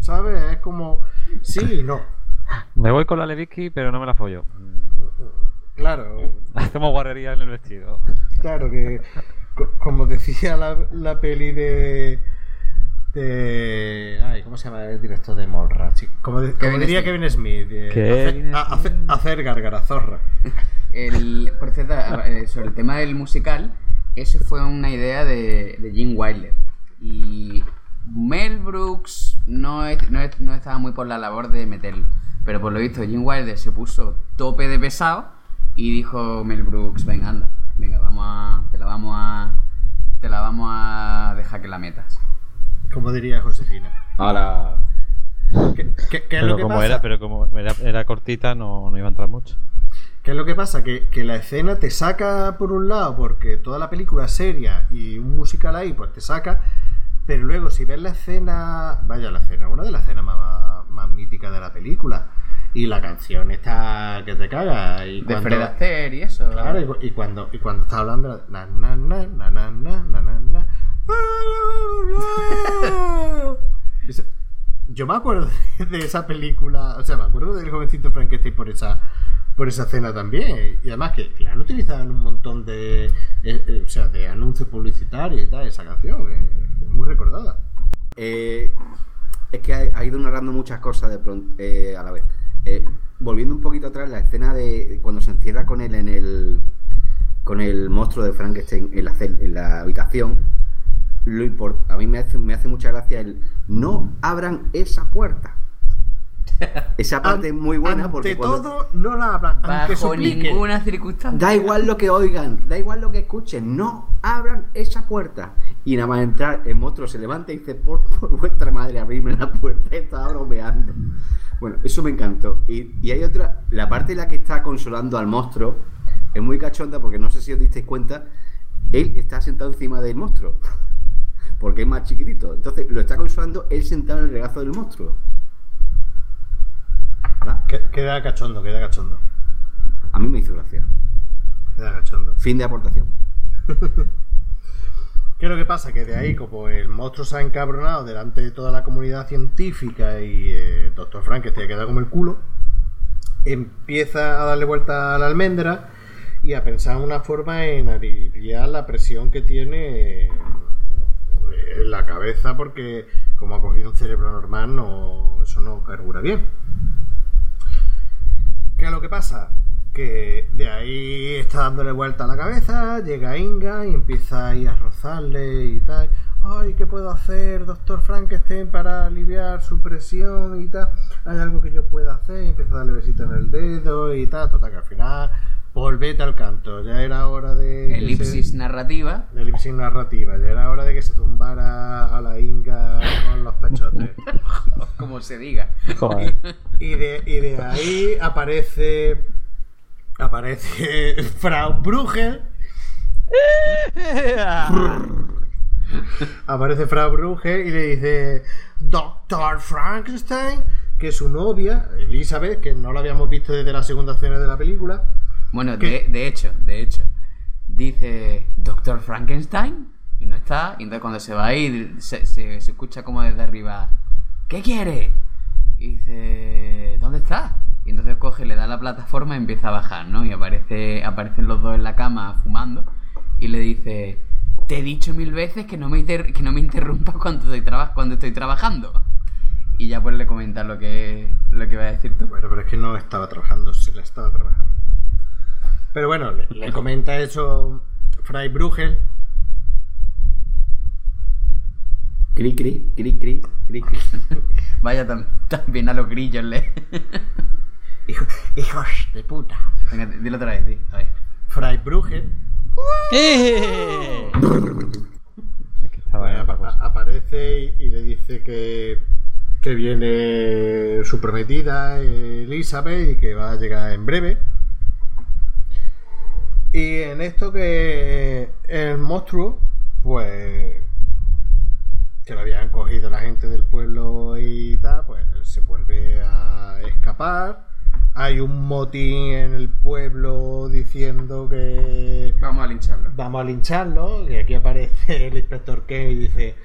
¿Sabes? Es como sí y no. Me voy con la Levitsky, pero no me la follo. Claro, Hacemos guarrería en el vestido. Claro que, co- como decía la, la peli de. de. Ay, ¿cómo se llama el director de Mallrats? Como, de- como Kevin diría Smith. Kevin Smith. eh, hacer, a- hacer, hacer gargarazorra. El, por cierto, eh, sobre el tema del musical, eso fue una idea de, de Jim Wilder. Y Mel Brooks no, es- no, es- no estaba muy por la labor de meterlo. Pero por lo visto, Jim Wilder se puso tope de pesado y dijo Mel Brooks, venga, anda, venga, vamos a, te la vamos a, te la vamos a dejar que la metas. Como diría Josefina. Ahora, ¿Qué, qué- qué es Pero lo que como pasa? era, pero como era, era cortita, no, no iba a entrar mucho. ¿Qué es lo que pasa? Que, que la escena te saca por un lado porque toda la película es seria y un musical ahí pues te saca, pero luego si ves la escena, vaya la escena, una de las escenas más, más más míticas de la película. Y la canción está que te caga. Y cuando, Fred Astaire y eso. Claro, y, y, cuando, y cuando está hablando... Na, na, na, na, na, na, na, na, Yo me acuerdo de esa película, o sea, me acuerdo del jovencito Frankenstein por esa por esa escena también. Y además que la han utilizado en un montón de, eh, eh, o sea, de anuncios publicitarios y tal, esa canción, que es muy recordada. Eh, es que ha, ha ido narrando muchas cosas de pronto eh, a la vez. Eh, volviendo un poquito atrás, la escena de cuando se encierra con él en el con el monstruo de Frankenstein en la, habitación, lo a mí me hace, me hace mucha gracia el no abran esa puerta. Esa parte es muy buena Ante porque cuando- todo, no la hablan, aunque Bajo suplique. ninguna circunstancia. Da igual lo que oigan, da igual lo que escuchen, no abran esa puerta. Y nada más entrar, el monstruo se levanta y dice, por, por vuestra madre, abrirme la puerta, estaba bromeando. Bueno, eso me encantó. Y, y hay otra, la parte en la que está consolando al monstruo es muy cachonda porque no sé si os disteis cuenta, él está sentado encima del monstruo. Porque es más chiquitito. Entonces lo está consolando él sentado en el regazo del monstruo. Queda cachondo, queda cachondo. A mí me hizo gracia. Queda cachondo. Fin de aportación. ¿Qué es lo que pasa? Que de ahí, como el monstruo se ha encabronado delante de toda la comunidad científica y eh, Dr. Frank que queda como el culo, empieza a darle vuelta a la almendra y a pensar una forma en aliviar la presión que tiene en la cabeza porque como ha cogido un cerebro normal, no, eso no carbura bien. ¿Qué es lo que pasa? Que de ahí está dándole vuelta a la cabeza, llega Inga y empieza ahí a rozarle y tal. Ay, ¿qué puedo hacer, doctor Frankenstein, para aliviar su presión y tal? ¿Hay algo que yo pueda hacer? Y empieza a darle besito en el dedo y tal. Total, que al final, volvete al canto. Ya era hora de... Elipsis se- narrativa. elipsis narrativa. Ya era hora de que se tumbara a la Inga con los pechotes. Como se diga. Joder. Y de, y de ahí aparece. Aparece Frau Brugel. Aparece Frau Brugel y le dice: Doctor Frankenstein, que es su novia, Elizabeth, que no la habíamos visto desde la segunda escena de la película. Bueno, de, de hecho, de hecho, dice Doctor Frankenstein y no está. Y entonces cuando se va a ir, se, se- se escucha como desde arriba, ¿qué quiere? Y dice, ¿dónde está? Y entonces coge, le da la plataforma y empieza a bajar, ¿no? Y aparece, aparecen los dos en la cama fumando y le dice, te he dicho mil veces que no me, inter- que no me interrumpas cuando estoy, cuando estoy trabajando. Y ya pues le comenta lo que, lo que va a decir tú. Bueno, pero es que no estaba trabajando, sí la estaba trabajando. Pero bueno, le, le comenta eso Fray Brugel. Cri, cri, cri, cri, cri, cri. Vaya tam- también a los grillos le. Hijo- hijos de puta. Venga, dilo otra vez, di. A ver. Fray Brugel ¡Eh! Estaba aparece y, y le dice que, que viene su prometida Elizabeth y que va a llegar en breve. Y en esto que el monstruo, pues que lo habían cogido la gente del pueblo y tal, pues se vuelve a escapar. Hay un motín en el pueblo diciendo que Vamos a lincharlo. vamos a lincharlo. Y aquí aparece el inspector Ken y dice: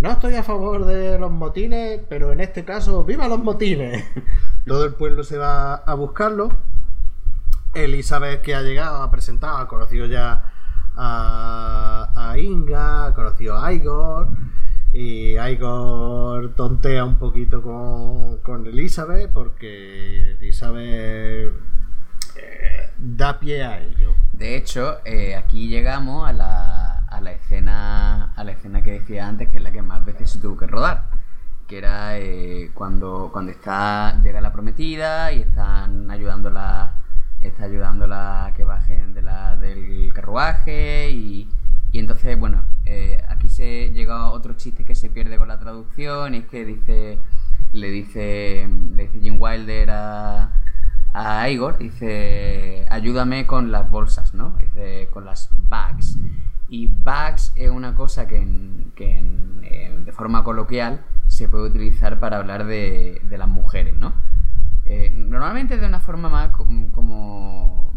No estoy a favor de los motines, pero en este caso, ¡viva los motines! Todo el pueblo se va a buscarlo. Elizabeth, que ha llegado, ha presentado, ha conocido ya a, Inga, ha conocido a Igor. Y Igor tontea un poquito con, con Elizabeth porque Elizabeth eh, da pie a ello. De hecho, eh, aquí llegamos a la, a la escena a la escena que decía antes, que es la que más veces se tuvo que rodar. Que era eh, cuando, cuando está. llega la prometida y están ayudándola. Está ayudándola a que bajen de la, del carruaje y, y entonces, bueno, eh, aquí se llega otro chiste que se pierde con la traducción, y es que dice, le dice, le dice Jim Wilder a, a Igor, dice, ayúdame con las bolsas, ¿no? Dice, con las bags. Y bags es una cosa que, que eh, de forma coloquial se puede utilizar para hablar de, de las mujeres, ¿no? Eh, normalmente de una forma más com- como...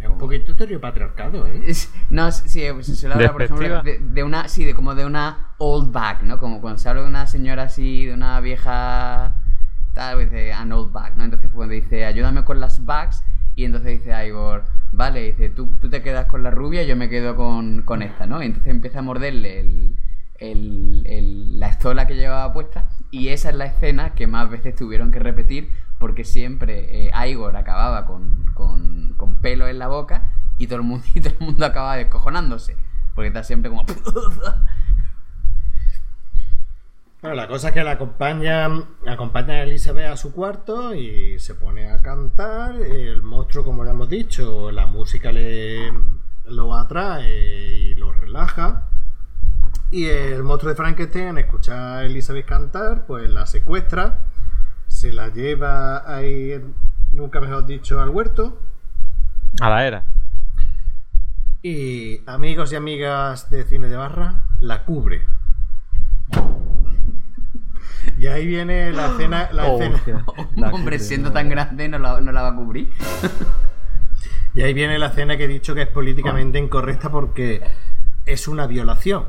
Es un poquito estereopatriarcado, ¿eh? Es- No, sí, se suele hablar, por ejemplo, de, de una, sí, de como de una old bag, ¿no? Como cuando se habla de una señora así, de una vieja, tal vez de an old bag, ¿no? Entonces pues, cuando dice, ayúdame con las bags, y entonces dice Igor, vale, dice, tú, tú te quedas con la rubia, yo me quedo con, con esta, ¿no? Y entonces empieza a morderle el, el- el- la estola que llevaba puesta, y esa es la escena que más veces tuvieron que repetir, porque siempre eh, Igor acababa con, con, pelo en la boca, y todo el mundo, y todo el mundo acaba descojonándose. Porque está siempre como. Bueno, la cosa es que la acompaña, acompaña a Elizabeth a su cuarto y se pone a cantar. El monstruo, como le hemos dicho, la música le lo atrae y lo relaja. Y el monstruo de Frankenstein, al escuchar a Elizabeth cantar, pues la secuestra, se la lleva ahí, nunca mejor dicho, al huerto. A la era. Y amigos y amigas de cine de barra, la cubre. Y ahí viene la escena, la Oh, escena- La hombre cubre, siendo no. tan grande no la, no la va a cubrir. y ahí viene la escena que he dicho que es políticamente incorrecta porque es una violación.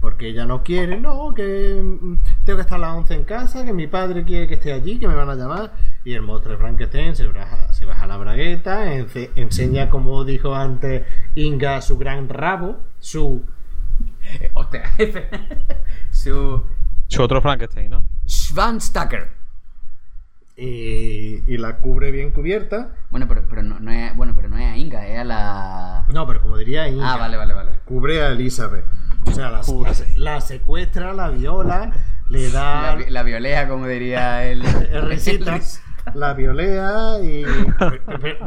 Porque ella no quiere, no, que mm, tengo que estar a las 11 en casa, que mi padre quiere que esté allí, que me van a llamar. Y el monstruo de Frankenstein se baja, se baja la bragueta, enseña, como dijo antes Inga, su gran rabo, su Eh, Hostia, su. Su otro Frankenstein, ¿no? Schwanstacker. Y, y la cubre bien cubierta. Bueno, pero, pero no, no es, bueno, pero no es a Inga, es a la. No, pero como diría Inga, Ah, vale, vale, vale. cubre a Elizabeth. O sea, la, la, la secuestra, la viola, le da La, la violea, como diría el. el risita, la violea y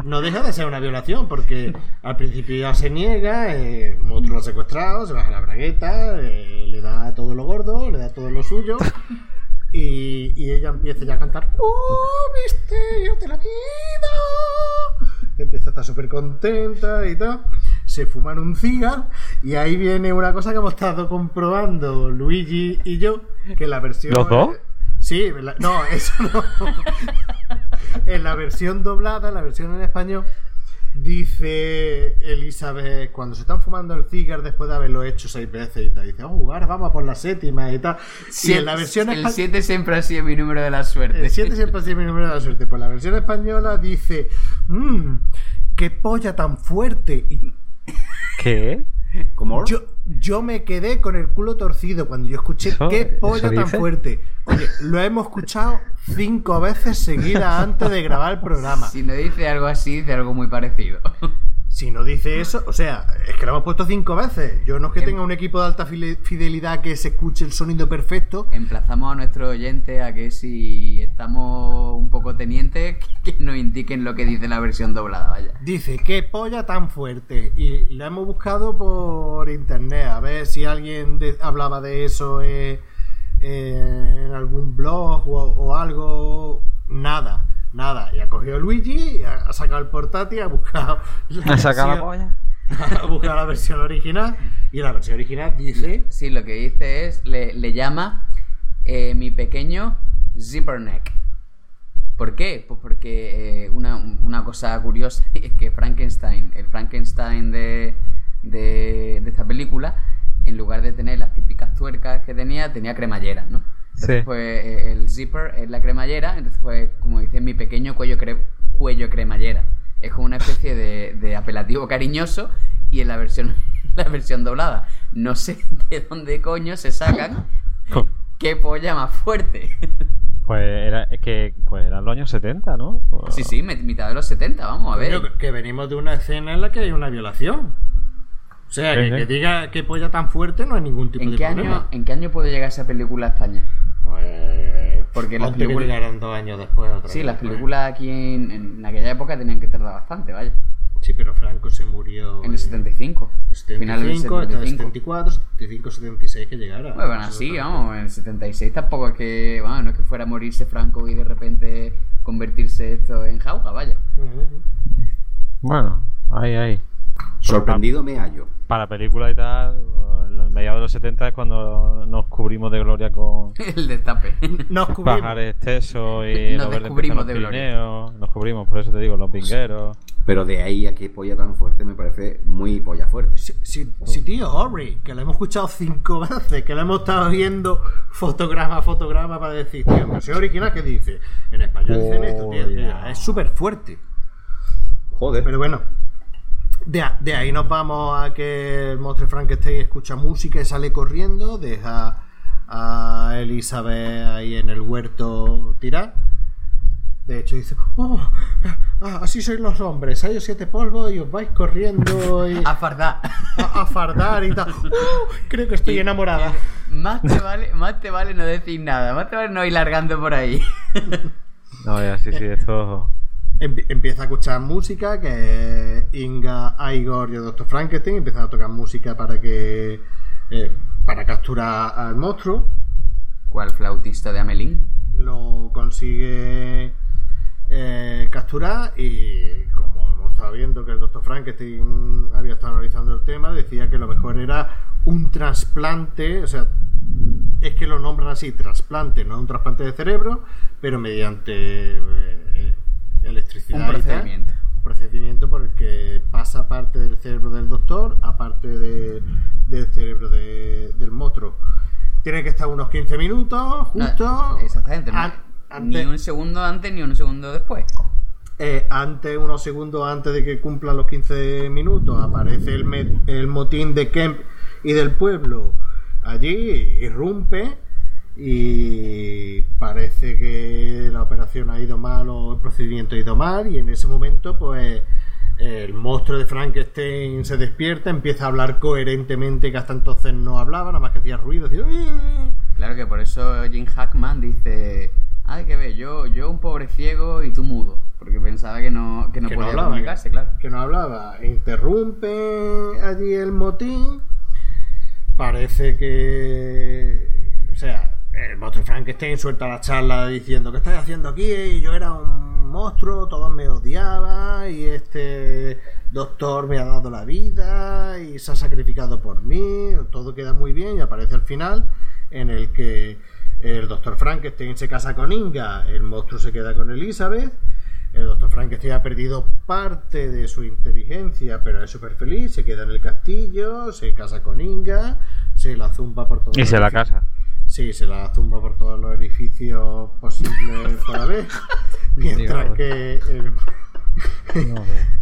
no deja de ser una violación porque al principio ya se niega, eh, el monstruo lo ha secuestrado, se baja la bragueta, eh, le da todo lo gordo, le da todo lo suyo. Y, y ella empieza ya a cantar ¡Oh, misterio de la vida! Empieza a estar súper contenta y tal. Se fuman un cigarro y ahí viene una cosa que hemos estado comprobando Luigi y yo, que la versión... ¿Los dos? Sí, la- no, eso no. en la versión doblada, en la versión en español, dice Elizabeth, cuando se están fumando el cigar después de haberlo hecho seis veces y tal, dice, oh, ahora vamos a por la séptima y tal. y en la versión el espa- 7 siempre ha sido mi número de la suerte. el 7 siempre ha sido mi número de la suerte. Pues la versión española dice, mmm, qué polla tan fuerte. Y ¿Qué? ¿Cómo? yo, yo me quedé con el culo torcido cuando yo escuché ¿Eso- qué polla tan fuerte. Oye, lo hemos escuchado cinco veces seguidas antes de grabar el programa. Si no dice algo así, dice algo muy parecido. Si no dice eso, o sea, es que lo hemos puesto cinco veces. Yo no es que tenga un equipo de alta fidelidad que se escuche el sonido perfecto. Emplazamos a nuestros oyentes a que si estamos un poco tenientes, que nos indiquen lo que dice la versión doblada, vaya. Dice, qué polla tan fuerte. Y lo hemos buscado por internet, a ver si alguien de- hablaba de eso eh, eh, en algún blog o, o algo. Nada, nada. Y ha cogido Luigi, ha, ha sacado el portátil, ha buscado la, ¿Ha sacado la versión- polla? ha buscado la versión original. Y la versión original dice. Sí, lo que dice es, le, le llama eh, mi pequeño zipperneck. ¿Por qué? Pues porque eh, una, una cosa curiosa es que Frankenstein, el Frankenstein de, de, de esta película, en lugar de tener las típicas tuercas que tenía, tenía cremalleras, ¿no? Entonces, Sí. pues eh, el zipper es la cremallera, entonces pues como dice mi pequeño cuello, cre- cuello cremallera. Es como una especie de, de apelativo cariñoso y en la versión, la versión doblada. No sé de dónde coño se sacan qué polla más fuerte. Pues era es que pues eran los años 70, ¿no? Pues- Sí, sí, mitad de los 70, vamos a ver. Coño, que venimos de una escena en la que hay una violación. O sea, Sí, que, sí. que diga que polla tan fuerte no hay ningún tipo ¿En de qué, problema. año, ¿En qué año puede llegar esa película a España? Pues. Porque las películas- llegaran dos años después. otra Sí, vez las después. películas aquí en, en aquella época tenían que tardar bastante, vaya. Sí, pero Franco se murió. En el 75. en Final del 75, hasta el 75. 74, 75, 76 que llegara. Bueno, No sé así, vamos, en el 76 tampoco es que, bueno, no es que fuera a morirse Franco y de repente convertirse esto en jauja, vaya. Bueno, ahí, ahí. Sorprendido me hallo. Para películas y tal, en los mediados de los 70 es cuando nos cubrimos de gloria con El destape. Nos cubrimos. pajares tesos y Nos los descubrimos de gloria. Pirineos. Nos cubrimos, por eso te digo, los vingueros. Pero de ahí a que polla tan fuerte me parece muy polla fuerte. Sí, sí, sí, tío, Ori, que lo hemos escuchado cinco veces, que lo hemos estado viendo fotograma a fotograma para decir, tío, en versión original, ¿qué dice? En español dicen esto, tío, es súper fuerte. Joder. Pero bueno, de, a- de ahí nos vamos a que el monstruo Frankenstein escucha música y sale corriendo, deja a Elizabeth ahí en el huerto tirar. De hecho dice, oh, ah, así sois los hombres, hay siete polvos y os vais corriendo y A fardar. a, a fardar y tal. Oh, creo que estoy enamorada. Más te vale, más te vale no decir nada, más te vale no ir largando por ahí. No, ya, sí, sí, esto. Empie- Empieza a escuchar música, que Inga, Igor y el Dr. Frankenstein empiezan a tocar música para que eh, para capturar al monstruo. ¿Cuál flautista de Amelín? Lo consigue eh, capturar y como hemos estado viendo que el Dr. Frankenstein había estado analizando el tema, decía que lo mejor era un trasplante, o sea, es que lo nombran así, trasplante, no un trasplante de cerebro, pero mediante eh, electricidad. Un y tal. procedimiento. Un procedimiento por el que pasa parte del cerebro del doctor a parte de- del cerebro de- del monstruo. Tiene que estar unos 15 minutos, justo. No, exactamente, Ni un segundo antes ni un segundo después. eh, antes, unos segundos antes de que cumplan los 15 minutos, aparece el, el motín de Kemp y del pueblo allí, irrumpe y parece que la operación ha ido mal o el procedimiento ha ido mal y en ese momento pues el monstruo de Frankenstein se despierta, empieza a hablar coherentemente que hasta entonces no hablaba, nada más que hacía ruido, hacía... Claro que por eso Jim Hackman dice, ay que ve, yo, yo un pobre ciego y tú mudo, porque pensaba que no, que no que no podía hablaba, comunicarse, claro. que no hablaba. Interrumpe allí el motín. Parece que. O sea, el monstruo Frankenstein suelta la charla diciendo: ¿Qué estáis haciendo aquí? Y yo era un monstruo, todos me odiaban. Y este doctor me ha dado la vida y se ha sacrificado por mí. Todo queda muy bien. Y aparece al final en el que el doctor Frankenstein se casa con Inga, el monstruo se queda con Elizabeth. El doctor Frankenstein ha perdido parte de su inteligencia, pero es súper feliz. Se queda en el castillo, se casa con Inga, se la zumba por todo Y se la casa. Sí, se la zumba por todos los edificios posibles por haber. Mientras que el,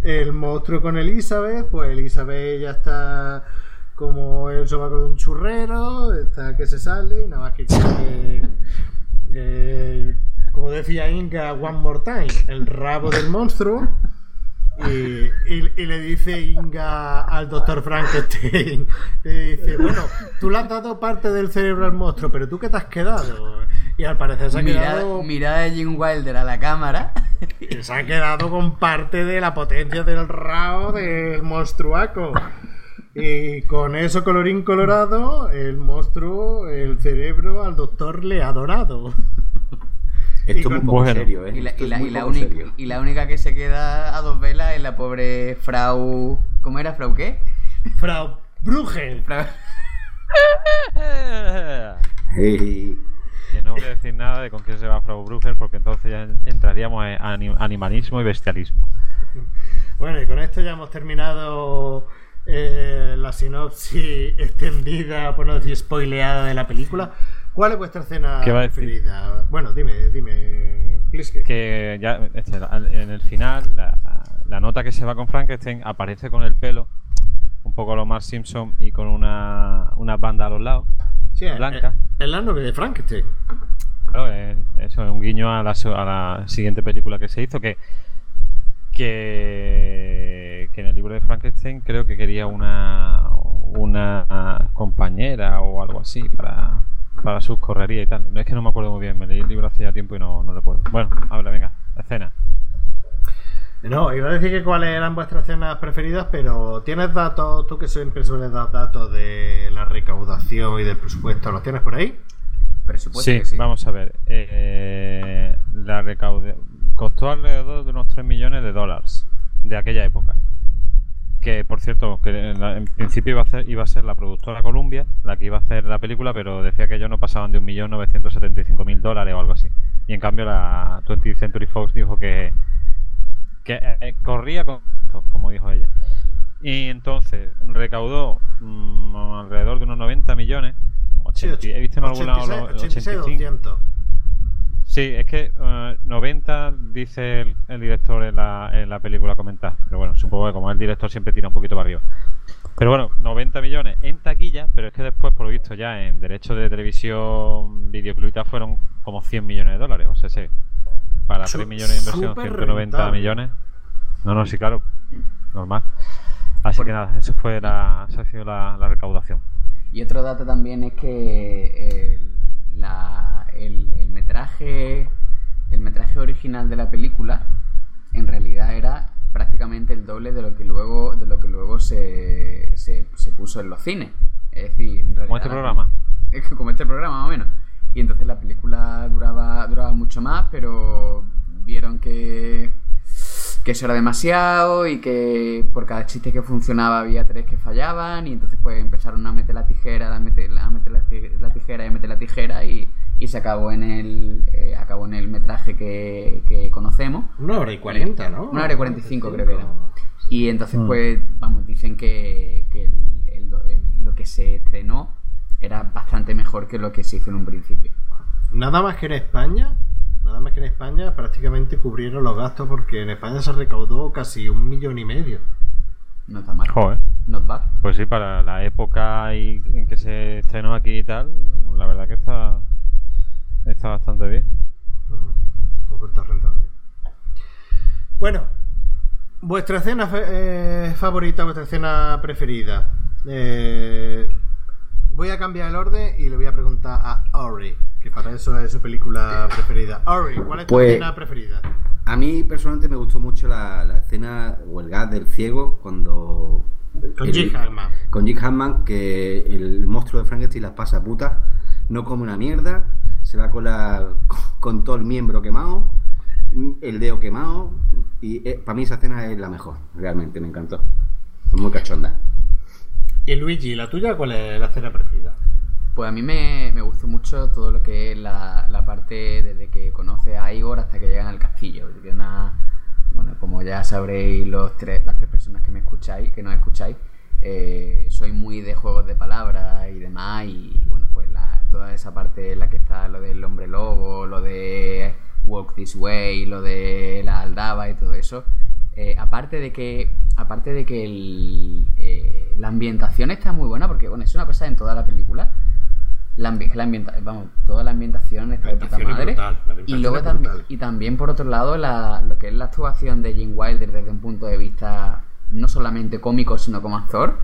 el monstruo con Elizabeth, pues Elizabeth ya está como el sobaco de un churrero, está que se sale, y nada más que quiere, eh, como decía Inga, one more time, el rabo del monstruo. Y, y- y le dice Inga al doctor Frankenstein, le dice, bueno, tú le has dado parte del cerebro al monstruo, pero tú qué te has quedado. Y al parecer se ha Mirada, quedado, mirada de Jim Wilder a la cámara. se ha quedado con parte de la potencia del rabo del monstruaco. Y con eso, colorín colorado, el monstruo, el cerebro al doctor le ha dorado. Esto es un poco Bueno. serio, ¿eh? Y la, y y única, serio. y la única que se queda a dos velas es la pobre Frau. ¿Cómo era? ¿Frau qué? Frau Brugel. Frau- Hey. Que no voy a decir nada de con quién se va Frau Bruger, porque entonces ya entraríamos en ani- animalismo y bestialismo. Bueno, y con esto ya hemos terminado eh, la sinopsis extendida, por no decir spoileada de la película. ¿Cuál es vuestra escena preferida? Bueno, dime, dime, Pliske. Que ya este, en el final, la, la nota que se va con Frankenstein aparece con el pelo, un poco a lo más Simpson y con una, una banda a los lados. Sí, eh, blanca. Es, es la novia de Frankenstein. Claro, eh, eso es un guiño a la, so- a la siguiente película que se hizo, que, que, que en el libro de Frankenstein creo que quería una, una compañera o algo así para, para sus correrías y tal. No es que no me acuerdo muy bien, me leí el libro hace ya tiempo y no, no recuerdo. Bueno, habla, venga, escena. No, iba a decir que cuáles eran vuestras escenas preferidas, pero ¿tienes datos, tú que siempre sueles dar datos de la recaudación y del presupuesto, ¿los tienes por ahí? Presupuesto Sí, vamos a ver. Eh, la recaude costó alrededor de unos 3 millones de dólares de aquella época. Que por cierto, que en, la- en principio iba a, hacer, iba a ser la productora Columbia la que iba a hacer la película, pero decía que ellos no pasaban de 1.975.000 dólares o algo así. Y en cambio la 20th Century Fox dijo que, que eh, corría con esto, como dijo ella. Y entonces recaudó mm, alrededor de unos 90 millones. 80, he visto en algún lado 86, los 86, 85. 200. Sí, es que eh, 90 dice el, el director en la, en la película comentar. Pero bueno, supongo que como el director siempre tira un poquito para arriba. Pero bueno, 90 millones en taquilla, pero es que después, por lo visto, ya en derechos de televisión, tal, fueron como 100 millones de dólares. O sea, sí, para Su- 3 millones de inversión, súper 190 rentable. millones. No, no, sí, claro, normal. Así que nada, eso fue la, esa ha sido la, la recaudación. Y otro dato también es que el, la- el- el metraje el metraje original de la película en realidad era prácticamente el doble de lo que luego de lo que luego se, se, se puso en los cines. Es decir, en realidad Como este programa. es que como este programa más o menos. Y entonces la película duraba, duraba mucho más, pero vieron que, que eso era demasiado y que por cada chiste que funcionaba había tres que fallaban y entonces pues empezaron a meter la tijera, a meter, a meter la tijera y a meter la tijera y, y se acabó en el eh, acabó en el metraje que, que conocemos. Una hora y 40, ¿no? Una hora y 45 creo que era. Y entonces, Mm. pues, vamos, dicen que, que el- el- el- lo que se estrenó era bastante mejor que lo que se hizo en un principio. Nada más que en España, nada más que en España prácticamente cubrieron los gastos porque en España se recaudó casi un millón y medio. No está mal. Joder. Not bad. Pues sí, para la época y- en que se estrenó aquí y tal, la verdad que está, está bastante bien. Oferta rentable. Bueno, vuestra escena eh, favorita, vuestra escena preferida. Eh, voy a cambiar el orden y le voy a preguntar a Ori, que para eso es su película preferida. Ori, ¿cuál es tu Pues- escena preferida? A mí personalmente me gustó mucho la, la escena o el gas del ciego cuando... Con Jim Hackman. Con Jim Hackman, que el monstruo de Frankenstein las pasa putas, no come una mierda, se va con, la, con todo el miembro quemado, el dedo quemado, y para mí esa escena es la mejor, realmente, me encantó. Es muy cachonda. Y Luigi, ¿la tuya cuál es la escena preferida? Pues a mí me, me gustó mucho todo lo que es la, la parte desde que conoce a Igor hasta que llegan al castillo. Que una, bueno, como ya sabréis los tres, las tres personas que me escucháis, que nos escucháis, eh, soy muy de juegos de palabras y demás. Y bueno, pues la- toda esa parte en la que está lo del hombre lobo, lo de Walk This Way, lo de la aldaba y todo eso. Eh, aparte de que aparte de que el, eh, la ambientación está muy buena porque bueno es una cosa en toda la película la, ambi- la ambienta- vamos toda la ambientación está La de puta madre brutal, la y luego también y también por otro lado la- lo que es la actuación de Gene Wilder desde un punto de vista no solamente cómico sino como actor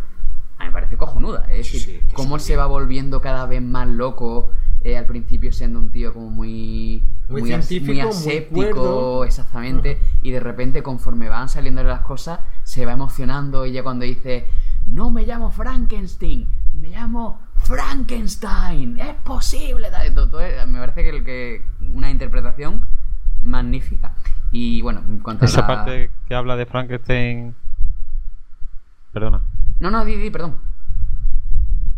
a mí me parece cojonuda es decir Sí, que cómo sí. se va volviendo cada vez más loco eh, al principio siendo un tío como muy Muy científico, muy muy aséptico exactamente y de repente conforme van saliendo las cosas se va emocionando y ya cuando dice no me llamo Frankenstein me llamo Frankenstein es posible todo- todo es- me parece que, el que una interpretación magnífica y bueno en cuanto Esa a la... parte que habla de Frankenstein. Perdona. no no di, di, perdón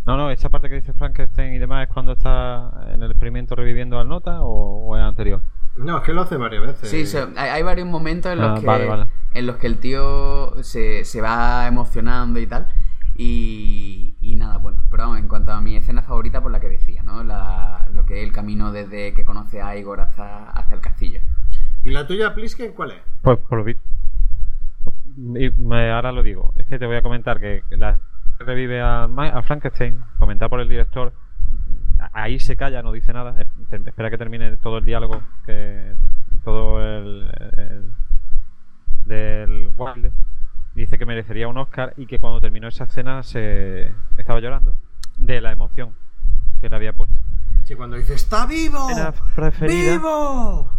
No, no, esa parte que dice Frankenstein y demás es cuando está en el experimento reviviendo al nota o, o es anterior. No, es que lo hace varias veces. Sí, hay, hay varios momentos en los, Ah, que, vale, vale. en los que el tío se, se va emocionando y tal. Y, y nada, bueno, pero vamos, en cuanto a mi escena favorita, por la que decía, ¿no? La, lo que es el camino desde que conoce a Igor hasta, hasta el castillo. ¿Y la tuya, Plisken, cuál es? Pues por lo vi- y me- ahora lo digo. Es que te voy a comentar que la revive a, a Frankenstein, comentar por el director. Ahí se calla, no dice nada. Espera que termine todo el diálogo, que todo el, el- del Wilde. Dice que merecería un Oscar y que cuando terminó esa escena se estaba llorando de la emoción que le había puesto. Sí, cuando dice ¡Está vivo! Escena preferida. ¡Vivo!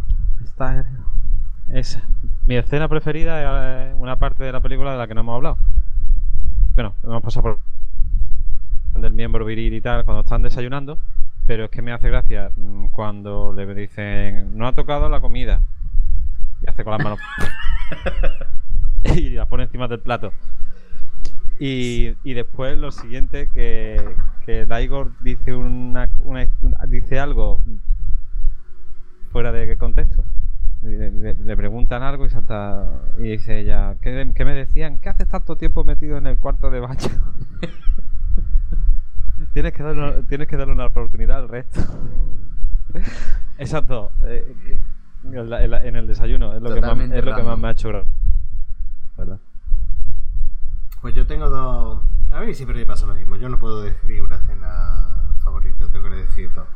Está esa. Mi escena preferida es una parte de la película de la que no hemos hablado. Bueno, hemos pasado por del miembro viril y tal cuando están desayunando, pero es que me hace gracia mm, cuando le dicen no ha tocado la comida y hace con las manos y las pone encima del plato. Y, y después lo siguiente, que, que Daigor dice, una, una- dice algo fuera de contexto. Le, preguntan algo y salta y dice ella, ¿qué, qué me decían? ¿Qué haces tanto tiempo metido en el cuarto de baño? tienes, que darle una, tienes que darle una oportunidad al resto. Esas dos. eh, en, la- en la- en el desayuno es lo, que más, es lo que más me ha hecho. Pues yo tengo dos. A mí siempre me pasa lo mismo. Yo no puedo decidir una cena favorita, tengo que decir dos.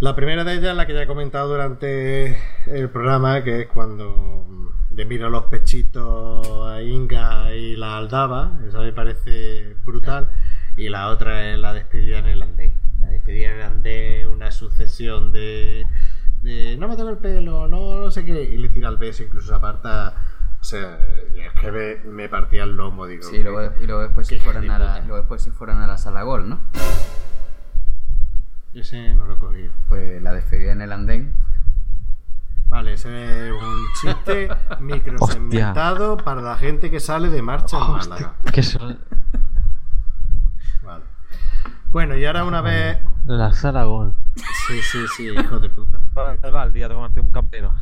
La primera de ellas, la que ya he comentado durante el programa, que es cuando le miro los pechitos a Inga y la aldaba. Esa me parece brutal. Y la otra es la despedida en el andén. La despedida en el andén, una sucesión de. de no me toca el pelo, no, no sé qué. Y le tira el beso, incluso se aparta. O sea, es que me, me partía el lomo, digo. Sí, y luego, y luego después si de a la, luego después si fueron a la sala gol, ¿no? Ese no lo he cogido. Pues la despedida en el andén. Vale, ese es un chiste microsegmentado para la gente que sale de marcha en Málaga. Que son Vale. Bueno, y ahora una vez. la sala gol. Sí, sí, sí, hijo de puta. Va al día de tomarte un campero.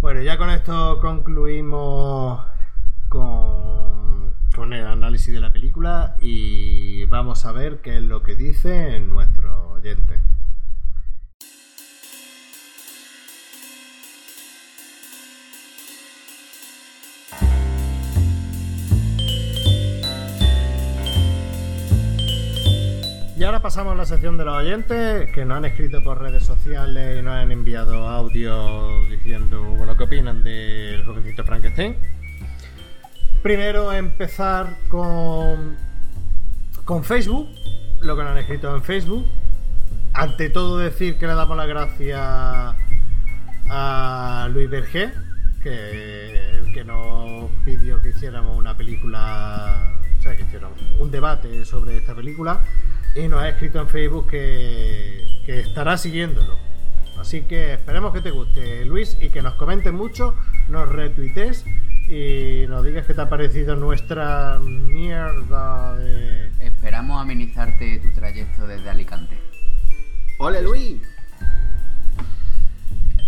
Bueno, ya con esto concluimos con, con el análisis de la película y vamos a ver qué es lo que dice nuestro oyente. Y ahora pasamos a la sección de los oyentes que nos han escrito por redes sociales y nos han enviado audio diciendo lo que opinan del jovencito Frankenstein. Primero empezar con, con Facebook, lo que nos han escrito en Facebook. Ante todo decir que le damos las gracias a Luis Berger, que el que nos pidió que hiciéramos una película, o sea, que hiciéramos un debate sobre esta película y nos ha escrito en Facebook que, que estará siguiéndolo. Así que esperemos que te guste, Luis, y que nos comentes mucho, nos retuites y nos digas qué te ha parecido nuestra mierda de... Esperamos amenizarte tu trayecto desde Alicante. ¡Ole, Luis!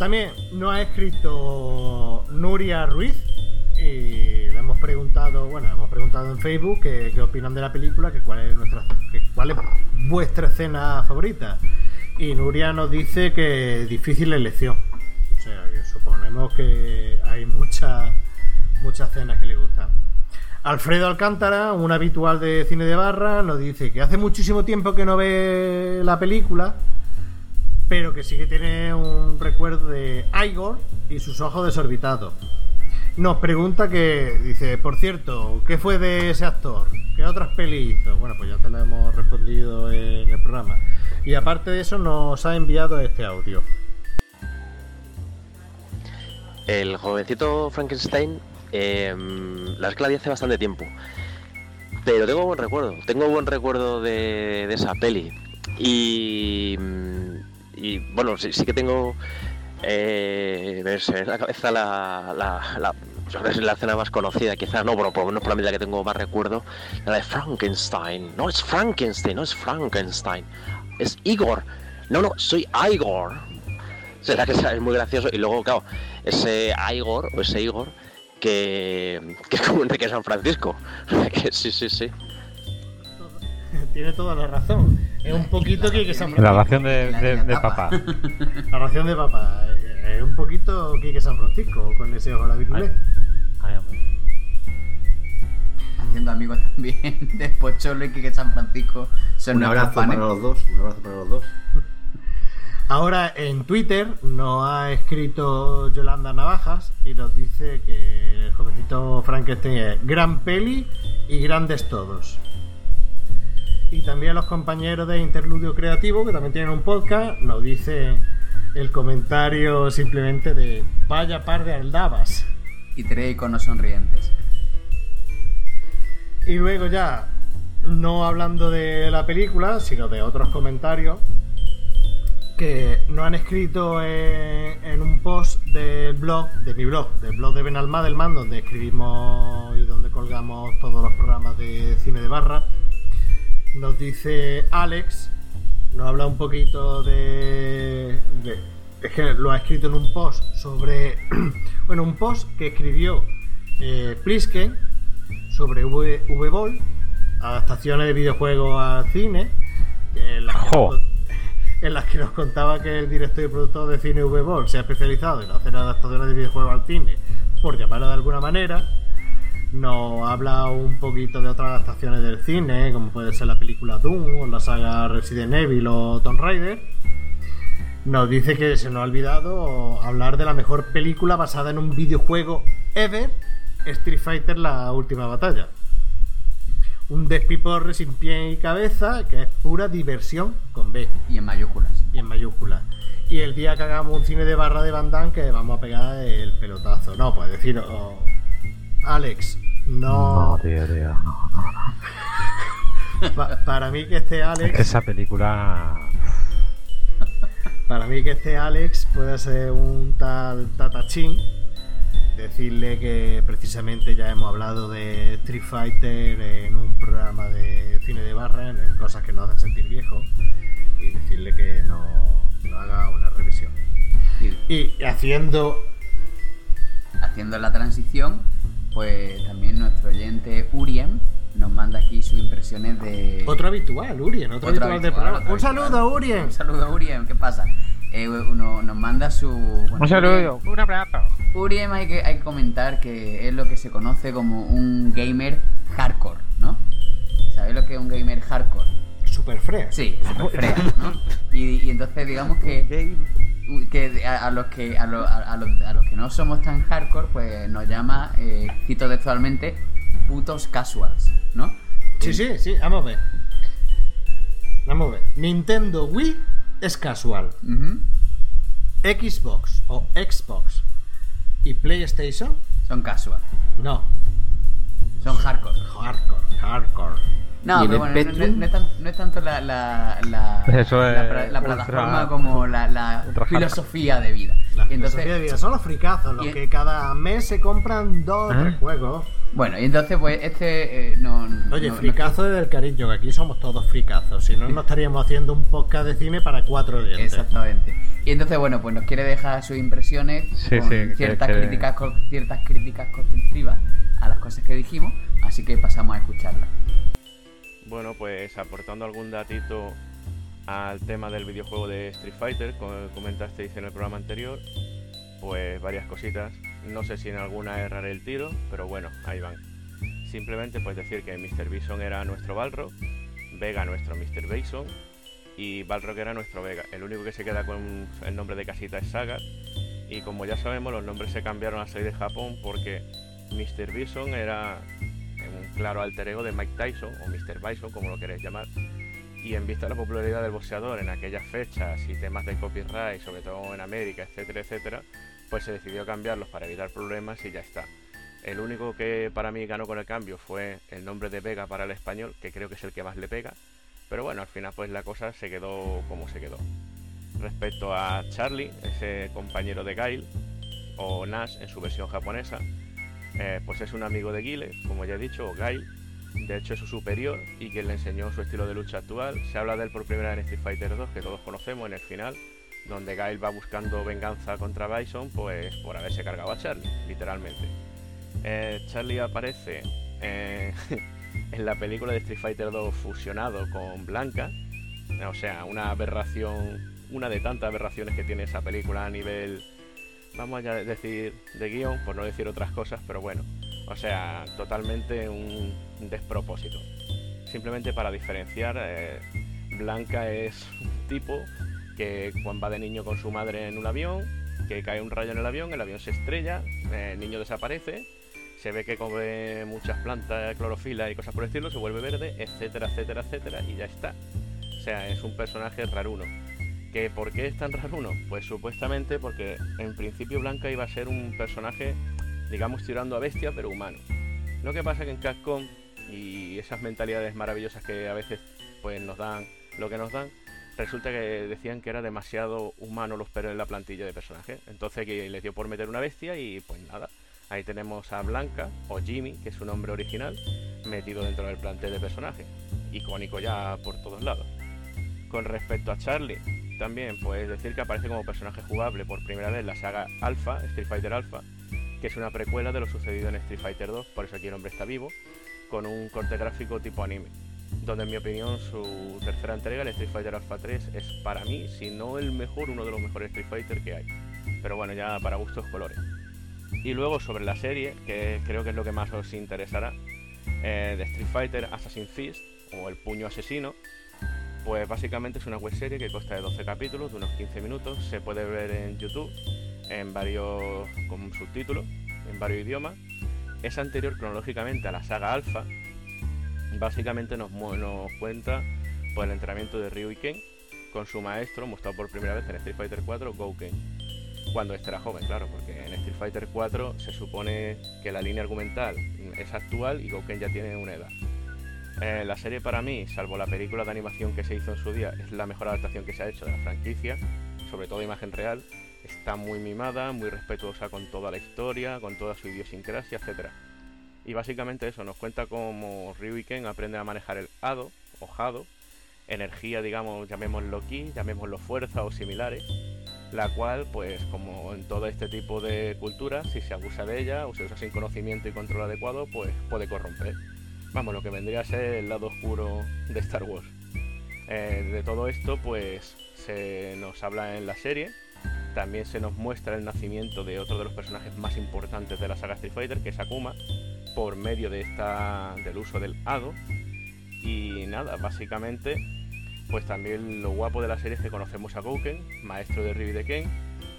También nos ha escrito Nuria Ruiz y le hemos preguntado, bueno, hemos preguntado en Facebook qué, qué opinan de la película, que cuál es nuestra, que cuál es vuestra escena favorita. Y Nuria nos dice que difícil elección. O sea, que suponemos que hay muchas muchas escenas que le gustan. Alfredo Alcántara, un habitual de cine de barra, nos dice que hace muchísimo tiempo que no ve la película, pero que sí que tiene un recuerdo de Igor y sus ojos desorbitados. Nos pregunta que, dice, por cierto, ¿qué fue de ese actor? ¿Qué otras pelis hizo? Bueno, pues ya te lo hemos respondido en el programa. Y aparte de eso, nos ha enviado este audio. El jovencito Frankenstein, eh, la es que la hace bastante tiempo. Pero tengo buen recuerdo, tengo buen recuerdo de, esa peli. Y, y bueno, sí, que tengo eh, en la cabeza la, la, la, la escena más conocida, quizá no, pero por lo menos por la medida que tengo más recuerdo, la de Frankenstein. No es Frankenstein, no es Frankenstein, es Igor. No, no, soy Igor. Será que es muy gracioso. Y luego, claro, ese Igor o ese Igor que, que es como Enrique San Francisco. que sí, sí, sí. Tiene toda la razón. Es un poquito Quique San La Francisco. ración de, La de- niña de papá. La ración de papá. eh, Es un poquito Quique San Francisco con ese ojo la hombre. Haciendo amigos también de Pocholo y que San Francisco son Un abrazo para los dos, un abrazo para los dos. Ahora en Twitter nos ha escrito Yolanda Navajas y nos dice que el jovencito Frankenstein es gran peli y grandes todos. Y también los compañeros de Interludio Creativo, que también tienen un podcast, nos dice el comentario simplemente de vaya par de aldabas. Y tres iconos sonrientes. Y luego ya, no hablando de la película, sino de otros comentarios, que nos han escrito en, en un post del blog, de mi blog, del blog de Benalmadelman, donde escribimos y donde colgamos todos los programas de cine de barra. Nos dice Alex, nos habla un poquito de, de- es que lo ha escrito en un post sobre, bueno, un post que escribió eh, Plisken sobre V- V-Ball, adaptaciones de videojuegos al cine, las, que nos, en las que nos contaba que el director y productor de cine V-Ball se ha especializado en hacer adaptaciones de videojuegos al cine, por llamarlo de alguna manera. Nos habla un poquito de otras adaptaciones del cine, como puede ser la película Doom o la saga Resident Evil o Tomb Raider. Nos dice que se nos ha olvidado hablar de la mejor película basada en un videojuego ever, Street Fighter La Última Batalla. Un despiporre sin pie y cabeza que es pura diversión con B Y en mayúsculas. y en mayúsculas. Y el día que hagamos un cine de barra de Damme que vamos a pegar el pelotazo. No, pues decir, oh, Alex, no. No, tío, tío. no, no. Pa- para mí que esté Es que Alex, esa película. para mí que esté Alex puede ser un tal Tatachín. Decirle que precisamente ya hemos hablado de Street Fighter en un programa de cine de barra, en el cosas que nos hacen sentir viejos. Y decirle que no, no haga una revisión. Y Y haciendo haciendo la transición, pues también nuestro oyente Urien nos manda aquí sus impresiones de. Otro habitual, Urien, otro, Otro habitual habitual, programa. Un saludo, habitual. Urien. Un saludo, Urien, ¿qué pasa? Eh, uno nos manda su. bueno, Un saludo, un abrazo. Urien hay que, hay que comentar que es lo que se conoce como un gamer hardcore, ¿no? ¿Sabéis lo que es un gamer hardcore? Super frea. Sí, super frea, ¿no? Y, y entonces digamos que, que a, a los que a, lo- a- a los, a los que no somos tan hardcore, pues nos llama, eh, cito textualmente, putos casuals, ¿no? Sí, sí, sí, vamos a ver. Vamos a ver. Nintendo Wii es casual. Xbox o Xbox y PlayStation, Son casual, no. son hardcore. Hardcore, hardcore. No, ¿Y pero bueno, no, no- Spectrum? no es tan- no es tanto la, la, la, es plataforma como la, la ultra filosofía de vida. La entonces, filosofía de vida son los fricazos, los que cada mes se compran dos o ¿Eh? tres juegos. Bueno, y entonces pues este eh, no... Oye, no- no- fricazo desde el cariño, que aquí somos todos fricazos. Si no, no estaríamos haciendo un podcast de cine para cuatro oyentes. Exactamente. Y entonces, bueno, pues nos quiere dejar sus impresiones Sí, con sí, ciertas, que- críticas, co- ciertas críticas constructivas a las cosas que dijimos, así que pasamos a escucharlas. Bueno, pues aportando algún datito al tema del videojuego de Street Fighter, como comentasteis en el programa anterior, pues varias cositas. No sé si en alguna erraré el tiro, pero bueno, ahí van. Simplemente pues decir que Mr. Bison era nuestro Balrog, Vega nuestro Mr. Bison y Balrog era nuestro Vega. El único que se queda con el nombre de casita es Saga y como ya sabemos los nombres se cambiaron a salir de Japón porque Mr. Bison era un claro alter ego de Mike Tyson o Mr. Bison, como lo queréis llamar. Y en vista de la popularidad del boxeador en aquellas fechas y temas de copyright, sobre todo en América, etcétera, etcétera, pues se decidió cambiarlos para evitar problemas y ya está. El único que para mí ganó con el cambio fue el nombre de Vega para el español, que creo que es el que más le pega. Pero bueno, al final pues la cosa se quedó como se quedó. Respecto a Charlie, ese compañero de Gail, o Nash en su versión japonesa, eh, pues es un amigo de Guile, como ya he dicho, o Gail. De hecho es su superior y quien le enseñó su estilo de lucha actual. Se habla de él por primera vez en Street Fighter 2, que todos conocemos en el final, donde Gail va buscando venganza contra Bison, pues por haberse cargado a Charlie, literalmente. Eh, Charlie aparece eh, en la película de Street Fighter 2 fusionado con Blanca, o sea, una aberración, una de tantas aberraciones que tiene esa película a nivel, vamos a decir, de guion, por no decir otras cosas, pero bueno, o sea, totalmente un despropósito. Simplemente para diferenciar, eh, Blanca es un tipo que cuando va de niño con su madre en un avión, que cae un rayo en el avión, el avión se estrella, el niño desaparece, se ve que come muchas plantas, clorofila y cosas por el estilo, se vuelve verde, etcétera, etcétera, etcétera, y ya está. O sea, es un personaje raruno. ¿Que ¿Por qué es tan raruno? Pues supuestamente porque en principio Blanca iba a ser un personaje, digamos, tirando a bestia, pero humano. Lo que pasa que en Capcom y esas mentalidades maravillosas que a veces pues nos dan lo que nos dan, resulta que decían que era demasiado humano los pelos en la plantilla de personajes. Entonces que les dio por meter una bestia y pues nada. Ahí tenemos a Blanca, o Jimmy, que es su nombre original, metido dentro del plantel de personajes. Icónico ya por todos lados. Con respecto a Charlie, también pues decir que aparece como personaje jugable por primera vez en la saga Alpha, Street Fighter Alpha, que es una precuela de lo sucedido en Street Fighter 2, por eso aquí el hombre está vivo, con un corte gráfico tipo anime donde en mi opinión su tercera entrega, el Street Fighter Alpha 3, es para mí, si no el mejor, uno de los mejores Street Fighter que hay. Pero bueno, ya para gustos colores. Y luego sobre la serie, que creo que es lo que más os interesará, eh, de Street Fighter Assassin's Fist, o El Puño Asesino, pues básicamente es una web serie que consta de 12 capítulos, de unos 15 minutos, se puede ver en YouTube, en varios, con subtítulos, en varios idiomas. Es anterior cronológicamente a la saga Alpha, básicamente nos, cuenta pues, el entrenamiento de Ryu y Ken con su maestro, mostrado por primera vez en Street Fighter 4, Gouken. Cuando este era joven, claro, porque en Street Fighter 4 se supone que la línea argumental es actual y Gouken ya tiene una edad. Eh, la serie para mí, salvo la película de animación que se hizo en su día, es la mejor adaptación que se ha hecho de la franquicia, sobre todo imagen real. Está muy mimada, muy respetuosa con toda la historia, con toda su idiosincrasia, etcétera y básicamente eso, nos cuenta cómo Ryu y Ken aprenden a manejar el Hado o Hado, energía, digamos, llamémoslo Ki, llamémoslo fuerza o similares, la cual, pues como en todo este tipo de culturas, si se abusa de ella o se usa sin conocimiento y control adecuado, pues puede corromper. Vamos, lo que vendría a ser el lado oscuro de Star Wars. Eh, de todo esto, pues se nos habla en la serie. También se nos muestra el nacimiento de otro de los personajes más importantes de la saga Street Fighter, que es Akuma, por medio del uso del Hado. Y nada, básicamente, pues también lo guapo de la serie es que conocemos a Gouken, maestro de Ryu de Ken,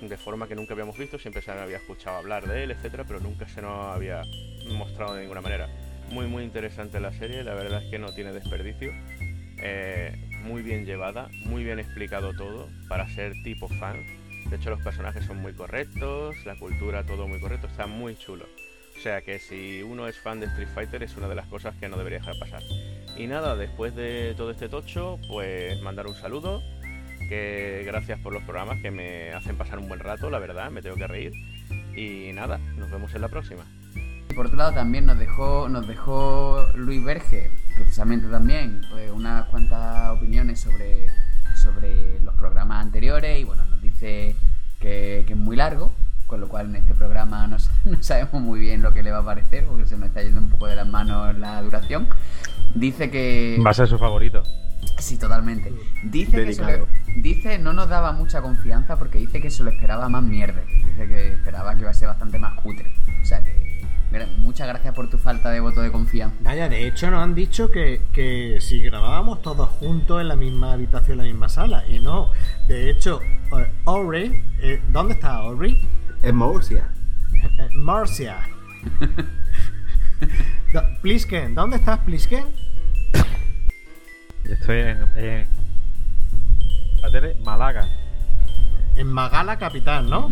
de forma que nunca habíamos visto, siempre se había escuchado hablar de él, etcétera, pero nunca se nos había mostrado de ninguna manera. Muy, muy interesante la serie, la verdad es que no tiene desperdicio. Eh, muy bien llevada, muy bien explicado todo para ser tipo fan. De hecho, los personajes son muy correctos, la cultura, todo muy correcto, está muy chulo. Sea que si uno es fan de Street Fighter es una de las cosas que no debería dejar pasar. Y nada, después de todo este tocho, pues mandar un saludo. Que gracias por los programas que me hacen pasar un buen rato, la verdad, me tengo que reír. Y nada, nos vemos en la próxima. Y por otro lado también nos dejó, nos dejó Luis Verge, precisamente también, pues, unas cuantas opiniones sobre, sobre los programas anteriores y bueno, nos dice que, que es muy largo, con lo cual en este programa no, sabemos muy bien lo que le va a parecer, porque se me está yendo un poco de las manos la duración. Dice que... Va a ser su favorito. Sí, totalmente. Dice que dice no nos daba mucha confianza porque dice que se lo esperaba más mierda. Dice que esperaba que iba a ser bastante más cutre. O sea que muchas gracias por tu falta de voto de confianza. Vaya, de hecho nos han dicho que, que si grabábamos todos juntos en la misma habitación, en la misma sala. Y no, de hecho, Ori, eh, ¿dónde está Ori? En Murcia. Murcia. Plisken, ¿dónde estás, Plisken? Estoy en, en Málaga. En Magala, capital, ¿no?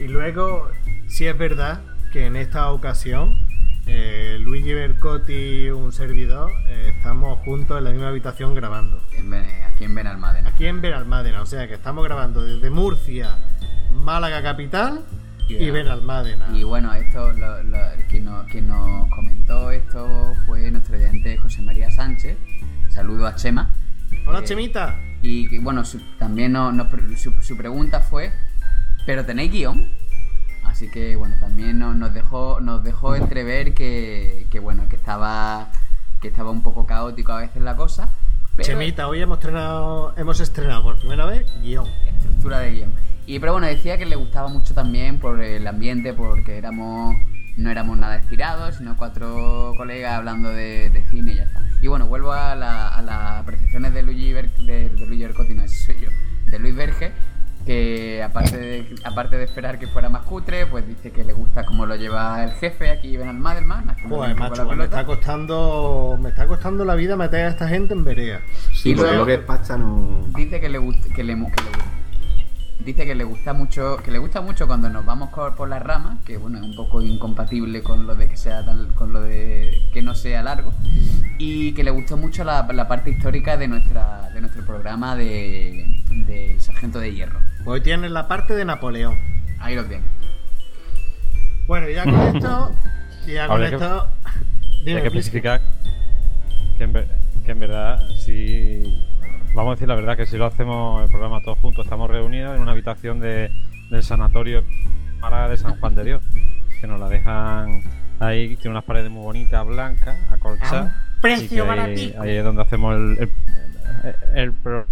Y luego, si es verdad que en esta ocasión eh, Luigi Bercotti un servidor eh, estamos juntos en la misma habitación grabando. aquí en Benalmádena. Aquí en Benalmádena, o sea que estamos grabando desde Murcia Málaga Capital y Benalmádena. Y bueno, esto, lo, quien, nos, comentó esto fue nuestro oyente José María Sánchez. Saludo a Chema. Hola, eh, Chemita. Y bueno, también su, pregunta fue: ¿pero tenéis guion? Así que bueno, también nos, dejó, nos dejó entrever que, que, bueno, que estaba, que estaba un poco caótico a veces la cosa. Chemita, hoy hemos estrenado, hemos estrenado por primera vez guion. Estructura de guion. Y pero bueno, decía que le gustaba mucho también por el ambiente, porque éramos no éramos nada estirados, sino cuatro colegas hablando de, cine y ya está. Y bueno, vuelvo a, las apreciaciones de Luigi, de, Luigi Bercotti, no, ese soy yo, de Luis Verge, que aparte de, aparte de esperar que fuera más cutre, pues dice que le gusta cómo lo lleva el jefe aquí en Madelman. Pues macho, me está costando me está costando la vida meter a esta gente en verea. Sí, y lo que pasa no... Dice que le gusta, que le, que le gusta dice que le gusta mucho que le gusta mucho cuando nos vamos por, las ramas que bueno es un poco incompatible con lo de que sea con lo de que no sea largo y que le gustó mucho la, la parte histórica de nuestra de nuestro programa de del Sargento de Hierro. Hoy tienes la parte de Napoleón. Ahí lo tienes. Bueno, ya con esto. Ya con que- esto. Dime, Hay que especificar que en, ver- que en verdad, si. Vamos a decir la verdad, que si lo hacemos el programa todos juntos, estamos reunidos en una habitación de, del sanatorio para de San Juan de Dios. Que nos la dejan ahí, tiene unas paredes muy bonitas, blancas, acolchadas. A un precio y que baratico. Ahí es donde hacemos el, el, el programa.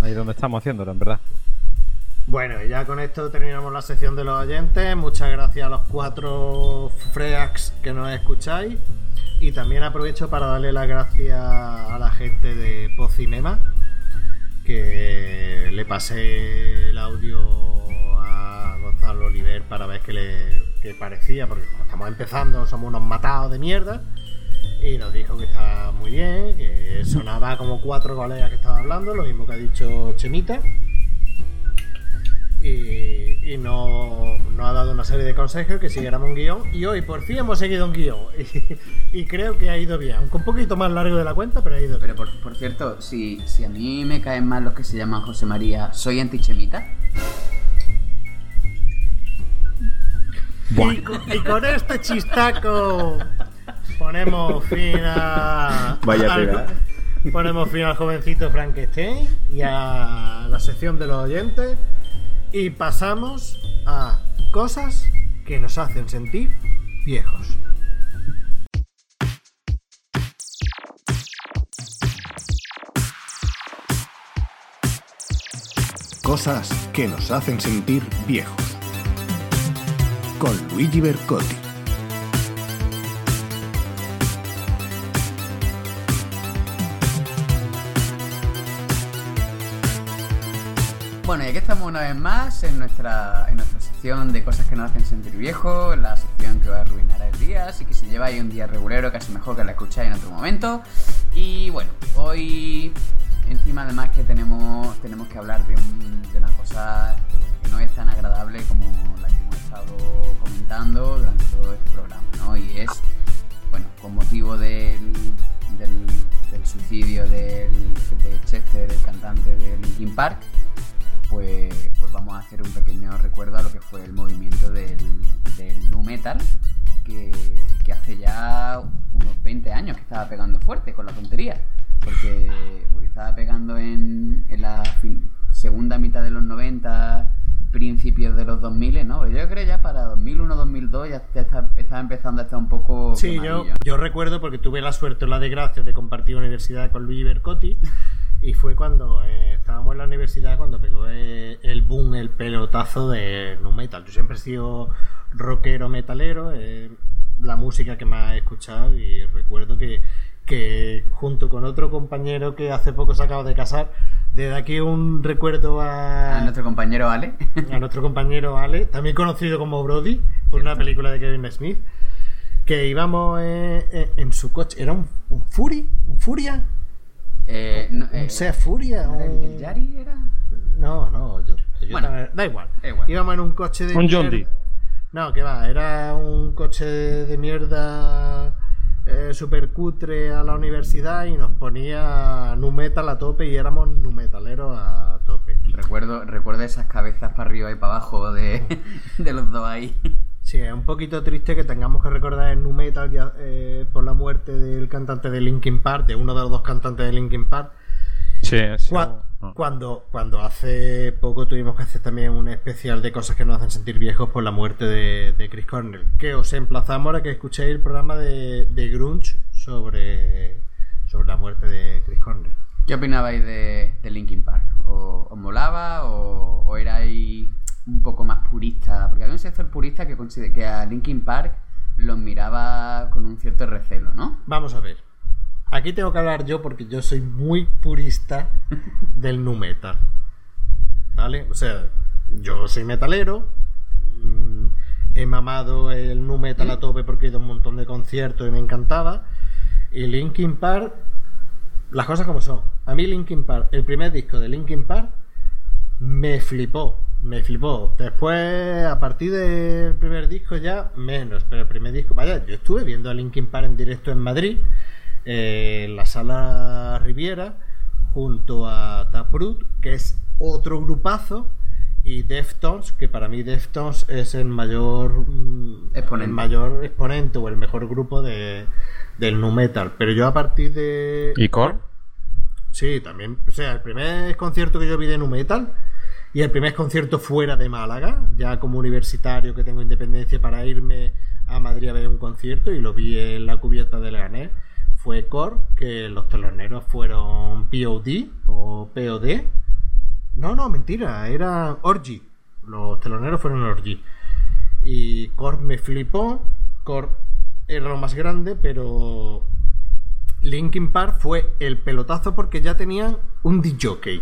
Ahí donde estamos haciéndolo, en verdad. Bueno, y ya con esto terminamos la sección de los oyentes. Muchas gracias a los cuatro freaks que nos escucháis. Y también aprovecho para darle las gracias a la gente de Pocinema, que le pasé el audio a Gonzalo Oliver para ver qué le qué parecía, porque como estamos empezando, somos unos matados de mierda. Y nos dijo que estaba muy bien, que sonaba como cuatro colegas que estaban hablando, lo mismo que ha dicho Chemita y, y no, nos ha dado una serie de consejos que siguiéramos un guion y hoy por fin hemos seguido un guion y, y creo que ha ido bien, aunque un poquito más largo de la cuenta, pero ha ido Pero bien. por, por cierto, si, si a mí me caen mal los que se llaman José María, ¿soy antichemita? Y, y con este chistaco ponemos fin a... Vaya al- pega. Ponemos fin al jovencito Frankenstein y a la sección de los oyentes y pasamos a cosas que nos hacen sentir viejos. Cosas que nos hacen sentir viejos. Con Luigi Bercotti. Bueno, y aquí estamos una vez más en nuestra, en nuestra sección de cosas que nos hacen sentir viejos, la sección que va a arruinar el día, así que si lleváis un día regulero casi mejor que la escucháis en otro momento. Y bueno, hoy encima además que tenemos, tenemos que hablar de, un- de una cosa que, no es tan agradable como la que hemos estado comentando durante todo este programa, ¿no? Y es, bueno, con motivo del, del, del suicidio del, de Chester, el cantante de Linkin Park, pues, pues vamos a hacer un pequeño recuerdo a lo que fue el movimiento del, del nu metal, que, que hace ya unos 20 años que estaba pegando fuerte con la tontería, porque, porque estaba pegando en, en la fin- segunda mitad de los 90, principios de los 2000, ¿no? Pero yo creo ya para 2001-2002 ya, ya está- estaba empezando a estar un poco... Sí, yo, yo recuerdo porque tuve la suerte o la desgracia de compartir universidad con Luis Bercotti y fue cuando eh, estábamos en la universidad cuando pegó eh, el boom, el pelotazo de nu metal. Yo siempre he sido rockero metalero, eh, la música que más he escuchado y recuerdo que, que junto con otro compañero que hace poco se acaba de casar, desde aquí un recuerdo a, A nuestro compañero Ale. a nuestro compañero Ale, también conocido como Brody, por una película de Kevin Smith, que íbamos eh, eh, en su coche. ¿Era un, un Fury? ¿Un Furia? Eh, no, eh, ¿Un Sea Furia? ¿no era el, un- el Yari era? No, no, yo, yo Bueno, también- da igual. da igual. Íbamos en un coche de Un John. No, que va, era un coche de mierda eh, super cutre a la universidad y nos ponía nu metal a tope y éramos nu metaleros a tope. Recuerdo, recuerdo esas cabezas para arriba y para abajo de, de los dos ahí. Sí, es un poquito triste que tengamos que recordar el nu metal ya, eh, por la muerte del cantante de Linkin Park, de uno de los dos cantantes de Linkin Park. Sí, sí. No. Cuando, cuando hace poco tuvimos que hacer también un especial de cosas que nos hacen sentir viejos por la muerte de, de Chris Cornell. Que os emplazamos a que escuchéis el programa de, de Grunge sobre, sobre la muerte de Chris Cornell. ¿Qué opinabais de, de Linkin Park? ¿O- ¿Os molaba o, o erais un poco más purista? Porque había un sector purista que, que a Linkin Park los miraba con un cierto recelo, ¿no? Vamos a ver. Aquí tengo que hablar yo porque yo soy muy purista del nu metal. ¿Vale? O sea, yo soy metalero. mm, He mamado el nu metal a tope porque he ido a un montón de conciertos y me encantaba. Y Linkin Park, las cosas como son. A mí Linkin Park, el primer disco de Linkin Park, me flipó. Me flipó. Después, a partir del primer disco ya, menos. Pero el primer disco, vaya, yo estuve viendo a Linkin Park en directo en Madrid, eh, en la sala Riviera, junto a Taproot, que es otro grupazo, y Deftones, que para mí Deftones es el mayor mm, Exponente. el mayor exponente o el mejor grupo de, del nu metal. Pero yo a partir de ¿Y Core? Sí, también. O sea, el primer concierto que yo vi de Nu Metal y el primer concierto fuera de Málaga, ya como universitario que tengo independencia para irme a Madrid a ver un concierto y lo vi en la cubierta de Leganés, fue Core, que los teloneros fueron POD o POD. No, no, mentira, era Orgy. Los teloneros fueron Orgy. Y Core me flipó. Core era lo más grande, pero Linkin Park fue el pelotazo porque ya tenían un DJ.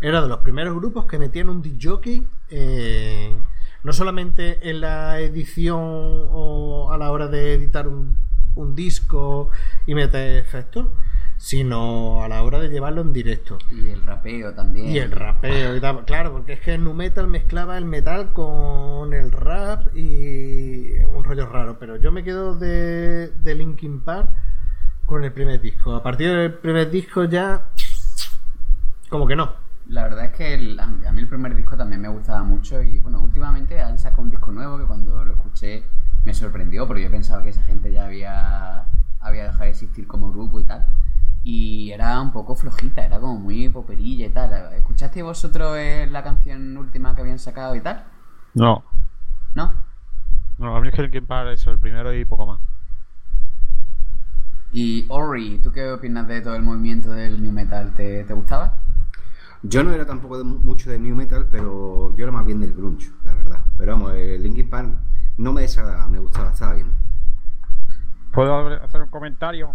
Era de los primeros grupos que metían un DJ eh, no solamente en la edición o a la hora de editar un, un disco y meter efectos, sino a la hora de llevarlo en directo. Y el rapeo también. Y el rapeo y tal. Claro, porque es que el nu metal mezclaba el metal con el rap y un rollo raro. Pero yo me quedo de, de Linkin Park con el primer disco. A partir del primer disco ya. Como que no. La verdad es que el- a mí el primer disco también me gustaba mucho y bueno, últimamente han sacado un disco nuevo que cuando lo escuché me sorprendió porque yo pensaba que esa gente ya había, había dejado de existir como grupo y tal. Y era un poco flojita, era como muy poperilla y tal. ¿Escuchasteis vosotros eh, la canción última que habían sacado y tal? No. ¿No? No, a mí es que Park eso, el primero y poco más. Y Ori, ¿tú qué opinas de todo el movimiento del new metal? ¿Te, te gustaba? Yo no era tampoco de, mucho de new metal, pero yo era más bien del grunge, la verdad. Pero vamos, el Linkin Park no me desagradaba, me gustaba, estaba bien. ¿Puedo hacer un comentario?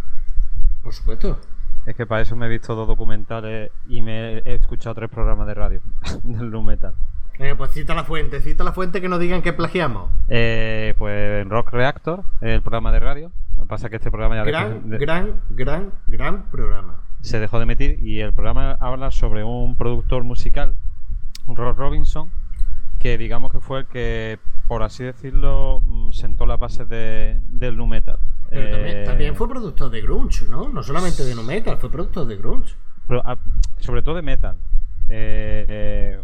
Por supuesto. Es que para eso me he visto dos documentales y me he escuchado tres programas de radio del nu metal. Eh, pues cita la fuente, cita la fuente que nos digan que plagiamos. Eh, pues en Rock Reactor, el programa de radio. Lo que pasa es que este programa ya Gran, de- gran, gran, gran programa. Se dejó de emitir y el programa habla sobre un productor musical, Rob Robinson, que digamos que fue el que, por así decirlo, mm, sentó las bases de, del nu metal. Pero también, Eh, también fue productor de grunge, ¿no? No solamente de nu metal, fue productor de grunge. Pero, ah, sobre todo de metal. Eh, eh,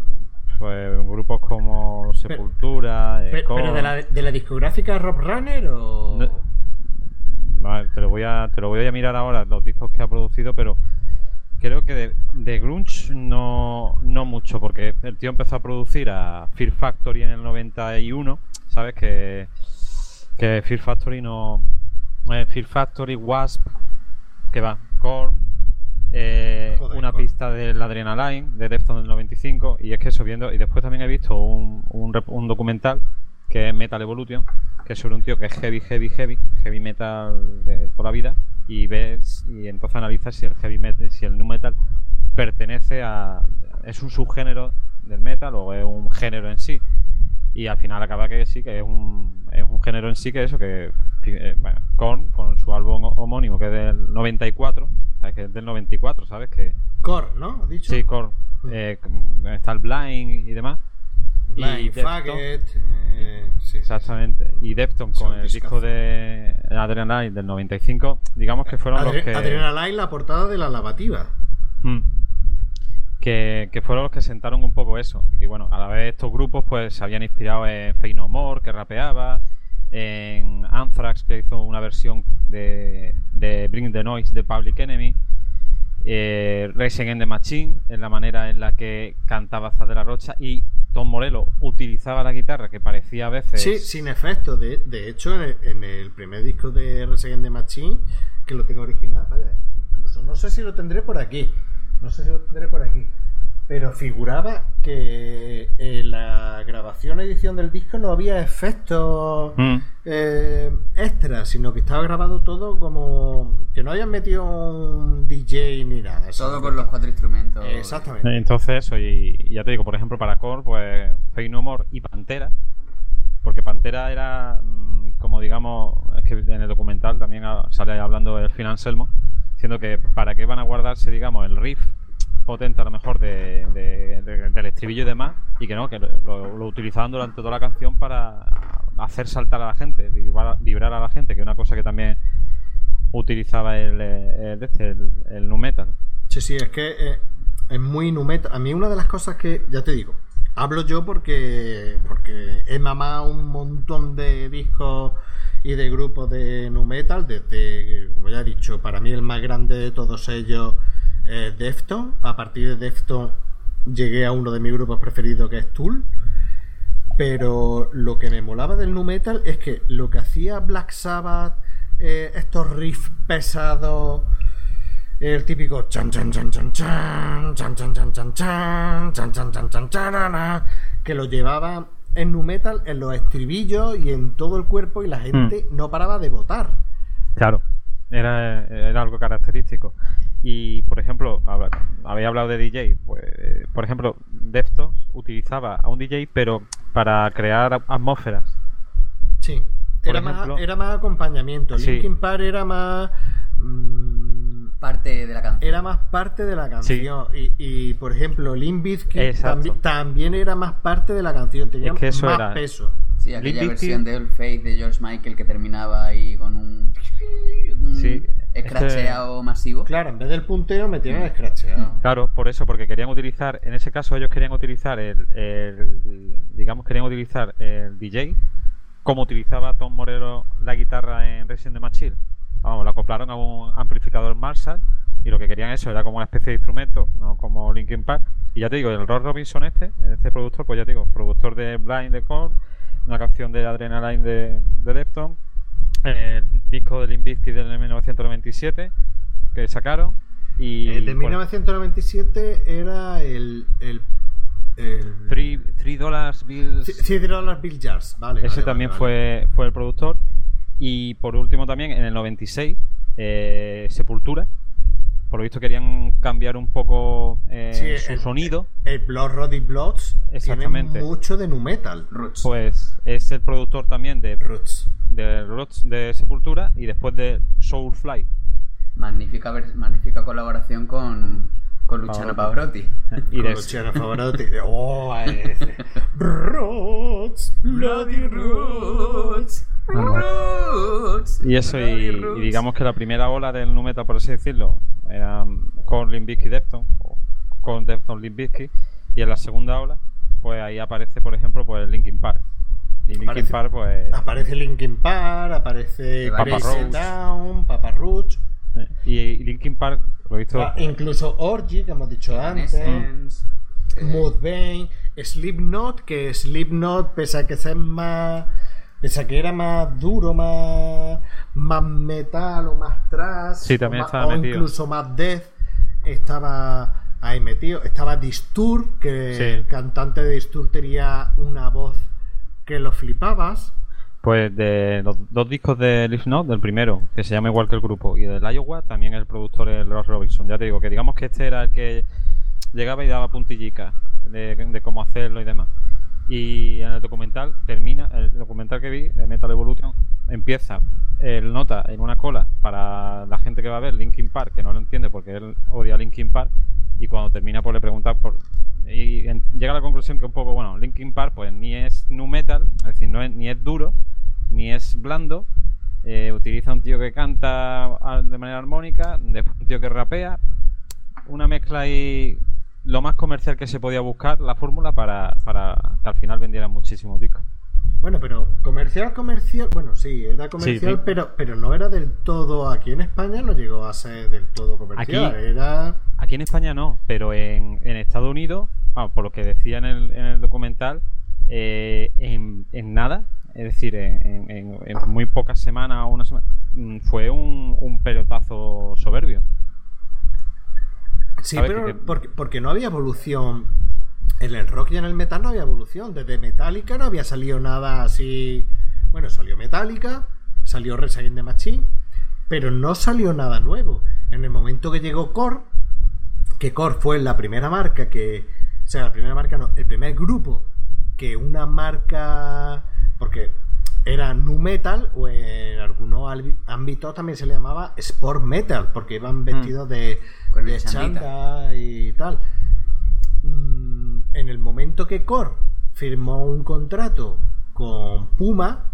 pues, grupos como Sepultura, Pero, pero de, la, de la discográfica Rob Runner o. No. Vale, te lo voy a te lo voy a mirar ahora los discos que ha producido, pero creo que de, de grunge no no mucho porque el tío empezó a producir a Fear Factory en el 91, sabes que que Fear Factory no eh, Fear Factory Wasp que va Korn eh, Joder, una Korn. pista del Adrenaline de Deftones del 95 y es que eso viendo y después también he visto un, un, un documental que es Metal Evolution que es sobre un tío que es heavy heavy heavy heavy metal de toda la vida y ves y entonces analizas si el heavy metal si el nu metal pertenece a es un subgénero del metal o es un género en sí. Y al final acaba que sí que es un, es un género en sí que eso que eh, bueno, Korn con su álbum homónimo que es del 94 sabes que es del 94 sabes que Core, ¿no? ¿Has dicho? sí Korn. Eh, está el Blind y demás y Faggot. eh, sí, Exactamente. Y Defton con el disco de Adrenaline del 95, digamos que fueron los Adre- que, Adrenaline, la portada de la lavativa. Mm. que que fueron los que sentaron un poco eso. Y que bueno, a la vez estos grupos pues se habían inspirado en Fey No More, que rapeaba, en Anthrax, que hizo una versión de, de Bring the Noise de Public Enemy, eh, Racing in the Machine, en la manera en la que cantaba Zad de la Rocha, y Tom Morello utilizaba la guitarra, que parecía a veces... Sí, sin efecto. De, hecho, en el, primer disco de Resident the Machine, que lo tengo original, vaya, incluso no sé si lo tendré por aquí. No sé si lo tendré por aquí. Pero figuraba que en la grabación edición del disco no había efectos Mm. eh, extras, sino que estaba grabado todo como que no habían metido un DJ ni nada. Todo con los cuatro instrumentos. Exactamente. Entonces eso, y, y ya te digo, por ejemplo, para Korn, pues Fey No More y Pantera, porque Pantera era, mm, como digamos, es que en el documental también sale hablando el Phil Anselmo, diciendo que para qué van a guardarse, digamos, el riff potente a lo mejor de, de- de- del estribillo y demás, y que no, que lo, lo utilizaban durante toda la canción para hacer saltar a la gente, vibrar, a la gente, que es una cosa que también utilizaba este, el, el nu metal. Sí, sí, es que eh, es muy numeta. A mí una de las cosas que, ya te digo, hablo yo porque, porque he mamado un montón de discos y de grupos de nu metal, desde, como ya he dicho, para mí el más grande de todos ellos Defton. A partir de Defton llegué a uno de mis grupos preferidos que es Tool. Pero lo que me molaba del nu metal es que lo que hacía Black Sabbath, eh, estos riffs pesados, el típico chan chan chan chan chan chan chan chan chan chan chan chan chan chan charana, que lo llevaba en nu metal en los estribillos y en todo el cuerpo y la gente no paraba de votar. Claro, era, era algo característico. Y, por ejemplo, habla- había hablado de DJ, pues, por ejemplo, Deftones utilizaba a un DJ, pero para crear atmósferas. Sí. Era, ejemplo- más, era más acompañamiento. Sí. Linkin Park era más. mm, Parte de la canción. era más parte de la canción. Y, y, por ejemplo, Limp Bizkit Exacto. tambi- también era más parte de la canción. Tenía Es que eso más era- peso. Sí, aquella Limp versión de All Faith de George Michael que terminaba ahí con un, un Sí, escracheado masivo. Claro, en vez del punteo metieron el escracheado. Claro, por eso, porque querían utilizar, en ese caso ellos querían utilizar el, el- digamos, querían utilizar el DJ como utilizaba Tom Morello la guitarra en Resident Evil Chill. Vamos, lo acoplaron a un amplificador Marshall y lo que querían eso era como una especie de instrumento, no como Linkin Park. Y ya te digo, el Ross Robinson este, este productor, pues ya te digo, productor de Blind the Core, una canción de Adrenaline de, de Deftones, el disco de Limp Bizkit del 1997 que sacaron y Eh, de pues, 1997 era el. el, el Three, Three Dollars Bill Jars, vale. Ese vale, también vale, fue, fue el productor. Y por último también, en el 96, eh, Sepultura. Por lo visto querían cambiar un poco eh, Sí, su el- sonido. El Blood Roddy Bloods tiene Exactamente. mucho de nu metal. Roots. Pues es el productor también de, Roots. de Roots de Sepultura y después de Soulfly. Magnífica, magnífica colaboración con, con Luciano Pavarotti. Pavarotti. Y Con de- Luciano Pavarotti. Oh. Roots. Bloody Roots. Roots. Y eso, y, digamos que la primera ola del nu metal, por así decirlo, era con Limp Bizkit y Deftones, o con Deftones Limp Bizkit, y en la segunda ola, pues ahí aparece, por ejemplo, pues Linkin Park. Y Linkin Aparece- Park, pues. Aparece Linkin Park, aparece Papa Roach. Down, Papa Roach. Eh, Y, y Linkin Park, lo he visto. Ah, incluso Orgy, que hemos dicho antes. Eh, Mudvayne, Slipknot, que Slipknot, pese a que sea más. Pese a que era más duro, más. más metal o más thrash. Sí, también o, más- estaba o metido. incluso más death, estaba ahí metido. Estaba Disturb, que Sí. el cantante de Disturb tenía una voz que lo flipabas. Pues de los dos discos de Slipknot, del primero, que se llama igual que el grupo, y del Iowa, también el productor es Ross Robinson. Ya te digo que digamos que este era el que llegaba y daba puntillica de, cómo hacerlo y demás. Y en el documental termina, el documental que vi Metal Evolution, empieza el nota en una cola para la gente que va a ver Linkin Park, que no lo entiende porque él odia Linkin Park, y cuando termina pues le pregunta por... Y llega a la conclusión que un poco, bueno, Linkin Park pues ni es nu metal, es decir, no es, ni es duro, ni es blando, eh, utiliza un tío que canta de manera armónica, después un tío que rapea, una mezcla ahí lo más comercial que se podía buscar, la fórmula para, para que al final vendieran muchísimos discos. Bueno, pero comercial, comercial, bueno, sí, era comercial, sí. pero pero no era del todo, aquí en España no llegó a ser del todo comercial, Aquí- era... Aquí en España no, pero en, en Estados Unidos, vamos, por lo que decía en el, en el documental, eh, en, en nada, es decir, en, muy pocas semanas o una semana, mm, fue un, un pelotazo soberbio. Sí, ¿Sabes pero que- que- porque, porque no había evolución. En el rock y en el metal no había evolución. Desde Metallica no había salido nada así. Bueno, salió Metallica, salió Against the Machine, pero no salió nada nuevo. En el momento que llegó Core, que Core fue la primera marca que. O sea, la primera marca no, el primer grupo que una marca. Porque era nu metal o en algunos ámbitos también se le llamaba sport metal porque iban vestidos de, Con el de chándal y tal. Mm, En el momento que Core firmó un contrato con Puma,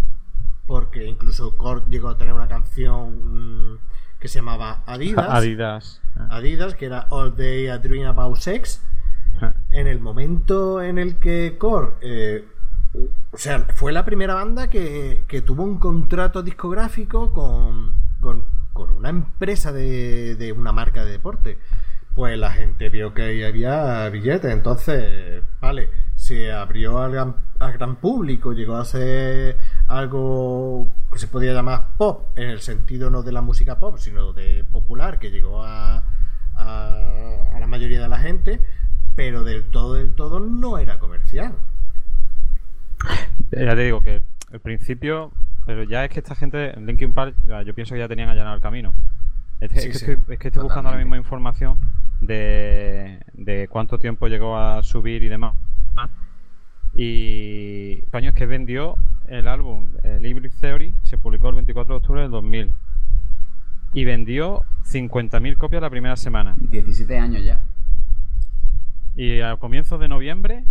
porque incluso Core llegó a tener una canción mm, que se llamaba Adidas, Adidas. Adidas, que era All Day a Dream About Sex, en el momento en el que Core, eh, o sea, fue la primera banda que, que tuvo un contrato discográfico con, con, con una empresa de, de una marca de deporte. Pues la gente vio que ahí había billetes, entonces, vale, se abrió al gran, al gran público, llegó a ser algo que se podía llamar pop, en el sentido no de la música pop, sino de popular, que llegó a, a, a la mayoría de la gente, pero del todo, del todo no era comercial. Ya te digo que al principio, pero ya es que esta gente, en Linkin Park, yo pienso que ya tenían allanado el camino. Es, que sí, estoy, es que estoy buscando ahora mismo información de, de cuánto tiempo llegó a subir y demás. Y coño, es que vendió el álbum eh, Libre Theory, se publicó el 24 de octubre del 2000. Y vendió 50.000 copias la primera semana. 17 años ya. Y a comienzos de noviembre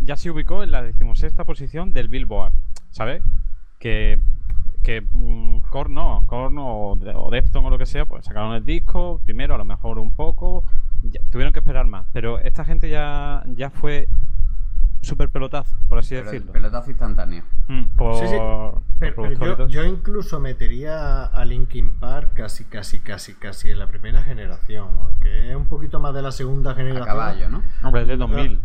ya se ubicó en la decimosexta posición del Billboard, ¿sabes? Que, que mm, Korn no, Korn o, o Defton o lo que sea, pues sacaron el disco, primero a lo mejor un poco, ya- tuvieron que esperar más, pero esta gente ya, ya fue súper pelotazo, por así Pero decirlo. pelotazo instantáneo. Mm, por, Sí, sí. por Pero, pero productor y yo, incluso metería a Linkin Park casi, casi, casi, casi en la primera generación, aunque es un poquito más de la segunda A generación. caballo, ¿no? Hombre, es de 2000.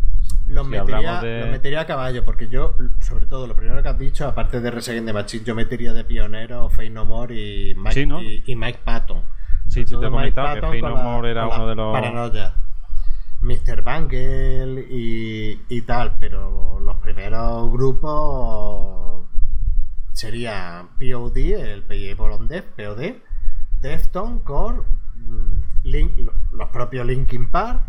Lo, Si metería, de- metería a caballo, porque yo, sobre todo, lo primero que has dicho, aparte de Resident de Machine, yo metería de pionero Fey No More y Mike, Sí, ¿no? y, y Mike Patton. Sí, sí, te he comentado que con No More era uno de los... Paranoia. Mr. Bangle y, y tal, pero los primeros grupos serían POD, el Payable on Death, POD, Defton, Core, Link- los propios Linkin Park,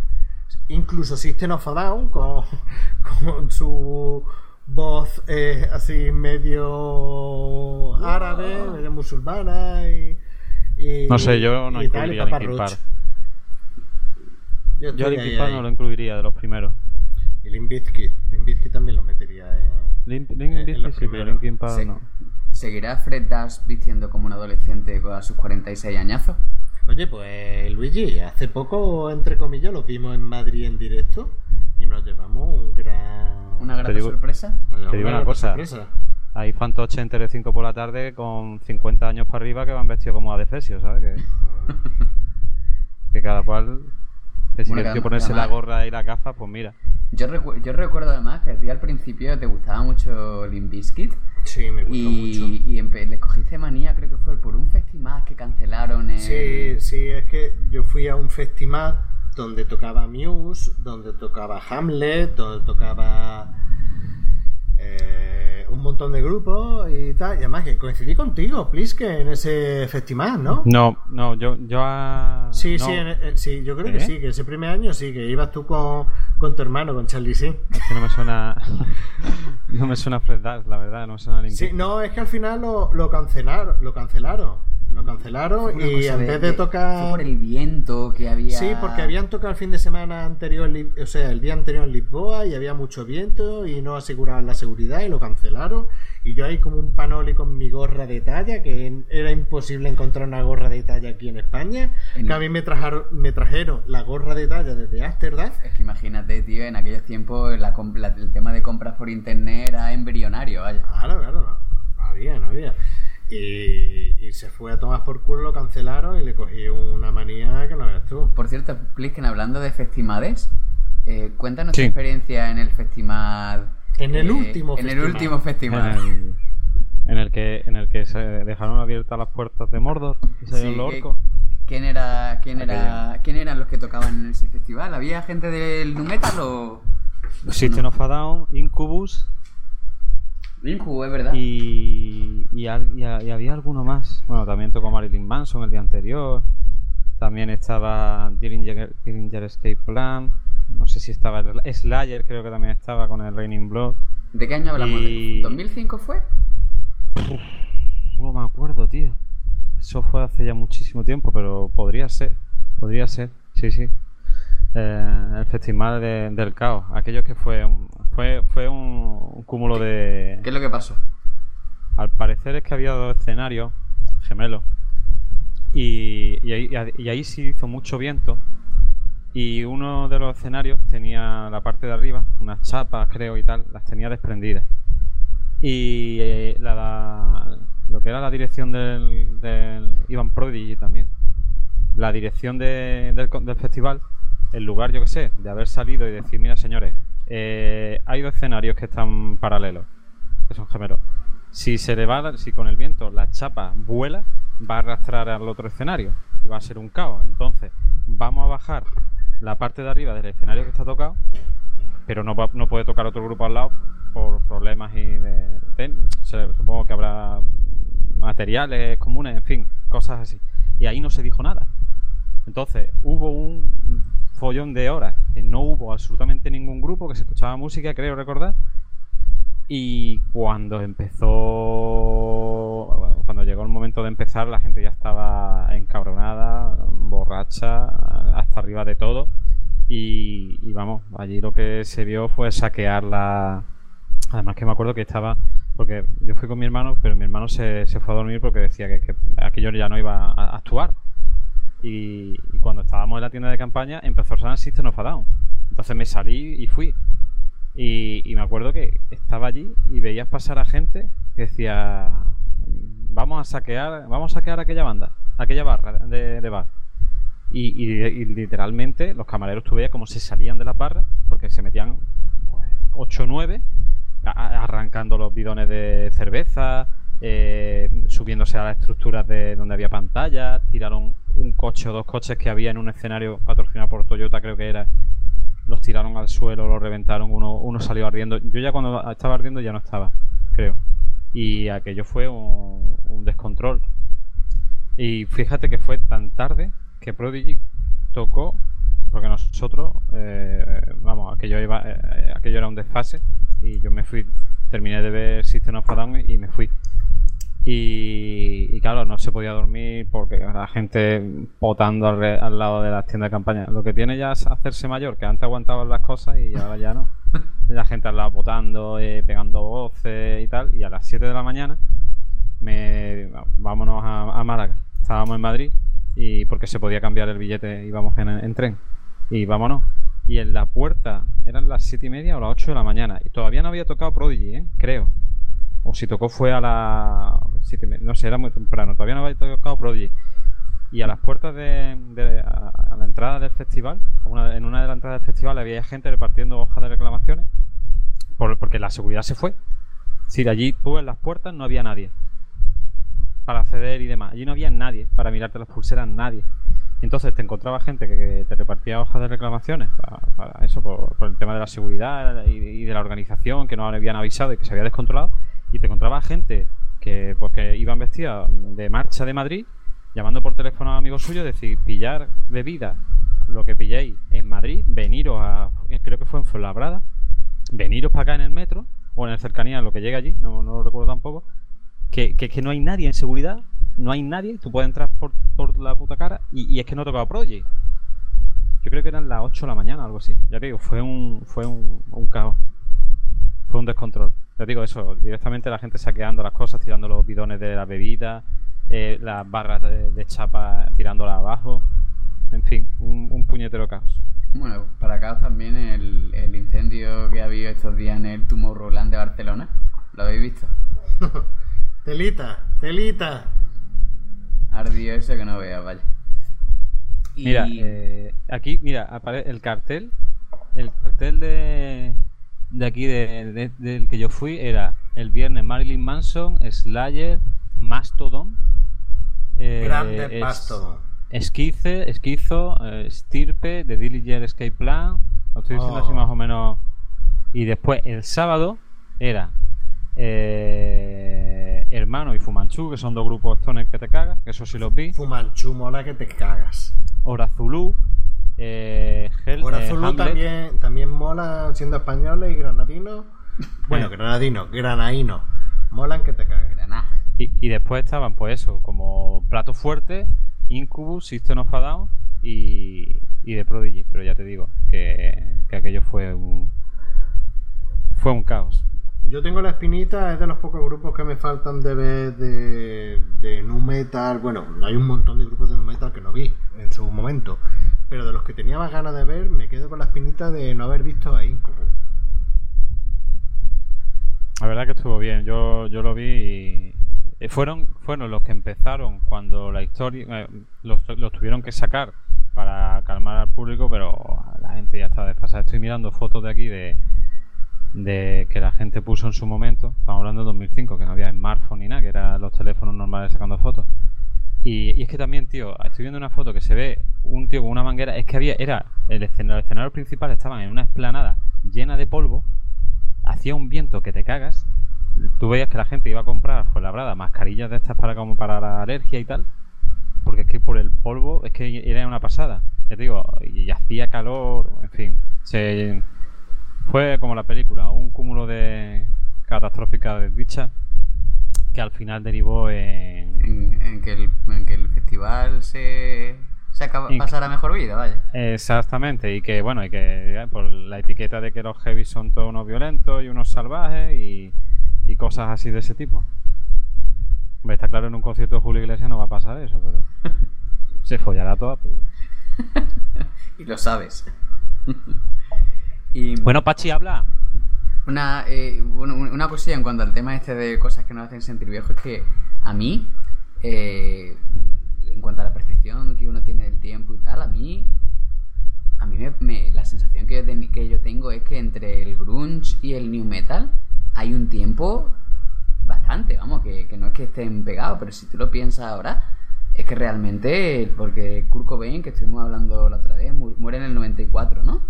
incluso System of a Down con, con su voz eh, así medio árabe, medio musulmana y, y- No sé, yo no tal, incluiría Papa Linkin. Park. Yo Yo Linkin Park no lo incluiría de los primeros. Y Limp Bizkit. Limp Bizkit también lo metería en... Bizkit los sí, pero primeros. Linkin Park no. ¿Seguirá Fred Dash vistiendo como un adolescente a sus 46 añazos? Oye, pues Luigi, hace poco, entre comillas, los vimos en Madrid en directo y nos llevamos un gran... ¿Una gran digo- sorpresa? te digo una cosa. sorpresa. Hay fantoches en Tele5 por la tarde con 50 años para arriba que van vestidos como adefesio, ¿sabes? Que, que cada cual. Que si Bueno, que ponerse además- la gorra y la gafas, pues mira. Yo, recu- yo recuerdo además que a ti al principio te gustaba mucho Limp Bizkit Sí, me gustó mucho. y, empe- le cogiste manía, creo que fue por un festival que cancelaron en... Sí, sí, es que yo fui a un festival donde tocaba Muse, donde tocaba Hamlet, donde tocaba eh, un montón de grupos y tal. Y además que coincidí contigo, Pliske, en ese festival, ¿no? No, no, yo, yo a... Sí, no, sí, en- en- sí, yo creo que ¿Eh? sí, que ese primer año sí, que ibas tú con, con tu hermano, con Charlie sí. Es que no me suena. no me suena Fred la verdad, no me suena Linkin Sí, no, es que al final lo, lo cancelaron, lo cancelaron, lo cancelaron una y en vez de tocar... Fue por el viento que había... Sí, porque habían tocado el fin de semana anterior, o sea, el día anterior en Lisboa y había mucho viento y no aseguraban la seguridad y lo cancelaron. Y yo ahí como un panoli con mi gorra de talla, que era imposible encontrar una gorra de talla aquí en España. En- Que a mí me trajeron, me trajeron la gorra de talla desde Ámsterdam. Es que imagínate, tío, en aquellos tiempos la la- el tema de compras por internet era embrionario, vaya. Claro, claro, no, no había, no había. Y, y se fue a tomar por culo, lo cancelaron y le cogí una manía que no ves tú. Por cierto, Plisken, hablando de festivales, eh, cuéntanos tu experiencia en el festival... En el eh, último En el festival. último en festival. el, en el que en el que se dejaron abiertas las puertas de Mordor y salieron Sí, los que- orcos. ¿Quién era, quién era, quién eran los que tocaban en ese festival? ¿Había gente del nu metal o...? System of a Down, Incubus Es verdad. y, y, al- y a- y había alguno más. Bueno, también tocó Marilyn Manson el día anterior. También estaba Dillinger, Dillinger Escape Plan. No sé si estaba el- Slayer, creo que también estaba con el Raining Blood. ¿De qué año hablamos? ¿De ¿2005 fue? Uf, no me acuerdo, tío. Eso fue hace ya muchísimo tiempo, pero podría ser. Podría ser, sí, sí. Eh, el Festival de- del Caos. Aquello que fue un, fue, fue un, un cúmulo de... ¿Qué es lo que pasó? Al parecer es que había dos escenarios gemelos. Y, y ahí, y ahí sí hizo mucho viento. Y uno de los escenarios tenía la parte de arriba, unas chapas creo y tal, las tenía desprendidas. Y eh, la, la- lo que era la dirección del, del Ivan Prodigy también, la dirección de- del, del festival, en lugar, yo que sé, de haber salido y decir, mira señores, eh, hay dos escenarios que están paralelos, que son gemelos. Si se le va, si con el viento la chapa vuela, va a arrastrar al otro escenario y va a ser un caos. Entonces, vamos a bajar la parte de arriba del escenario que está tocado, pero no, va- no puede tocar otro grupo al lado por problemas y de, se- supongo que habrá materiales comunes, en fin, cosas así. Y ahí no se dijo nada. Entonces, hubo un follón de horas que no hubo absolutamente ningún grupo, que se escuchaba música, creo recordar. Y cuando empezó, cuando llegó el momento de empezar, la gente ya estaba encabronada, borracha, hasta arriba de todo. Y, y vamos, allí lo que se vio fue saquear la... Además que me acuerdo que estaba... Porque yo fui con mi hermano, pero mi hermano se, se fue a dormir porque decía que, que aquello ya no iba a actuar. Y, cuando estábamos en la tienda de campaña empezó a sonar System of a Down. Entonces me salí y fui. Y, me acuerdo que estaba allí y veías pasar a gente que decía vamos a saquear, vamos a saquear aquella banda, aquella barra de, bar. Y, y- literalmente los camareros tú veías como se salían de las barras porque se metían 8 o 9 a- a- arrancando los bidones de cerveza, eh, subiéndose a las estructuras de donde había pantallas, tiraron un coche o dos coches que había en un escenario patrocinado por Toyota, creo que era, los tiraron al suelo, los reventaron, uno, uno salió ardiendo. Yo ya cuando estaba ardiendo ya no estaba, creo. Y aquello fue un, descontrol. Y fíjate que fue tan tarde que Prodigy tocó, porque nosotros, eh, vamos, aquello, iba, eh, aquello era un desfase y yo me fui, terminé de ver System of a Down y me fui. Y, y claro, no se podía dormir porque la gente potando al, re- al lado de las tiendas de campaña. Lo que tiene ya es hacerse mayor, que antes aguantaban las cosas y ahora ya no. La gente al lado potando, eh, pegando voces y tal. Y a las 7 de la mañana me vámonos a, a Málaga. Estábamos en Madrid y porque se podía cambiar el billete, íbamos en, en tren. Y vámonos. Y en la puerta eran las 7 y media o las 8 de la mañana. Y todavía no había tocado Prodigy, ¿eh? creo. O si tocó fue a las 7 y media. No sé, era muy temprano. Todavía no había tocado Prodigy. Y a las puertas de, de- a, la entrada del festival, en una de las entradas del festival había gente repartiendo hojas de reclamaciones por- porque la seguridad se fue. Es decir, allí tú en las puertas no había nadie para acceder y demás. Allí no había nadie para mirarte las pulseras, nadie. Entonces te encontraba gente que, te repartía hojas de reclamaciones para, eso, por, por el tema de la seguridad y, y de la organización que no habían avisado y que se había descontrolado. Y te encontraba gente que, pues, que iban vestidas de marcha de Madrid, llamando por teléfono a amigos suyos, decir, pillar bebida, lo que pilléis en Madrid, veniros a, creo que fue en Fuenlabrada, veniros para acá en el metro o en el cercanía, lo que llegue allí, no, no lo recuerdo tampoco, que, que, que no hay nadie en seguridad, no hay nadie, tú puedes entrar por, por la puta cara y, y es que no tocaba Prodigy. Yo creo que eran las 8 de la mañana, algo así. Ya te digo, fue un, fue un, un caos. Fue un descontrol. Te digo eso, directamente la gente saqueando las cosas, tirando los bidones de la bebida, eh, las barras de, de chapa tirándolas abajo. En fin, un, un puñetero caos. Bueno, para acá también el, el incendio que ha habido estos días en el Tomorrowland de Barcelona. ¿Lo habéis visto? Telita, telita. Ardió eso que no veas, vaya. Y- Mira, eh, aquí, mira, aparece el cartel. El cartel de, de aquí, de- de- del que yo fui, era el viernes Marilyn Manson, Slayer, Mastodon. eh, Grande es- Mastodon. Esquice, Esquizo, eh, Stirpe, The Dillinger Escape Plan. Lo estoy diciendo Oh. así más o menos. Y después, el sábado, era eh, Hermano y Fumanchu, que son dos grupos stoner que te cagas, que eso sí los vi. Fumanchu mola que te cagas. Hora Zulu, eh, Hel- eh, Zulu también, también mola siendo españoles y granadinos. Bueno, Eh. granadino, granaíno. Molan que te cagas. Granada. Y, y después estaban, pues eso, como Plato Fuerte, Incubus, System of a Down y, y The Prodigy. Pero ya te digo que, que aquello fue un. Fue un caos. Yo tengo la espinita, es de los pocos grupos que me faltan de ver de, de nu metal. Bueno, hay un montón de grupos de nu metal que no vi en su momento. Pero de los que tenía más ganas de ver, me quedo con la espinita de no haber visto a Incubus. La verdad que estuvo bien, yo, yo lo vi y eh, fueron, fueron los que empezaron cuando la historia eh, los, los tuvieron que sacar para calmar al público, pero la gente ya está desfasada. Estoy mirando fotos de aquí de, de que la gente puso en su momento, estamos hablando de 2005, que no había smartphone ni nada, que eran los teléfonos normales sacando fotos. Y, y es que también, tío, estoy viendo una foto que se ve un tío con una manguera, es que había, era, el escenario, el escenario principal estaban en una esplanada llena de polvo, hacía un viento que te cagas, tú veías que la gente iba a comprar, pues labrada, mascarillas de estas para como para la alergia y tal, porque es que por el polvo es que era una pasada, te digo, y hacía calor, en fin, se, fue como la película, un cúmulo de catastrófica desdicha que al final derivó en, En, en que el, en que el festival se, se acaba, pasara mejor vida, vaya. Exactamente, y que bueno, y que eh, por la etiqueta de que los heavy son todos unos violentos y unos salvajes y, y cosas así de ese tipo. Hombre, está claro, en un concierto de Julio Iglesias no va a pasar eso, pero se follará toda. Pero... Y lo sabes. y Bueno, Pachi, habla. Una, eh, bueno, un- una cosilla en cuanto al tema este de cosas que nos hacen sentir viejos es que a mí, eh, en cuanto a la percepción que uno tiene del tiempo y tal, a mí, a mí me, me- la sensación que yo, que yo tengo es que entre el grunge y el new metal hay un tiempo bastante, vamos, que, que no es que estén pegados, pero si tú lo piensas ahora, es que realmente, porque Kurt Cobain, que estuvimos hablando la otra vez, mu- muere en el 94, ¿no?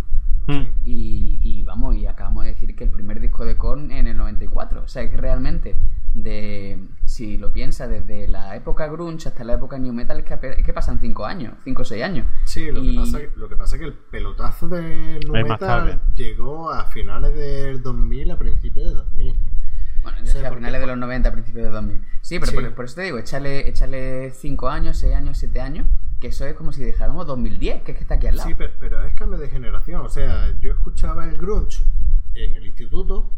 Hmm. Y, y vamos, y acabamos de decir que el primer disco de Korn en el 94. O sea, que realmente, de si lo piensas, desde la época grunge hasta la época new metal, es que, es que pasan 5 años, 5 o 6 años. Sí, lo, Y- que pasa, lo que pasa es que el pelotazo de Es tarde. metal llegó a finales del 2000, a principios de 2000. Bueno, O sea, a porque- finales de los 90, principios de 2000. Sí, pero Sí. Por, por eso te digo, échale, échale 5 años, 6 años, 7 años, que eso es como si dejáramos 2010, que es que está aquí al lado. Sí, pero, pero es cambio de generación. O sea, yo escuchaba el grunge en el instituto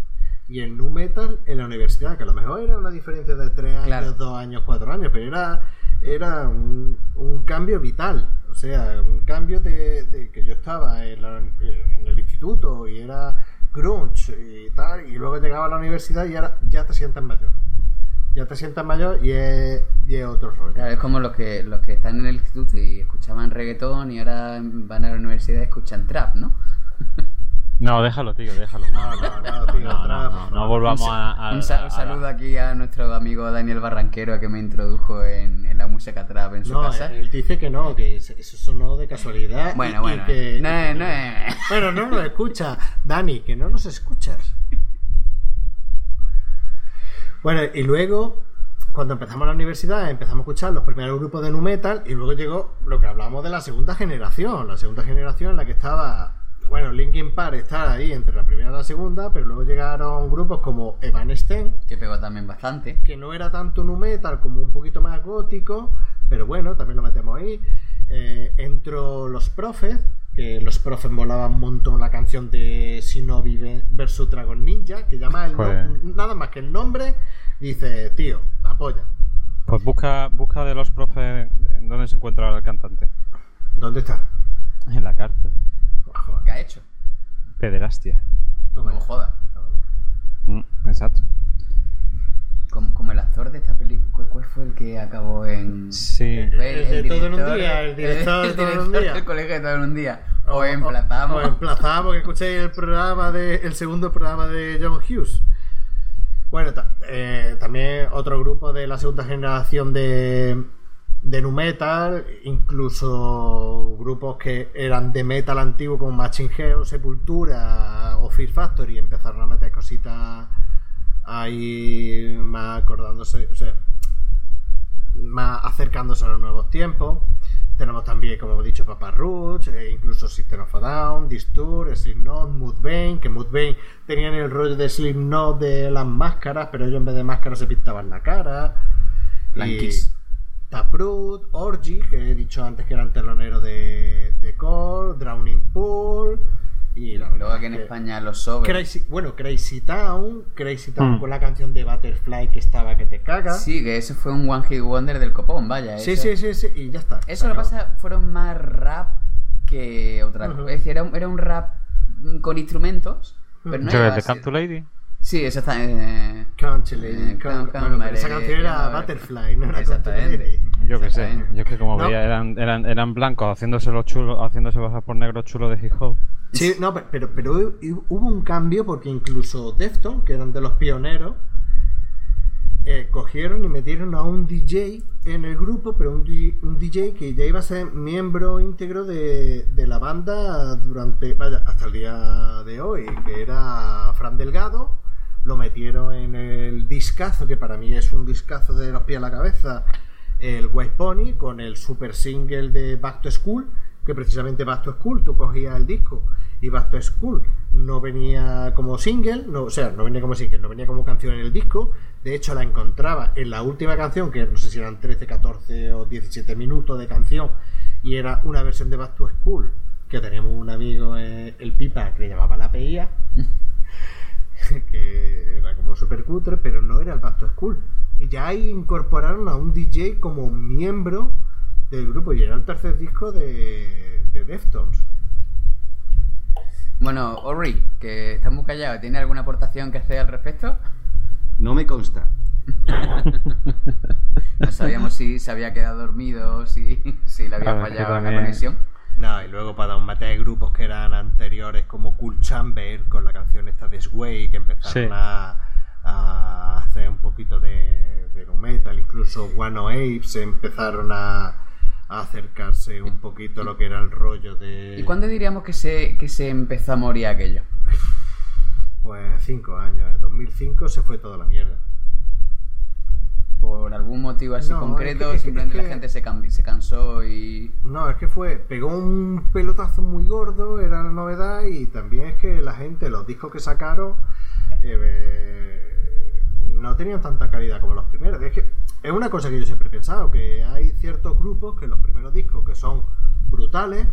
y el nu metal en la universidad, que a lo mejor era una diferencia de 3 años, Claro. 2 años, 4 años, pero era, era un, un cambio vital. O sea, un cambio de, de que yo estaba en, la- en el instituto y era grunge y tal, y luego llegaba a la universidad y ahora ya te sientas mayor. Ya te sientas mayor y es, y es otro rollo. Claro, es como los que, los que están en el instituto y escuchaban reggaetón y ahora van a la universidad y escuchan trap, ¿no? No, déjalo, tío, déjalo. No, no, no, tío, No, no, trap, no, no volvamos Un a, a- un, sa- a- un saludo aquí a nuestro amigo Daniel Barranquero que me introdujo en, en la música trap en su No, casa. él dice que no, que eso sonó de casualidad. y- Bueno, y bueno, que- no, y que no es- Bueno, no nos escucha. Dani, que no nos escuchas. Bueno, y luego, cuando empezamos la universidad, empezamos a escuchar los primeros grupos de nu metal y luego llegó lo que hablamos de la segunda generación. La segunda generación en la que estaba. Bueno, Linkin Park está ahí entre la primera y la segunda, pero luego llegaron grupos como Evanescence, que pegó también bastante. que no era tanto nu metal como un poquito más gótico, pero bueno, también lo metemos ahí. Eh, entró Los Profes, que Los Profes molaban un montón la canción de Shinobi ve- versus Dragon Ninja, que llama el no- Joder. nada más que el nombre, dice, tío, la polla. Pues busca, busca de los profes en dónde se encuentra ahora el cantante. ¿Dónde está? En la cárcel. Joder, ¿Qué ha hecho? Pederastia. toma No joda. Mm, exacto. Como, como el actor de esta película, ¿cuál fue el que acabó en... Sí. Fue El de Todo en un Día, el director de el Todo en un director Día. del colegio de todo en un día. O, emplazamos. O emplazamos que escuchéis el programa de, el segundo programa de John Hughes. Bueno, ta- eh, también otro grupo de la segunda generación de, de nu metal, incluso grupos que eran de metal antiguo como Machine Head o Sepultura o Fear Factory empezaron a meter cositas ahí más acordándose, o sea, más acercándose a los nuevos tiempos. Tenemos también, como he dicho, Papa Roach, e incluso System of a Down, Distur, Slipknot, Mudvayne, que Mudvayne tenían el rollo de Slipknot de las máscaras, pero ellos en vez de máscaras se pintaban la cara. Blanquis. Y Taproot, Orgy, que he dicho antes que eran teloneros de, de Core, Drowning Pool. Y la Luego aquí en que- España los sobres. Crazy, bueno, Crazy Town, Crazy Town con la canción de Butterfly que estaba que te caga. Sí, que eso fue un One Hit Wonder del copón, vaya. sí, eso- sí, sí, sí, y ya está. Eso lo pasa, fueron más rap que otra cosa. Es decir, era un, era un rap mm, con instrumentos, pero no ¿Qué era de así. Come to Lady? Sí, eso está. Eh, Country Lady, Eh, Country- bueno, esa canción era. Butterfly, no era Exactamente. Yo qué sé, yo es que como veía, eran, eran, eran blancos haciéndose los chulos, haciéndose pasar por negros chulos de hip hop. Sí, no, pe- pero, pero hu- hubo un cambio porque incluso Defton, que eran de los pioneros, eh, cogieron y metieron a un DJ en el grupo, pero un, di- un DJ que ya iba a ser miembro íntegro de, de la banda durante, vaya, hasta el día de hoy, que era Fran Delgado. Lo metieron en el discazo, que para mí es un discazo de los pies a la cabeza, el White Pony, con el super single de Back to School, que precisamente Back to School, tú cogías el disco y Back to School no venía como single, no, o sea, no venía como single, no venía como canción en el disco. De hecho, la encontraba en la última canción, que no sé si eran 13, 14 o 17 minutos de canción, y era una versión de Back to School, que teníamos un amigo, eh, el Pipa, que le llamaba la PIA, que era como super cutre, pero no era el Back to School. Y ya ahí incorporaron a un DJ como miembro del grupo, y era el tercer disco de, de Deftones. Bueno, Ori, que está muy callado, ¿tiene alguna aportación que hacer al respecto? No me consta. No sabíamos si se había quedado dormido, si, si le había que fallado la conexión. No, y luego para un mate de grupos que eran anteriores como Cool Chamber con la canción esta de Sway que empezaron Sí. a, a hacer un poquito de, de nu metal, incluso One O Apes empezaron a, a acercarse un poquito a lo que era el rollo de ¿Y cuándo diríamos que se, que se empezó a morir aquello? pues cinco años, en 2005 se fue toda la mierda. ¿Por algún motivo así No, concreto? es que- es que- simplemente la que- gente se, cambi- se cansó y... No, es que fue, pegó un pelotazo muy gordo, era la novedad, y también es que la gente, los discos que sacaron, eh, no tenían tanta calidad como los primeros. Es que es una cosa que yo siempre he pensado, que hay ciertos grupos que los primeros discos que son brutales,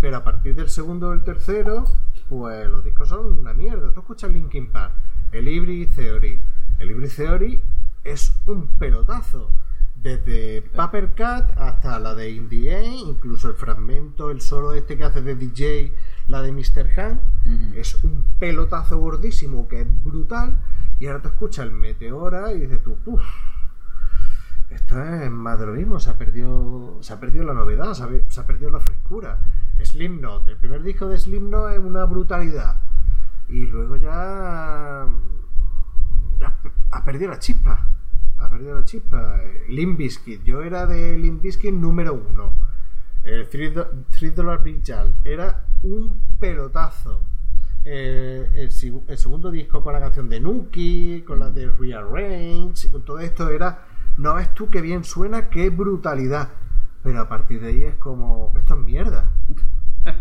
pero a partir del segundo o el tercero, pues los discos son una mierda. Tú escuchas Linkin Park, el Hybrid Theory. El Hybrid Theory es un pelotazo. Desde Paper Cat hasta la de Indie incluso el fragmento, el solo este que hace de DJ, la de Mr. Han, es un pelotazo gordísimo que es brutal. Y ahora te escuchas el Meteora y dices tú, uff, esto es más de lo mismo, se ha perdido, se ha perdido la novedad, se ha, se ha perdido la frescura. Slipknot, el primer disco de Slipknot es una brutalidad. Y luego ya ha, perdido la chispa. Ha perdido la chispa. Limp Bizkit, yo era de Limp Bizkit número uno. El 3 Dollar Big Jal era un pelotazo. Eh, el, el segundo disco con la canción de Nuki, con la de Rearrange, con todo esto era. No ves tú qué bien suena, qué brutalidad. Pero a partir de ahí es como. Esto es mierda.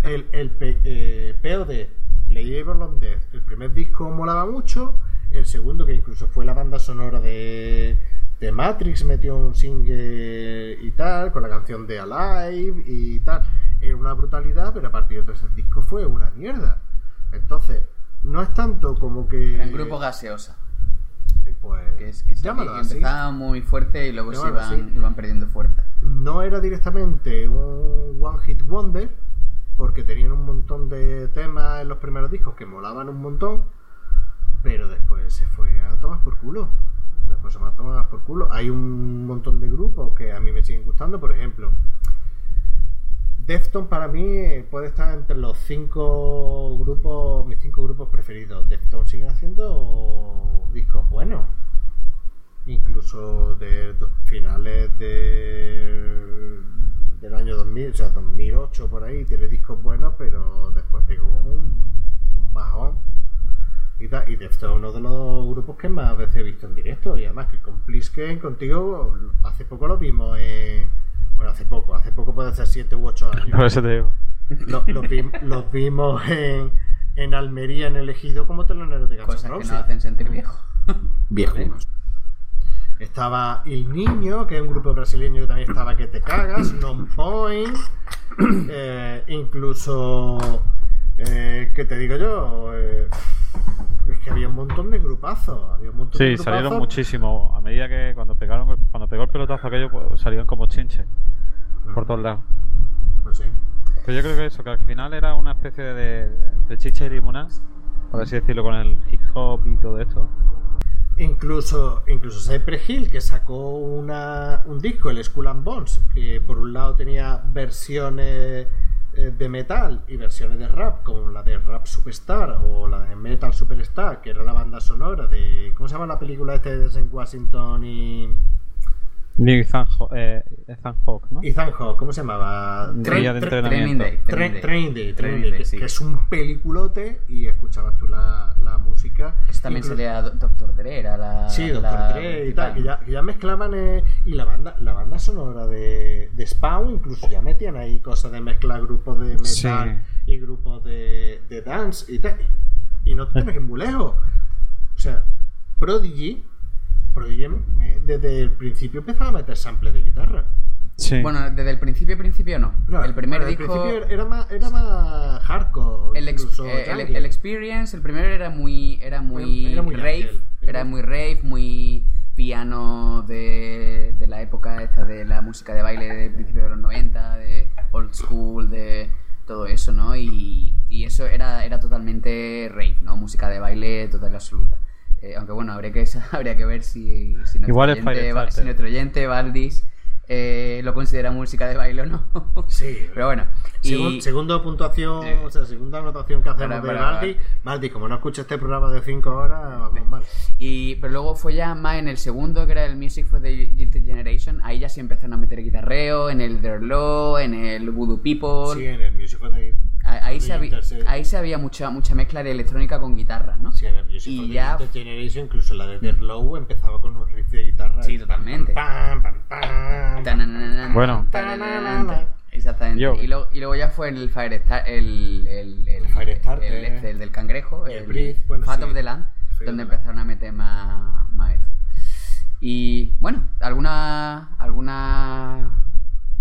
El, el eh, POD, Playable on Death, el primer disco molaba mucho. El segundo, que incluso fue la banda sonora de, de Matrix, metió un single y tal, con la canción de Alive y tal. Era una brutalidad, pero a partir de ese disco fue una mierda. Entonces, no es tanto como que. En grupo gaseosa. Pues, Que es que, se- llámalo que así. empezaban muy fuerte y luego se iban, iban perdiendo fuerza. no era directamente un One Hit Wonder, porque tenían un montón de temas en los primeros discos que molaban un montón, pero después se fue a tomar por culo. Después se fue a tomar por culo. Hay un montón de grupos que a mí me siguen gustando, por ejemplo. Defton para mí puede estar entre los cinco grupos, mis cinco grupos preferidos. Defton siguen haciendo discos buenos incluso de finales de, del año 2000, o sea, 2008 por ahí, tiene discos buenos, pero después pegó un, un bajón. Y, tal, y Deftones es uno de los grupos que más veces he visto en directo, y además que con Plisken contigo, hace poco lo vimos en... Bueno, hace poco, hace poco puede ser 7 u 8 años. Por eso te digo. Lo- los, vi- los vimos en, en Almería, en el Ejido, como teloneros de Guns Cosas que nos hacen sentir viejos. Viejunos. Estaba El Niño, que es un grupo brasileño que también estaba que te cagas, Non Point, eh, incluso, eh, ¿qué te digo yo? Eh, es que había un montón de grupazos. Había un montón de Sí, salieron grupazos. muchísimos. A medida que cuando pegaron, cuando pegó el pelotazo aquello, pues, salieron como chinches por todos lados. Pues sí. Pero yo creo que eso, que al final era una especie de, de chicha y limonada, por así decirlo, con el hip hop y todo esto. Incluso, incluso Cypress Hill, que sacó una, un disco, el Skull and Bones, que por un lado tenía versiones de metal y versiones de rap, como la de Rap Superstar o la de Metal Superstar, que era la banda sonora de. ¿Cómo se llama la película este de Washington y. Ethan, Ho- eh, Ethan Hawke, ¿no? Ethan Hawke? ¿cómo se llamaba? Día de entrenamiento. Training Day. Tra- Training Day. Training Day, Training Training Day, Day, que, sí. que es un peliculote y escuchabas tú la, la música. Eso también Incluso- salía Do- Doctor Dre, era la. Sí, Doctor la Dre y tal, que ya, que ya mezclaban eh, y la banda, la banda sonora de, de Spawn incluso ya metían ahí cosas de mezclar grupos de metal Sí. y grupos de, de dance y tal. Y, y no te tienes que ir muy lejos. O sea, Prodigy, Prodigy eh, desde el principio empezaba a meter samples de guitarra. Sí. Bueno, desde el principio, principio no. No, el primer disco. principio era más, era más hardcore. el, ex- incluso eh, el- Experience, el primero era muy, era muy, Era muy rave, ángel. era muy rave, muy piano de, de la época esta de la música de baile de principios de los 90, de old school, de todo eso, ¿no? Y, y eso era, era totalmente rave, ¿no? Música de baile total y absoluta. Eh, aunque bueno, habría que, habría que ver si, si nuestro Igual es oyente, si nuestro oyente Valdis eh, lo considera música de baile o no. Sí. Pero bueno. y- Segun- segundo puntuación, o sea, segunda anotación que hacemos Para- de Baldi. Baldi, como no escucha este programa de 5 horas, vamos mal. Y, pero luego fue ya más en el segundo, que era el Music for the Gifted Generation. Ahí ya sí empezaron a meter guitarreo, en el Their Law, en el Voodoo People. Sí, en el Music for the, ahí, se había, Inter- ahí se había mucha, mucha mezcla de electrónica con guitarra, ¿no? sí, en el Music Y ya- Generation, incluso la de The Low empezaba con un riff de guitarra. Sí, totalmente. pam, pam, pam, pam. Tananana, Bueno. Exactamente. Yo- Y, luego, y luego ya fue el Firestar, el, el, el, El Firestarter. el, este, el del cangrejo, el el, Breathe, bueno, Fat sí. of the Land, donde empezaron a meter más, más esto. Y bueno, ¿alguna, ¿alguna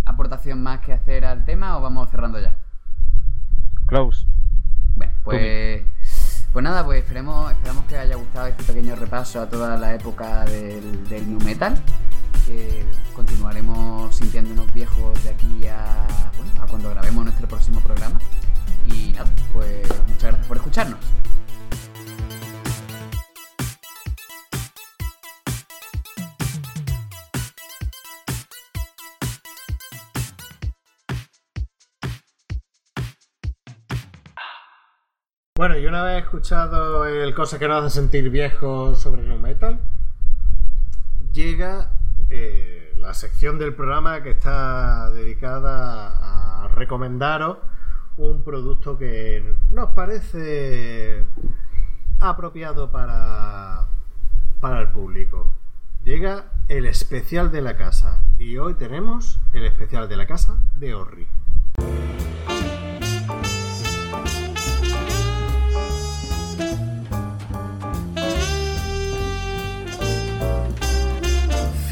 aportación más que hacer al tema o vamos cerrando ya? Close. Bueno, pues, pues nada, pues esperemos, esperamos que haya gustado este pequeño repaso a toda la época del, del New Metal. Que continuaremos sintiéndonos viejos de aquí a, bueno, a cuando grabemos nuestro próximo programa. Y nada, pues muchas gracias por escucharnos. Bueno, y una vez escuchado el cosa que nos hace sentir viejos sobre New Metal, llega eh, la sección del programa que está dedicada a recomendaros un producto que nos parece apropiado para, para el público. Llega el especial de la casa y hoy tenemos el especial de la casa de Orri.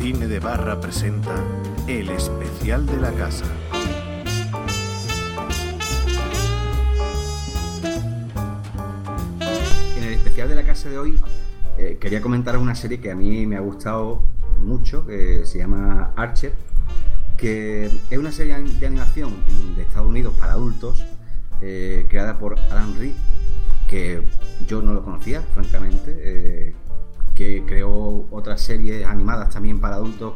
Cine de Barra presenta El especial de la casa. En el especial de la casa de hoy eh, quería comentaros una serie que a mí me ha gustado mucho, que se llama Archer, que es una serie de animación de Estados Unidos para adultos, eh, creada por Alan Reed, que yo no lo conocía, francamente, eh, que creó otras series animadas también para adultos.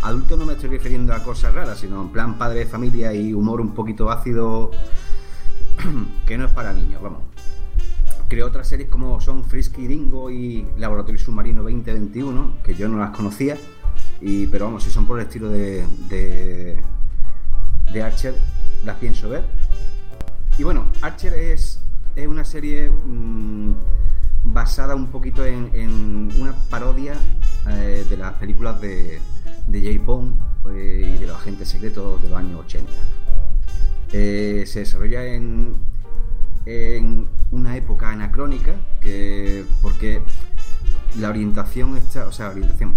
Adultos no me estoy refiriendo a cosas raras, sino en plan padre de familia y humor un poquito ácido, que no es para niños, vamos creó otras series como son Frisky Dingo y Laboratorio Submarino 2021, que yo no las conocía, y, pero vamos, si son por el estilo de, de, Archer, las pienso ver. Y bueno, Archer es, es una serie mm, basada un poquito en, una parodia eh, de las películas de, de J. Pong eh, y de los agentes secretos de los años 80. Eh, se desarrolla en, en una época anacrónica, que, porque la orientación está, o sea, orientación,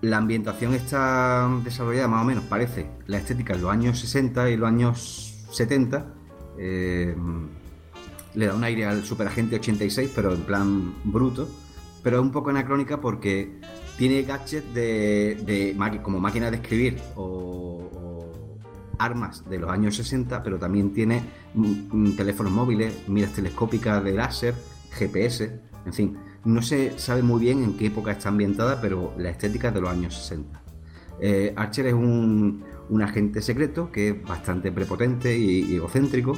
la ambientación está desarrollada más o menos, parece, la estética en los años 60 y los años 70. eh, le da un aire al Superagente 86, pero en plan bruto. Pero es un poco anacrónica porque tiene gadgets de, como máquinas de escribir o, armas de los años 60, pero también tiene mm, mm, teléfonos móviles, miras telescópicas de láser, GPS, en fin. No se sabe muy bien en qué época está ambientada, pero la estética es de los años 60. Eh, Archer es un, agente secreto que es bastante prepotente y egocéntrico,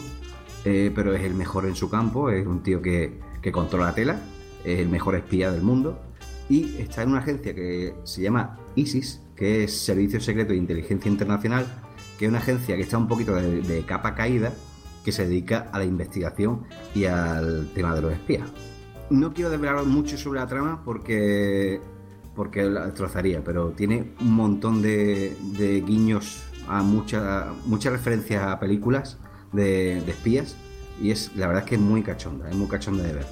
eh, pero es el mejor en su campo, es un tío que, que controla la tela, es el mejor espía del mundo y está en una agencia que se llama ISIS, que es Servicio Secreto de Inteligencia Internacional, que es una agencia que está un poquito de, de capa caída, que se dedica a la investigación y al tema de los espías. No quiero desvelar mucho sobre la trama porque porque la destrozaría, pero tiene un montón de, de guiños a muchas muchas referencias a películas de, de espías y es la verdad es que es muy cachonda, es muy cachonda de ver.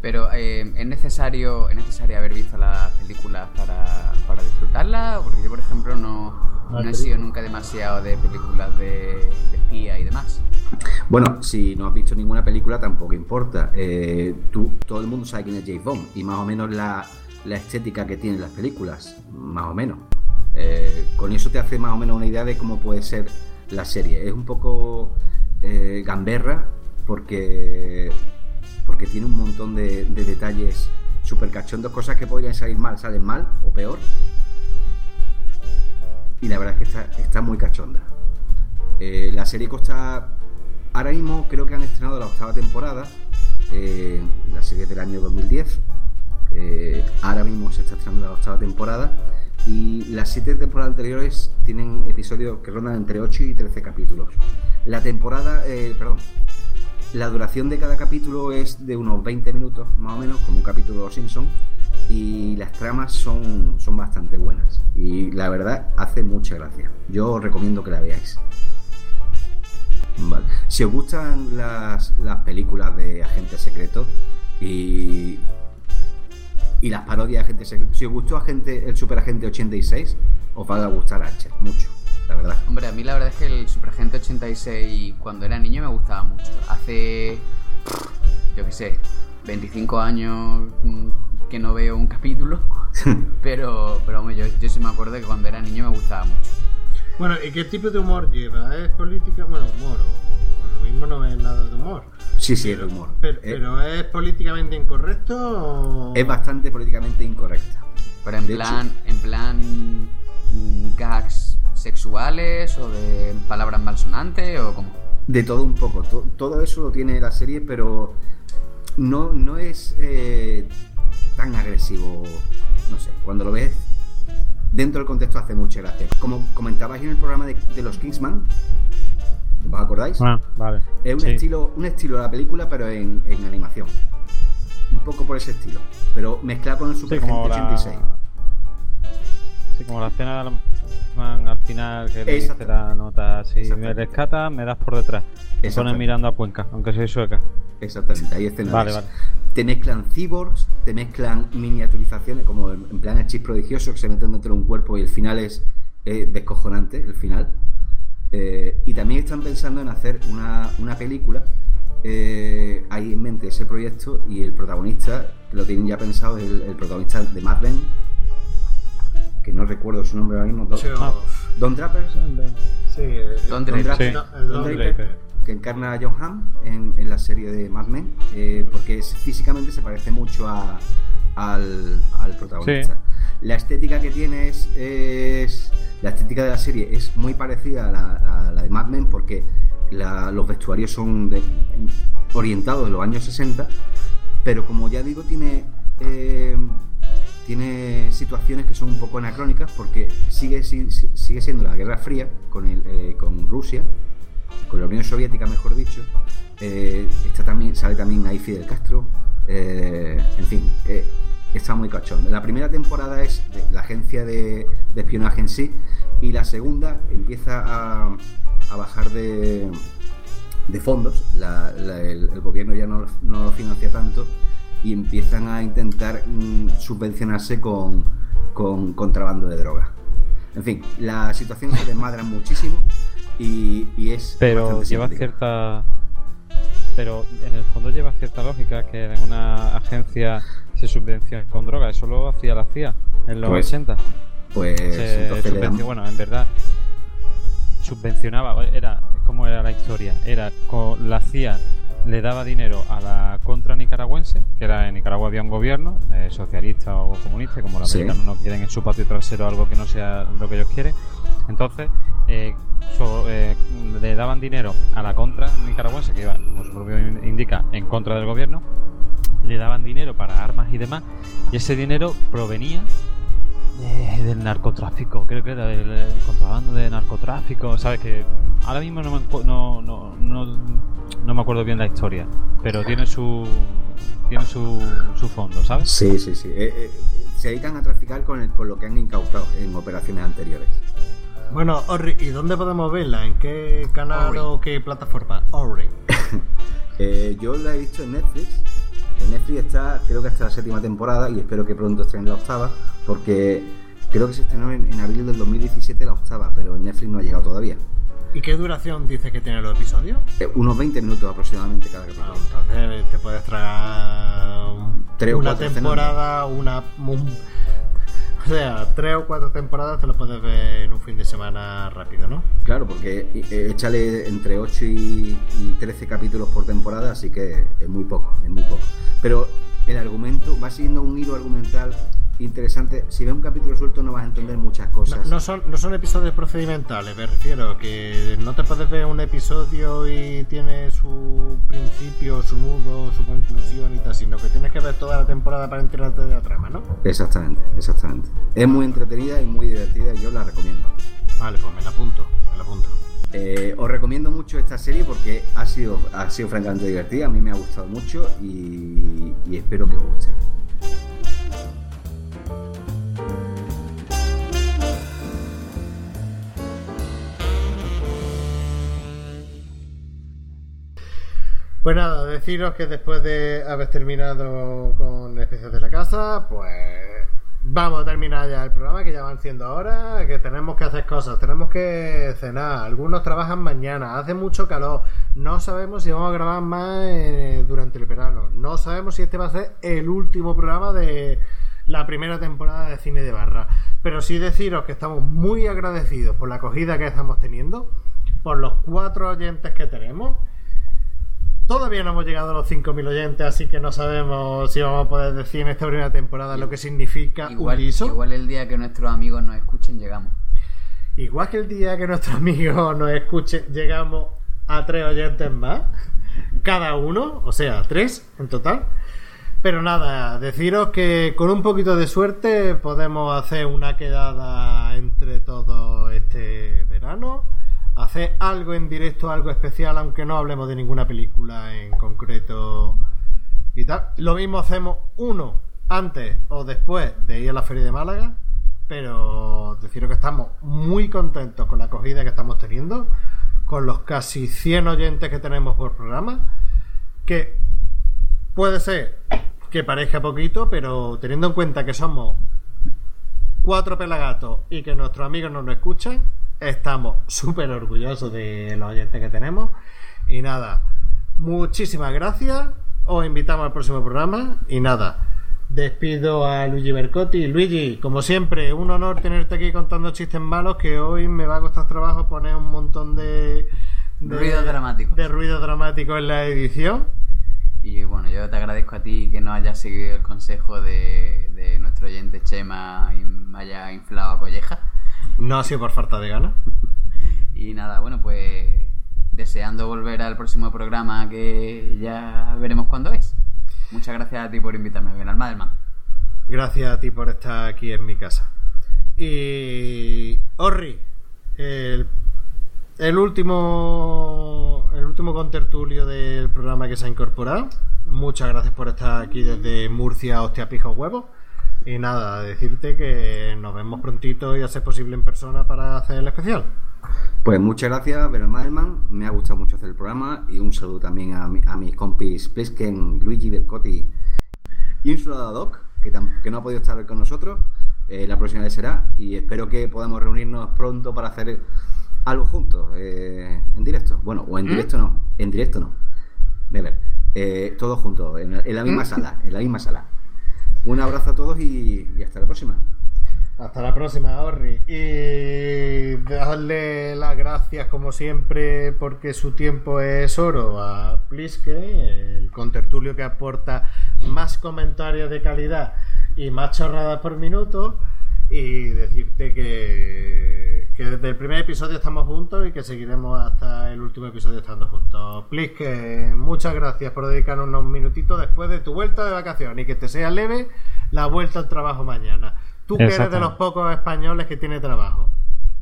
Pero eh, ¿es necesario es necesario haber visto las películas para, para disfrutarlas? Porque yo, por ejemplo, no, no he sido nunca demasiado de películas de, de espía y demás. Bueno, si no has visto ninguna película tampoco importa. Eh, tú, todo el mundo sabe quién es James Bond y más o menos la, la estética que tienen las películas, más o menos. Eh, con eso te hace más o menos una idea de cómo puede ser la serie. Es un poco eh, gamberra porque porque tiene un montón de, de detalles súper cachondos, cosas que podrían salir mal, salen mal o peor. Y la verdad es que está, está muy cachonda. Eh, la serie consta. Ahora mismo creo que han estrenado la octava temporada. eh, la serie del año 2010. Eh, ahora mismo se está estrenando la octava temporada. Y las siete temporadas anteriores tienen episodios que rondan entre 8 y 13 capítulos. La temporada, eh, perdón, la duración de cada capítulo es de unos 20 minutos, más o menos, como un capítulo de Los Simpson. Y las tramas son, son bastante buenas. Y la verdad, hace mucha gracia. Yo os recomiendo que la veáis. Si os gustan las, las películas de agentes secretos y, y las parodias de agentes secretos, si os gustó agente, el Superagente 86, os va a gustar Archer, mucho, la verdad. Hombre, a mí la verdad es que el Superagente 86 cuando era niño me gustaba mucho. Hace, yo qué sé, 25 años mm, que no veo un capítulo, pero, pero hombre, yo, yo sí me acuerdo que cuando era niño me gustaba mucho. Bueno, ¿y qué tipo de humor lleva? ¿Es política? Bueno, humor, o lo mismo no es nada de humor. Sí, sí, el humor. Pero, Eh, pero ¿es políticamente incorrecto o...? es bastante políticamente incorrecta. Pero en De plan, en plan mm, gags sexuales o de palabras malsonantes o como. De todo un poco. To- todo eso lo tiene la serie, pero no, no es eh, tan agresivo. No sé, cuando lo ves dentro del contexto hace mucha gracia. Como comentabais en el programa de, de los Kingsman, ¿os acordáis? Ah, vale. Es un Sí. estilo, un estilo de la película, pero en, en animación. Un poco por ese estilo. Pero mezclado con el Sí, Super como Agente la... 86. Sí, como la escena de Al final que le dice la nota, si me rescatas me das por detrás. Me pones Exactamente. mirando a Cuenca, aunque soy sueca. Exactamente, hay escenas. Vale, vale. Te mezclan cyborgs, te mezclan miniaturizaciones, como en en plan el chip prodigioso que se meten dentro de un cuerpo y el final es eh, descojonante, el final. Eh, y también están pensando en hacer una, una película. eh, hay en mente ese proyecto y el protagonista, que lo tienen ya pensado, es el, el protagonista de Mad Men, que no recuerdo su nombre ahora mismo. Don, Sí. Don Draper. Sí, Don Don Draper. Draper. Sí. no, el Don Don Draper. Draper, que encarna a John Hamm en, en la serie de Mad Men, eh, porque es- físicamente se parece mucho a- al, al protagonista. La estética que tiene es, es- La estética de la serie es muy parecida a la, a la de Mad Men, porque la- los vestuarios son de- orientados de los años 60, pero como ya digo, tiene. eh, tiene situaciones que son un poco anacrónicas porque sigue, si- si- sigue siendo la Guerra Fría con, el, eh, con Rusia, con la Unión Soviética, mejor dicho. Eh, está también, sale también ahí Fidel Castro. eh, en fin, eh, está muy cachón. La primera temporada es de la agencia de, espionaje en sí y la segunda empieza a, a bajar de, de fondos. La- la- el, el gobierno ya no, no lo financia tanto y empiezan a intentar mm, subvencionarse con, con contrabando de droga. En fin, la situación se desmadra muchísimo y, y es. Pero lleva simpática. cierta. Pero en el fondo lleva cierta lógica que en una agencia se subvenciona con droga. Eso lo hacía la CIA en los Pues, 80. Pues Se entonces Bueno, en verdad subvencionaba. Era ¿Cómo era la historia? Era con la CIA le daba dinero a la contra nicaragüense, que era en Nicaragua había un gobierno, eh, socialista o comunista, como los Sí. americanos no quieren en su patio trasero algo que no sea lo que ellos quieren, entonces eh, so- eh, le daban dinero a la contra nicaragüense, que iba, como su propio in- indica, en contra del gobierno, le daban dinero para armas y demás, y ese dinero provenía de- del narcotráfico, creo que era del eh, contrabando de narcotráfico, sabes que ahora mismo no me, no, no, no, no me acuerdo bien la historia, pero tiene su tiene su, su fondo, ¿sabes? Sí, sí, sí. Eh, eh, se dedican a traficar con, el- con lo que han incautado en operaciones anteriores. Bueno, Orri, ¿y dónde podemos verla? ¿En qué canal Orri. o qué plataforma? Orri. Eh, yo la he visto en Netflix. En Netflix está, creo que hasta la séptima temporada y espero que pronto estrenen la octava, porque creo que se estrenó en, en abril del 2017 la octava, pero en Netflix no ha llegado todavía. ¿Y qué duración dice que tiene los episodios? Eh, unos 20 minutos aproximadamente cada Ah, capítulo. entonces te puedes tragar una temporada, una... un- o sea, tres o cuatro temporadas te lo puedes ver en un fin de semana rápido, ¿no? Claro, porque eh, échale entre 8 y, y 13 capítulos por temporada, así que es muy poco, es muy poco. Pero el argumento va siguiendo un hilo argumental interesante. Si ves un capítulo suelto no vas a entender muchas No, cosas. no son, no son episodios procedimentales, me refiero, que no te puedes ver un episodio y tiene su principio, su nudo, su conclusión y tal, sino que tienes que ver toda la temporada para enterarte de la trama, ¿no? Exactamente, exactamente. Es muy entretenida y muy divertida y yo la recomiendo. Vale, pues me la apunto, me la apunto. Eh, os recomiendo mucho esta serie porque ha sido, ha sido francamente divertida, a mí me ha gustado mucho y, y espero que os guste. Pues nada, deciros que después de haber terminado con Especies de la Casa, pues vamos a terminar ya el programa, que ya van siendo horas, que tenemos que hacer cosas, tenemos que cenar, algunos trabajan mañana, hace mucho calor, no sabemos si vamos a grabar más eh, durante el verano, no sabemos si este va a ser el último programa de la primera temporada de Cine de Barra, pero sí deciros que estamos muy agradecidos por la acogida que estamos teniendo, por los cuatro oyentes que tenemos. Todavía no hemos llegado a los 5.000 oyentes, así que no sabemos si vamos a poder decir en esta primera temporada lo que significa Igual, un liso. igual el día que nuestros amigos nos escuchen llegamos. Igual que el día que nuestros amigos nos escuchen, llegamos a tres oyentes más, cada uno, o sea, tres en total. Pero nada, deciros que con un poquito de suerte podemos hacer una quedada entre todos este verano, hacer algo en directo, algo especial, aunque no hablemos de ninguna película en concreto y tal. Lo mismo hacemos uno antes o después de ir a la Feria de Málaga, pero deciros que estamos muy contentos con la acogida que estamos teniendo, con los casi 100 oyentes que tenemos por programa, que puede ser que parezca poquito, pero teniendo en cuenta que somos cuatro pelagatos y que nuestros amigos no nos escuchan, estamos súper orgullosos de los oyentes que tenemos. Y nada, muchísimas gracias. Os invitamos al próximo programa. Y nada, despido a Luigi Bercotti. Luigi, como siempre, un honor tenerte aquí contando chistes malos que hoy me va a costar trabajo poner un montón de... de Ruidos dramáticos. De ruido dramático en la edición. Y bueno, yo te agradezco a ti que no hayas seguido el consejo de, de nuestro oyente Chema y me haya inflado a colleja. No ha sido por falta de ganas. Y nada, bueno, pues deseando volver al próximo programa que ya veremos cuándo es. Muchas gracias a ti por invitarme, Benalma del Man. Gracias a ti por estar aquí en mi casa. Y Orri, el, el último el último contertulio del programa que se ha incorporado. Muchas gracias por estar aquí desde Murcia, hostia, pijos huevos. Y nada, decirte que nos vemos prontito y a ser posible en persona para hacer el especial. Pues muchas gracias, Bernard Madelman. Me ha gustado mucho hacer el programa y un saludo también a, mi- a mis compis Plisken, Luigi Belcotti y un saludo a Doc, que, no ha podido estar con nosotros. Eh, la próxima vez será y espero que podamos reunirnos pronto para hacer algo juntos eh, en directo. Bueno, o en directo no, en directo no. Never. Eh, todos juntos, en, la- en la misma sala, en la misma sala. Un abrazo a todos y- hasta la próxima. Hasta la próxima, Orri. Y darle las gracias, como siempre, porque su tiempo es oro a Pliske, el contertulio que aporta más comentarios de calidad y más chorradas por minuto. Y decirte que, que desde el primer episodio estamos juntos y que seguiremos hasta el último episodio estando juntos. Pliske, muchas gracias por dedicarnos unos minutitos después de tu vuelta de vacaciones y que te sea leve la vuelta al trabajo mañana. Tú que eres de los pocos españoles que tiene trabajo.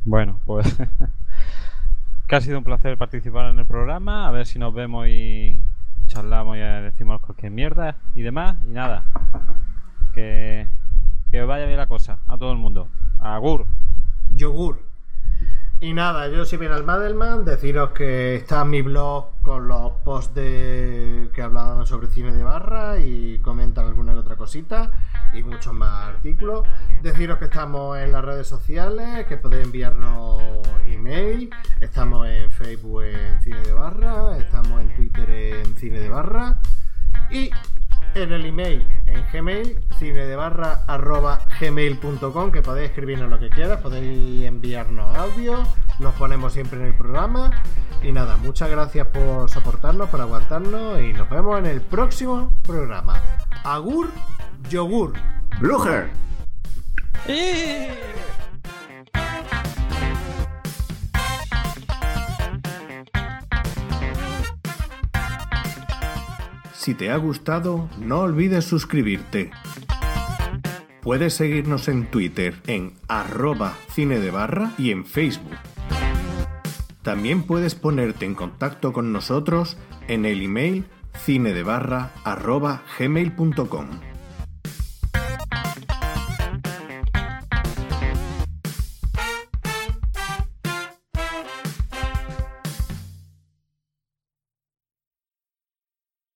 Bueno, pues que ha sido un placer participar en el programa. A ver si nos vemos y charlamos y decimos cualquier mierda y demás. Y nada, que, que os vaya bien la cosa a todo el mundo. Agur. Yogur. Y nada, yo soy Bien Madelman, deciros que está mi blog con los posts de que hablaban sobre cine de barra y comentan alguna que otra cosita y muchos más artículos. Deciros que estamos en las redes sociales, que podéis enviarnos email, estamos en Facebook en Cine de Barra, estamos en Twitter en Cine de Barra y en el email en Gmail, cine de barra arroba gmail.com, que podéis escribirnos lo que quieras, podéis enviarnos audio, los ponemos siempre en el programa. Y nada, muchas gracias por soportarnos, por aguantarnos y nos vemos en el próximo programa. Agur, yogur. Blucher. Si te ha gustado, no olvides suscribirte. Puedes seguirnos en Twitter en arroba cine de barra y en Facebook. También puedes ponerte en contacto con nosotros en el email cinedebarra arroba gmail.com.